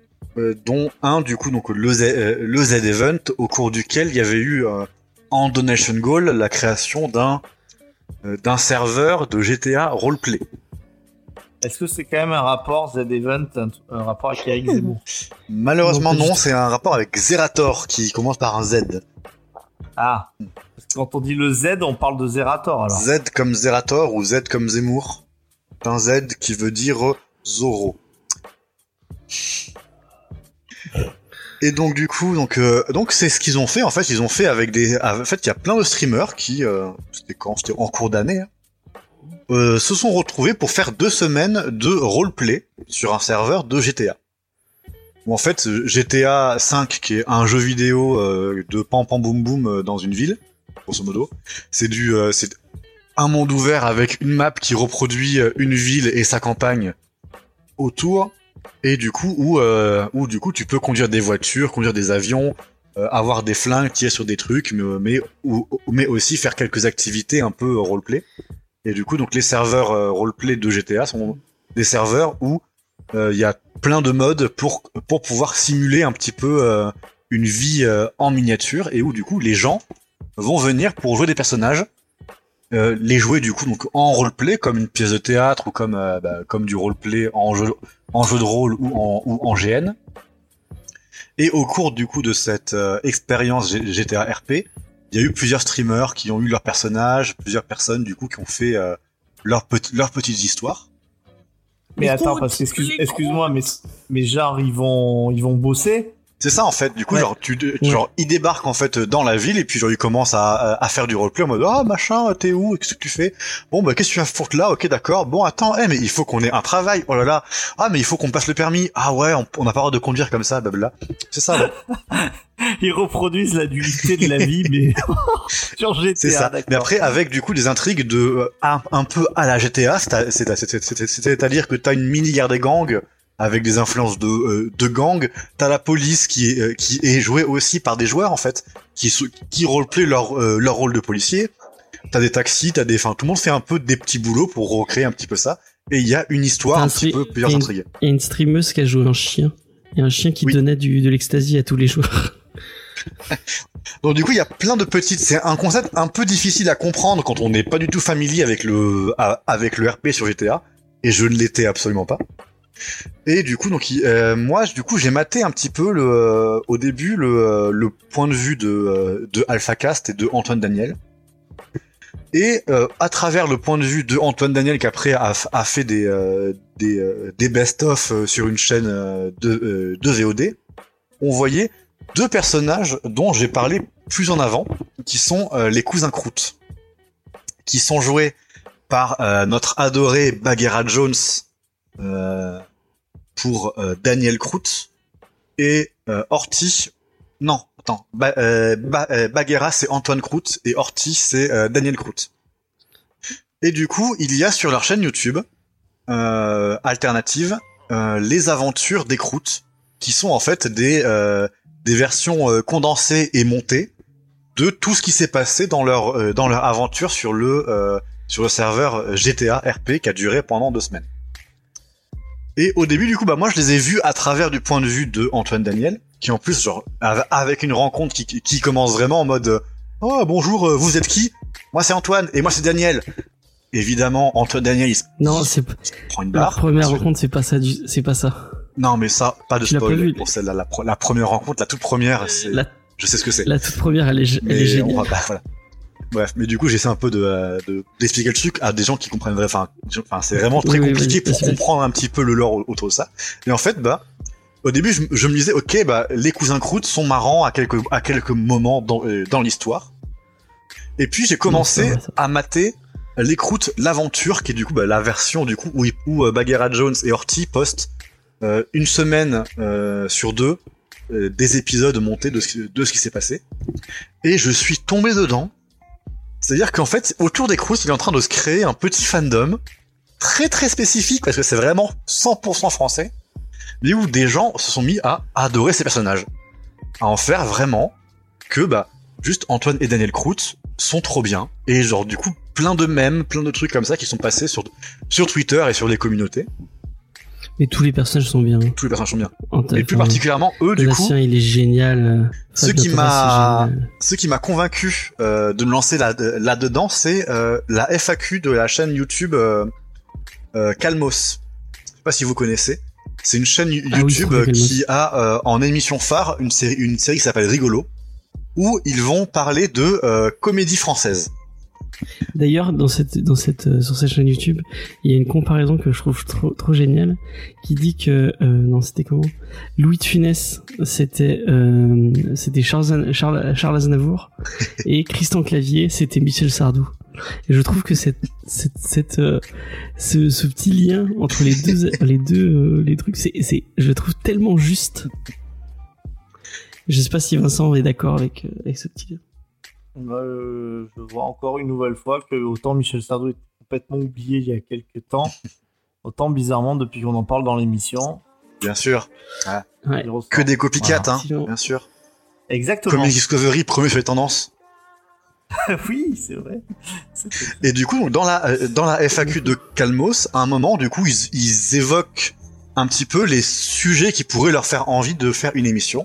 Speaker 3: dont un du coup donc le Z, euh, le Z Event au cours duquel il y avait eu euh, en donation goal la création d'un euh, d'un serveur de GTA roleplay.
Speaker 4: Est-ce que c'est quand même un rapport Z-Event, un, un rapport avec Eric Zemmour? [laughs]
Speaker 3: Malheureusement
Speaker 1: Non,
Speaker 3: c'est un rapport avec Zerator qui commence par un Z.
Speaker 4: Ah, parce que quand on dit le Z, on parle de Zerator alors.
Speaker 3: Z comme Zerator ou Z comme Zemmour. Un Z qui veut dire euh, Zoro. Et donc du coup, donc euh, donc c'est ce qu'ils ont fait. En fait, ils ont fait avec des. En fait, il y a plein de streamers qui, euh, c'était quand, c'était en cours d'année, hein, euh, se sont retrouvés pour faire deux semaines de roleplay sur un serveur de GTA. Où en fait, GTA 5, qui est un jeu vidéo euh, de pam pam boum boum euh, dans une ville, grosso modo, c'est du, euh, c'est un monde ouvert avec une map qui reproduit une ville et sa campagne autour et du coup où euh, où du coup tu peux conduire des voitures, conduire des avions, euh, avoir des flingues, tirer sur des trucs, mais mais mais aussi faire quelques activités un peu euh, roleplay. Et du coup donc les serveurs euh, roleplay de GTA sont des serveurs où euh, il y a plein de modes pour pour pouvoir simuler un petit peu une vie en miniature et où du coup les gens vont venir pour jouer des personnages euh, les jouer du coup donc en roleplay comme une pièce de théâtre ou comme euh, bah, comme du roleplay en jeu en jeu de rôle ou en ou en GN. Et au cours du coup de cette euh, expérience GTA RP, il y a eu plusieurs streamers qui ont eu leurs personnages, plusieurs personnes du coup qui ont fait euh, leur petit leurs petites histoires.
Speaker 4: Mais attends, parce que excuse, excuse-moi, mais mais genre ils vont ils vont bosser?
Speaker 3: C'est ça en fait. Du coup,
Speaker 1: Ouais.
Speaker 3: genre, tu, tu- genre, il débarque en fait dans la ville et puis genre il commence à, à faire du roleplay en mode ah machin, t'es où, qu'est-ce que tu fais? Bon bah qu'est-ce que tu viens foutre là? Ok d'accord. Bon attends, eh mais il faut qu'on ait un travail. Oh là là. Ah mais il faut qu'on passe le permis. Ah ouais, on n'a pas le droit de conduire comme ça, blabla. C'est ça. [laughs]
Speaker 4: Ils reproduisent la dualité de la vie, mais [laughs] sur GTA.
Speaker 3: C'est ça.
Speaker 4: d'accord.
Speaker 3: Mais après avec du coup des intrigues de euh, un, un peu à la GTA, c'est- c'est- c'est- c'est- c'est- c'est-à-dire que t'as une mini guerre des gangs avec des influences de, euh, de gang. T'as la police qui est, euh, qui est jouée aussi par des joueurs en fait, qui, qui roleplay leur, euh, leur rôle de policier. T'as des taxis, t'as des, enfin tout le monde fait un peu des petits boulots pour recréer un petit peu ça. Et il y a une histoire un petit peu plusieurs intrigues.
Speaker 1: Il y a une streameuse qui a joué un chien. Et un chien qui
Speaker 3: Oui.
Speaker 1: donnait du, de l'ecstasy à tous les joueurs. [laughs]
Speaker 3: Donc du coup, il y a plein de petites. C'est un concept un peu difficile à comprendre quand on n'est pas du tout familier avec le avec le RP sur GTA. Et je ne l'étais absolument pas. Et du coup, donc euh, moi, du coup, j'ai maté un petit peu le euh, au début le, euh, le point de vue de de AlphaCast et de Antoine Daniel. Et à travers le point de vue de Antoine Daniel qui après a, fait des des, des best-of sur une chaîne de de VOD, on voyait deux personnages dont j'ai parlé plus en avant, qui sont les cousins Croûte, qui sont joués par notre adoré Bagheera Jones pour euh, Daniel Croûte et euh, Horty. Non, attends, ba euh, Ba- euh, Bagheera c'est Antoine Croûte et Horty c'est euh, Daniel Croûte. Et du coup, il y a sur leur chaîne YouTube euh, alternative euh, les aventures des Croûtes, qui sont en fait des euh, des versions euh, condensées et montées de tout ce qui s'est passé dans leur euh, dans leur aventure sur le euh, sur le serveur GTA RP qui a duré pendant deux semaines. Et au début du coup bah moi je les ai vus à travers du point de vue de Antoine Daniel qui en plus genre av- avec une rencontre qui, qui- commence vraiment en mode euh, oh bonjour euh, vous êtes qui? Moi c'est Antoine et moi c'est Daniel évidemment Antoine Daniel il se,
Speaker 1: Non, c'est
Speaker 3: prend une
Speaker 1: la
Speaker 3: barre
Speaker 1: première
Speaker 3: Ensuite-
Speaker 1: rencontre, c'est pas ça. du- C'est pas ça.
Speaker 3: non mais ça pas de spoil pour celle-là la, la première rencontre la toute première c'est
Speaker 1: La,
Speaker 3: je sais ce que c'est
Speaker 1: la toute première, elle est, elle est
Speaker 3: mais on
Speaker 1: géniale.
Speaker 3: va pas, voilà. Bref, mais du coup, j'essaie un peu de, euh, de d'expliquer le truc à des gens qui comprennent. Enfin, enfin, c'est vraiment très
Speaker 1: Oui, oui,
Speaker 3: compliqué pour comprendre un petit peu le lore au- autour de ça. Et en fait, bah, au début, je, je me disais, ok, bah, les cousins Croûte sont marrants à quelques à quelques moments dans euh, dans l'histoire. Et puis j'ai commencé
Speaker 1: Non,
Speaker 3: à mater les Croûtes l'aventure, qui est du coup bah, la version du coup où, où euh, Bagheera Jones et Horty postent euh, une semaine euh, sur deux euh, des épisodes montés de ce, de ce qui s'est passé. Et je suis tombé dedans. C'est-à-dire qu'en fait, autour des Crous, il est en train de se créer un petit fandom très très spécifique parce que c'est vraiment 100% français, mais où des gens se sont mis à adorer ces personnages, à en faire vraiment que bah juste Antoine et Daniel Croûte sont trop bien et genre du coup plein de mèmes, plein de trucs comme ça qui sont passés sur sur Twitter et sur les communautés.
Speaker 1: Mais tous les personnages sont bien.
Speaker 3: Tous les personnages sont bien.
Speaker 1: En-
Speaker 3: Et plus particulièrement eux du coup.
Speaker 1: Il est génial. euh,
Speaker 3: Ce qui m'a- ce qui m'a convaincu euh, de me lancer là là dedans, c'est euh, la FAQ de la chaîne YouTube euh, euh, Calmos. Je sais pas si vous connaissez. C'est une chaîne
Speaker 1: Ah oui,
Speaker 3: YouTube euh, qui a euh, en émission phare une série une série qui s'appelle Rigolo, où ils vont parler de euh, comédie française.
Speaker 1: D'ailleurs, dans cette, dans cette, euh, sur cette chaîne YouTube, il y a une comparaison que je trouve trop, trop géniale, qui dit que, euh, non, c'était comment? Louis de Funès, c'était, euh, c'était Charles, Charles, Charles Aznavour, [laughs] et Christian Clavier, c'était Michel Sardou. Et je trouve que cette, cette, cette, euh, ce, ce petit lien entre les deux, [laughs] les deux, euh, les trucs, c'est, c'est, je le trouve tellement juste. Je sais pas si Vincent est d'accord avec, euh, avec ce petit lien.
Speaker 4: Euh, je vois encore une nouvelle fois que autant Michel Sardou est complètement oublié il y a quelques temps, [laughs] autant bizarrement depuis qu'on en parle dans l'émission.
Speaker 3: Bien sûr.
Speaker 1: Ouais.
Speaker 3: Que des copycats,
Speaker 1: Voilà.
Speaker 3: hein, bien sûr.
Speaker 4: Exactement.
Speaker 3: Comic Discovery, premier sur les tendances. [laughs]
Speaker 4: oui, c'est vrai.
Speaker 3: Et du coup, dans la euh, dans la FAQ de Calmos, à un moment, du coup, ils, ils évoquent un petit peu les sujets qui pourraient leur faire envie de faire une émission.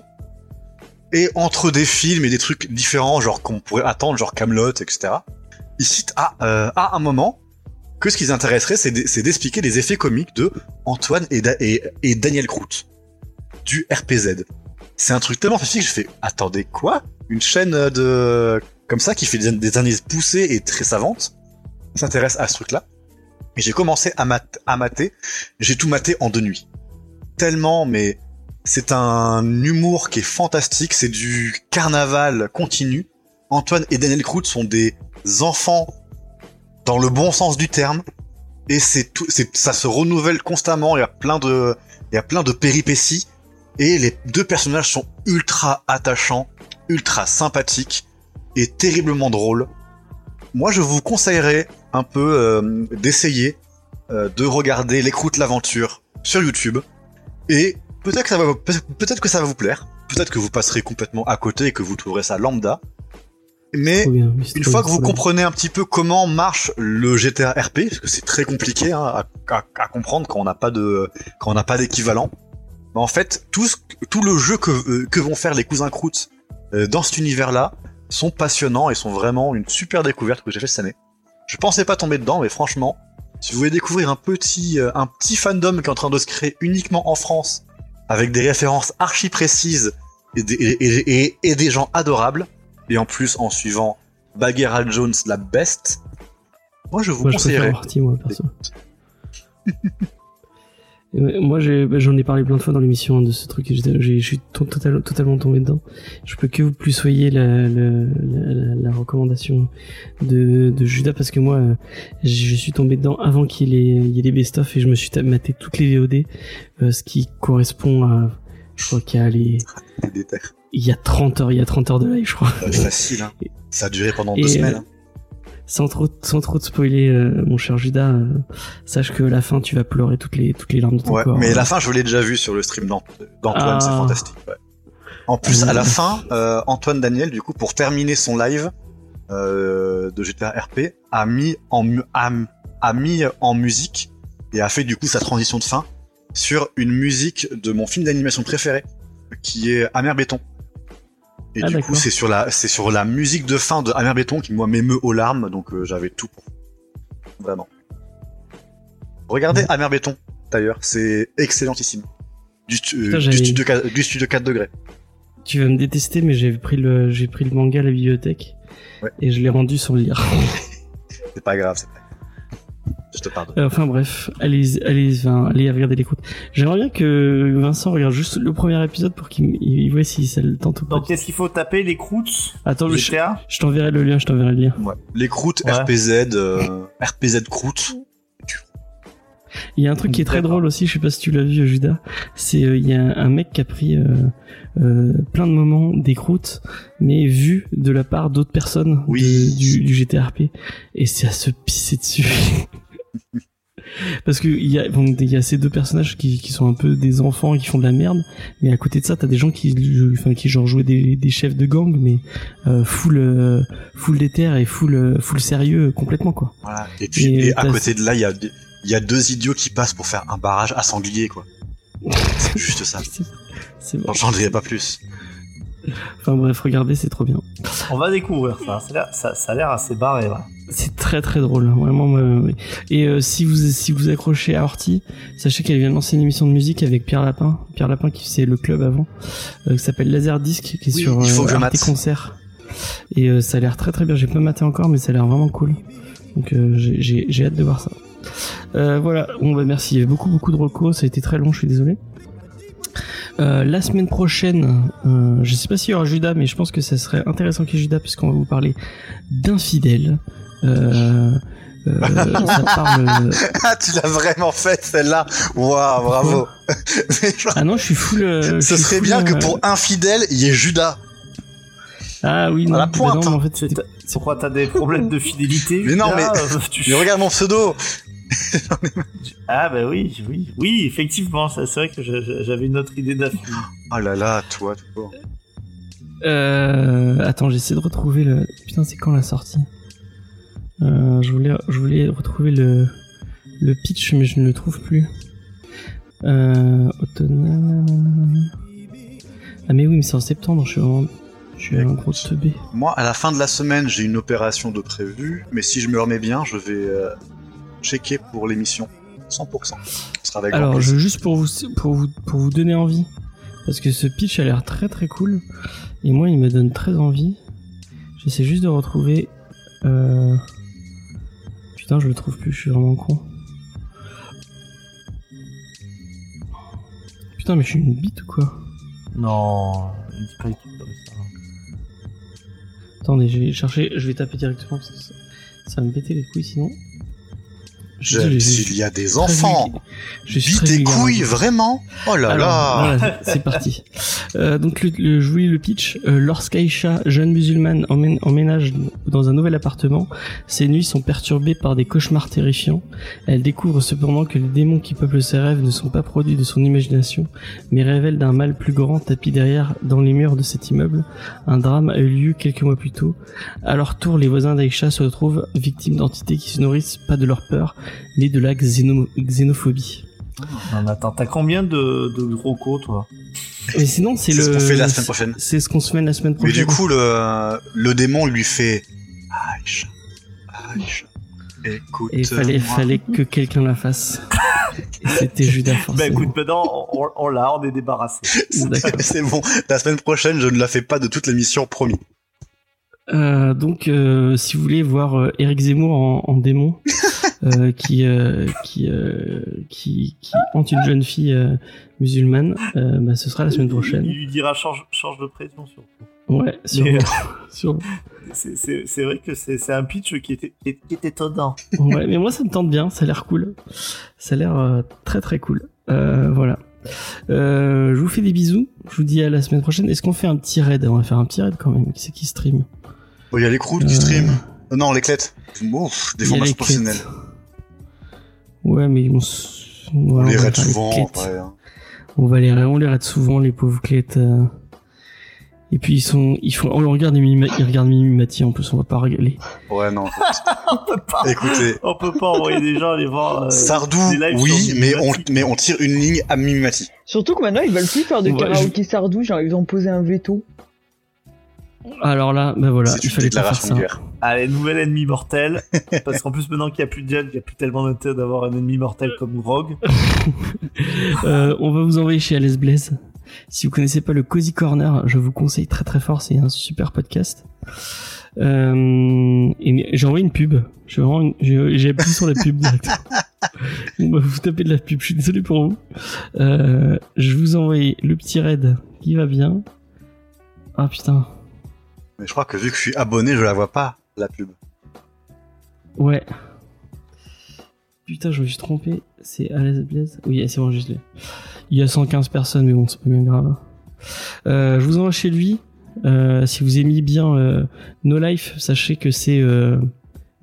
Speaker 3: Et entre des films et des trucs différents, genre qu'on pourrait attendre, genre Camelot, etc. Ils citent à, euh, à un moment que ce qui les intéresserait, c'est d'e- c'est d'expliquer les effets comiques de Antoine et, Da- et, et Daniel Croûte du RPZ. C'est un truc tellement spécifique, je fais attendez quoi? Une chaîne de comme ça qui fait des, des analyses poussées et très savantes s'intéresse à ce truc-là. Et j'ai commencé à, à mater. J'ai tout maté en deux nuits. Tellement, mais c'est un humour qui est fantastique. C'est du carnaval continu. Antoine et Daniel Croûte sont des enfants dans le bon sens du terme. Et c'est tout, ça se renouvelle constamment. Il y a plein de, il y a plein de péripéties. Et les deux personnages sont ultra attachants, ultra sympathiques et terriblement drôles. Moi, je vous conseillerais un peu euh, d'essayer euh, de regarder l'écoute l'aventure sur YouTube. Et peut-être que ça va, peut-être que ça va vous plaire. Peut-être que vous passerez complètement à côté et que vous trouverez ça lambda. Mais
Speaker 1: bien,
Speaker 3: une fois que vous comprenez un petit peu comment marche le GTA RP, parce que c'est très compliqué hein, à, à- à comprendre quand on n'a pas de quand on n'a pas d'équivalent. bah, en fait, tout ce- tout le jeu que euh, que vont faire les cousins Croûte euh, dans cet univers-là sont passionnants et sont vraiment une super découverte que j'ai fait cette année. Je pensais pas tomber dedans, mais franchement, si vous voulez découvrir un petit euh, un petit fandom qui est en train de se créer uniquement en France, avec des références archi précises et des, et- et- et- et des gens adorables, et en plus en suivant Bagheera Jones la best, moi je vous
Speaker 1: Moi, je préfère
Speaker 3: conseillerais.
Speaker 1: Horty, moi, perso. [laughs] Moi, bah, j'en ai parlé plein de fois dans l'émission de ce truc. Je suis to- total- totalement tombé dedans. Je peux que vous plus soyez la, la, la, la recommandation de, de Judas parce que moi, euh, je suis tombé dedans avant qu'il ait, il y ait les best-of et je me suis maté toutes les VOD, euh, ce qui correspond à, je crois qu'il y a les, [laughs] il y a 30 heures, il y a 30 heures de live, je crois.
Speaker 3: Facile, hein. Ça a duré pendant
Speaker 1: Et,
Speaker 3: deux
Speaker 1: euh,
Speaker 3: semaines. hein.
Speaker 1: Sans trop, sans trop te spoiler, euh, mon cher Judas, euh, sache que la fin, tu vas pleurer toutes les, toutes les larmes de ton
Speaker 3: Ouais,
Speaker 1: corps.
Speaker 3: mais la fin, je l'ai déjà vu sur le stream d'Ant- d'Antoine,
Speaker 1: Ah.
Speaker 3: c'est fantastique. ouais. En plus,
Speaker 1: Ah.
Speaker 3: à la fin, euh, Antoine Daniel, du coup, pour terminer son live de GTA RP, a mis en a mis en musique et a fait du coup sa transition de fin sur une musique de mon film d'animation préféré, qui est Amer Béton. Et
Speaker 1: Ah,
Speaker 3: du coup, c'est sur la c'est sur la musique de fin de Amer Béton qui moi m'émeut aux larmes, donc euh, j'avais tout. Vraiment. Regardez Amer Béton, d'ailleurs, c'est excellentissime. Du, stu-
Speaker 1: Putain,
Speaker 3: euh, du, studio, du studio 4 degrés.
Speaker 1: Tu vas me détester, mais j'ai pris le, j'ai pris le manga à la bibliothèque.
Speaker 3: Ouais.
Speaker 1: Et je l'ai rendu sans le lire. [laughs]
Speaker 3: C'est pas grave, c'est pas grave. Je te pardonne.
Speaker 1: Euh, enfin bref, allez, allez, enfin, allez regarder l'écoute. J'aimerais bien que Vincent regarde juste le premier épisode pour qu'il il- il voit si ça le tente ou pas.
Speaker 4: Donc, qu'est-ce qu'il faut taper Les croûtes?
Speaker 1: Attends, je,
Speaker 4: GTA
Speaker 1: je t'enverrai le lien, je t'enverrai le lien.
Speaker 3: Ouais. Les croûtes
Speaker 4: Ouais.
Speaker 3: RPZ, euh, RPZ croûte.
Speaker 1: Il y a un truc qui est très drôle aussi, je sais pas si tu l'as vu, Judas. C'est euh, il y a un mec qui a pris euh, euh, plein de moments des croûtes, mais vu de la part d'autres personnes
Speaker 3: Oui.
Speaker 1: de- du, du GTRP, et c'est à se pisser dessus. [laughs] [laughs] Parce que il y a bon, y a ces deux personnages qui, qui sont un peu des enfants et qui font de la merde, mais à côté de ça, t'as des gens qui enfin qui genre jouaient des, des chefs de gang, mais euh, full euh, full déter et full euh, full sérieux complètement quoi.
Speaker 3: Voilà. Et puis,
Speaker 1: Et
Speaker 3: et à côté de là, il y a, il y a deux idiots qui passent pour faire un barrage à sanglier, quoi. [laughs] C'est juste ça. J'en dirai pas plus.
Speaker 1: Enfin bref, regardez, c'est trop bien.
Speaker 4: On va découvrir ça. Ça a l'air- Ça, ça a l'air assez barré, là.
Speaker 1: C'est très très drôle, hein, vraiment. ouais. Et euh, si vous si vous accrochez à Horty, sachez qu'elle vient de lancer une émission de musique avec Pierre Lapin. Pierre Lapin qui faisait le club avant, euh, qui s'appelle Laserdisc, qui est
Speaker 3: Oui,
Speaker 1: sur
Speaker 3: il faut que je
Speaker 1: Arte
Speaker 3: mate.
Speaker 1: Concert. Et euh, ça a l'air très très bien. J'ai pas maté encore, mais ça a l'air vraiment cool. Donc euh, j'ai- j'ai j'ai hâte de voir ça. Euh, voilà, bon bah merci. Il y avait beaucoup beaucoup de recos, ça a été très long, je suis désolé. Euh, la semaine prochaine, euh, je sais pas s'il y aura Judas, mais je pense que ça serait intéressant qu'il y ait Judas puisqu'on va vous parler d'infidèles. Euh, euh, [laughs] ça parle.
Speaker 3: Ah, tu l'as vraiment faite, celle-là. Waouh, bravo. Genre, [laughs]
Speaker 1: Ah non, je suis full. euh,
Speaker 3: Ce serait
Speaker 1: full,
Speaker 3: bien que pour infidèle, il y ait Judas.
Speaker 1: Ah oui, non.
Speaker 3: la
Speaker 1: bah
Speaker 3: pointe,
Speaker 1: non, mais
Speaker 3: hein.
Speaker 1: en fait, c'était-
Speaker 4: Pourquoi t'as des problèmes de fidélité
Speaker 3: Mais non, mais-
Speaker 4: Euh, [laughs] tu-
Speaker 3: Mais regarde mon pseudo. [laughs]
Speaker 4: Ah bah oui, oui, oui, effectivement, ça, c'est vrai que j'avais une autre idée d'affilée.
Speaker 3: Oh là là, toi, toi.
Speaker 1: Euh, attends, j'essaie de retrouver le. Putain, c'est quand la sortie euh, je voulais, je voulais retrouver le le pitch, mais je ne le trouve plus. Euh, automne. Ah mais oui, mais c'est en septembre. Je suis vraiment, je suis un gros teubé.
Speaker 3: Moi, à la fin de la semaine, j'ai une opération de prévu, mais si je me remets bien, je vais euh, checker pour l'émission. 100%. Ce sera avec
Speaker 1: Alors, je, juste pour vous, pour vous, pour vous donner envie, parce que ce pitch a l'air très très cool, et moi il me donne très envie. J'essaie juste de retrouver. Euh... Putain, je le trouve plus, je suis vraiment con. Putain, mais je suis une bite ou quoi?
Speaker 4: Non, dis pas du tout comme ça.
Speaker 1: Attendez, je vais chercher, je vais taper directement parce que ça, ça va me péter les couilles sinon.
Speaker 3: J'aime s'il y a des enfants.
Speaker 1: Je suis
Speaker 3: et
Speaker 1: vulgaire.
Speaker 3: couilles, vraiment Oh là
Speaker 1: Alors,
Speaker 3: là
Speaker 1: voilà, c'est parti. Euh, donc le, le, je vous lis le pitch. Euh, Lorsqu'Aïcha, jeune musulmane, emmène- emménage dans un nouvel appartement, ses nuits sont perturbées par des cauchemars terrifiants. Elle découvre cependant que les démons qui peuplent ses rêves ne sont pas produits de son imagination, mais révèlent d'un mal plus grand tapis derrière dans les murs de cet immeuble. Un drame a eu lieu quelques mois plus tôt. À leur tour, les voisins d'Aïcha se retrouvent victimes d'entités qui se nourrissent pas de leur peur, mais de la xéno- xénophobie.
Speaker 4: Non, mais attends, t'as combien de, de gros co, toi?
Speaker 1: Mais sinon, c'est
Speaker 3: C'est
Speaker 1: le.
Speaker 3: ce qu'on fait la semaine prochaine.
Speaker 1: C'est ce qu'on se met la semaine
Speaker 3: Mais
Speaker 1: prochaine.
Speaker 3: du coup, le, le démon lui fait Aïcha, Aïcha, écoute.
Speaker 1: Et il fallait, fallait que quelqu'un la fasse. C'était Judas
Speaker 4: Bah
Speaker 1: forcément.
Speaker 4: écoute, maintenant, on, on l'a, on est débarrassé. [laughs]
Speaker 3: C'est bon. La semaine prochaine, je ne la fais pas de toute l'émission, promis.
Speaker 1: Euh, donc, euh, si vous voulez voir euh, Eric Zemmour en, en démon, euh, qui, euh, qui, euh, qui, qui hante une jeune fille euh, musulmane, euh, bah, ce sera la semaine
Speaker 4: Il
Speaker 1: prochaine.
Speaker 4: lui dira change, change de pression surtout.
Speaker 1: Ouais, sur, [laughs]
Speaker 4: C'est- C'est c'est vrai que c'est c'est un pitch qui était, qui est- qui étonnant.
Speaker 1: ouais, mais moi ça me tente bien, ça a l'air cool. Ça a l'air euh, très très cool. Euh, voilà. Euh, je vous fais des bisous. Je vous dis à la semaine prochaine. Est-ce qu'on fait un petit raid? On va faire un petit raid quand même. Qui c'est qui stream?
Speaker 3: Oh, il y a les croûtes qui
Speaker 1: Euh,
Speaker 3: stream. Euh, non, les clettes. Ouf, des
Speaker 1: Il y Ouais, mais on, s-
Speaker 3: On les
Speaker 1: va
Speaker 3: raid
Speaker 1: faire les
Speaker 3: souvent. hein.
Speaker 1: On va les, on les raid souvent les pauvres clettes. euh. Et puis ils sont, ils font, on regarde Mimima, ils regardent Mimimati en plus. On va pas regarder.
Speaker 3: Ouais, non. [laughs]
Speaker 4: On peut pas,
Speaker 3: Écoutez,
Speaker 4: on peut pas envoyer des gens aller voir. euh,
Speaker 3: Sardou,
Speaker 4: des lives
Speaker 3: oui, mais on, mais on tire une ligne à Mimimati.
Speaker 2: Surtout que maintenant, ils veulent plus faire de
Speaker 1: Ouais,
Speaker 2: karaoké sardou, genre ils ont posé un veto.
Speaker 1: Alors là, ben voilà, il fallait pas faire ça.
Speaker 4: Allez, nouvel ennemi mortel. [laughs] parce qu'en plus, maintenant qu'il n'y a plus de Jen, il n'y a plus tellement d'intérêt d'avoir un ennemi mortel comme Rogue. [laughs]
Speaker 1: Euh, on va vous envoyer chez Alice Blaze. Si vous connaissez pas le Cozy Corner, je vous conseille très très fort, c'est un super podcast. Euh, j'ai envoyé une pub. J'ai appuyé sur la pub directement. [laughs] Bon, bah, vous tapez de la pub, je suis désolé pour vous. Euh, je vous envoie le petit raid qui va bien. Ah putain.
Speaker 3: Mais je crois que vu que je suis abonné, je la vois pas, la pub.
Speaker 1: Ouais. Putain, je me suis trompé. C'est Alice Blaze Oui, c'est bon, juste l'ai. Il y a 115 personnes, mais bon, c'est pas bien grave. Euh, je vous envoie chez lui. Euh, si vous aimez bien euh, No Life, sachez que c'est... Euh...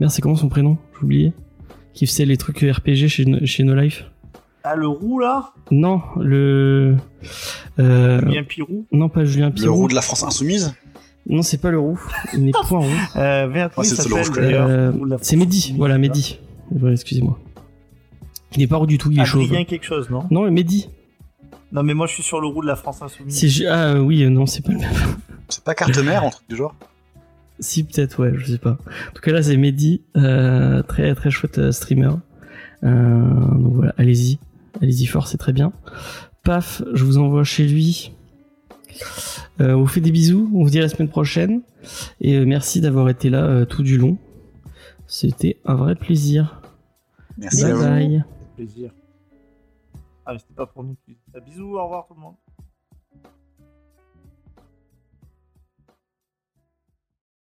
Speaker 1: Merde, c'est comment son prénom? J'ai oublié. Qui faisait les trucs RPG chez, No- chez No Life.
Speaker 4: Ah, le roux là?
Speaker 1: Non, le... Euh...
Speaker 4: Julien Pirou?
Speaker 1: Non, pas Julien
Speaker 3: Le
Speaker 1: Pirou.
Speaker 3: roux de la France insoumise?
Speaker 1: Non, c'est pas le roux. Il n'est point roux. [laughs]
Speaker 4: euh, Merde, il
Speaker 3: c'est
Speaker 1: Euh,
Speaker 4: France
Speaker 1: Mehdi. Voilà,
Speaker 4: là.
Speaker 1: Mehdi. Ouais, excusez-moi. Il n'est pas roux du tout, il est.
Speaker 4: Adrien quelque chose, non?
Speaker 1: Non, Mehdi.
Speaker 4: Non, mais moi je suis sur le roux de la France Insoumise.
Speaker 1: Ah euh, oui, euh, non, c'est pas le même. [laughs]
Speaker 3: C'est pas carte mère, un truc du genre?
Speaker 1: Si peut-être, ouais, je sais pas. En tout cas là, c'est Mehdi, euh, très très chouette euh, streamer. Euh, donc voilà, allez-y, allez-y fort, c'est très bien. Paf, je vous envoie chez lui. Euh, on vous fait des bisous, on vous dit à la semaine prochaine et euh, merci d'avoir été là euh, tout du long. C'était un vrai plaisir.
Speaker 3: Merci
Speaker 1: bye
Speaker 3: à vous.
Speaker 1: bye.
Speaker 4: plaisir. Ah, mais c'était pas pour nous. Bisous, au revoir tout le monde.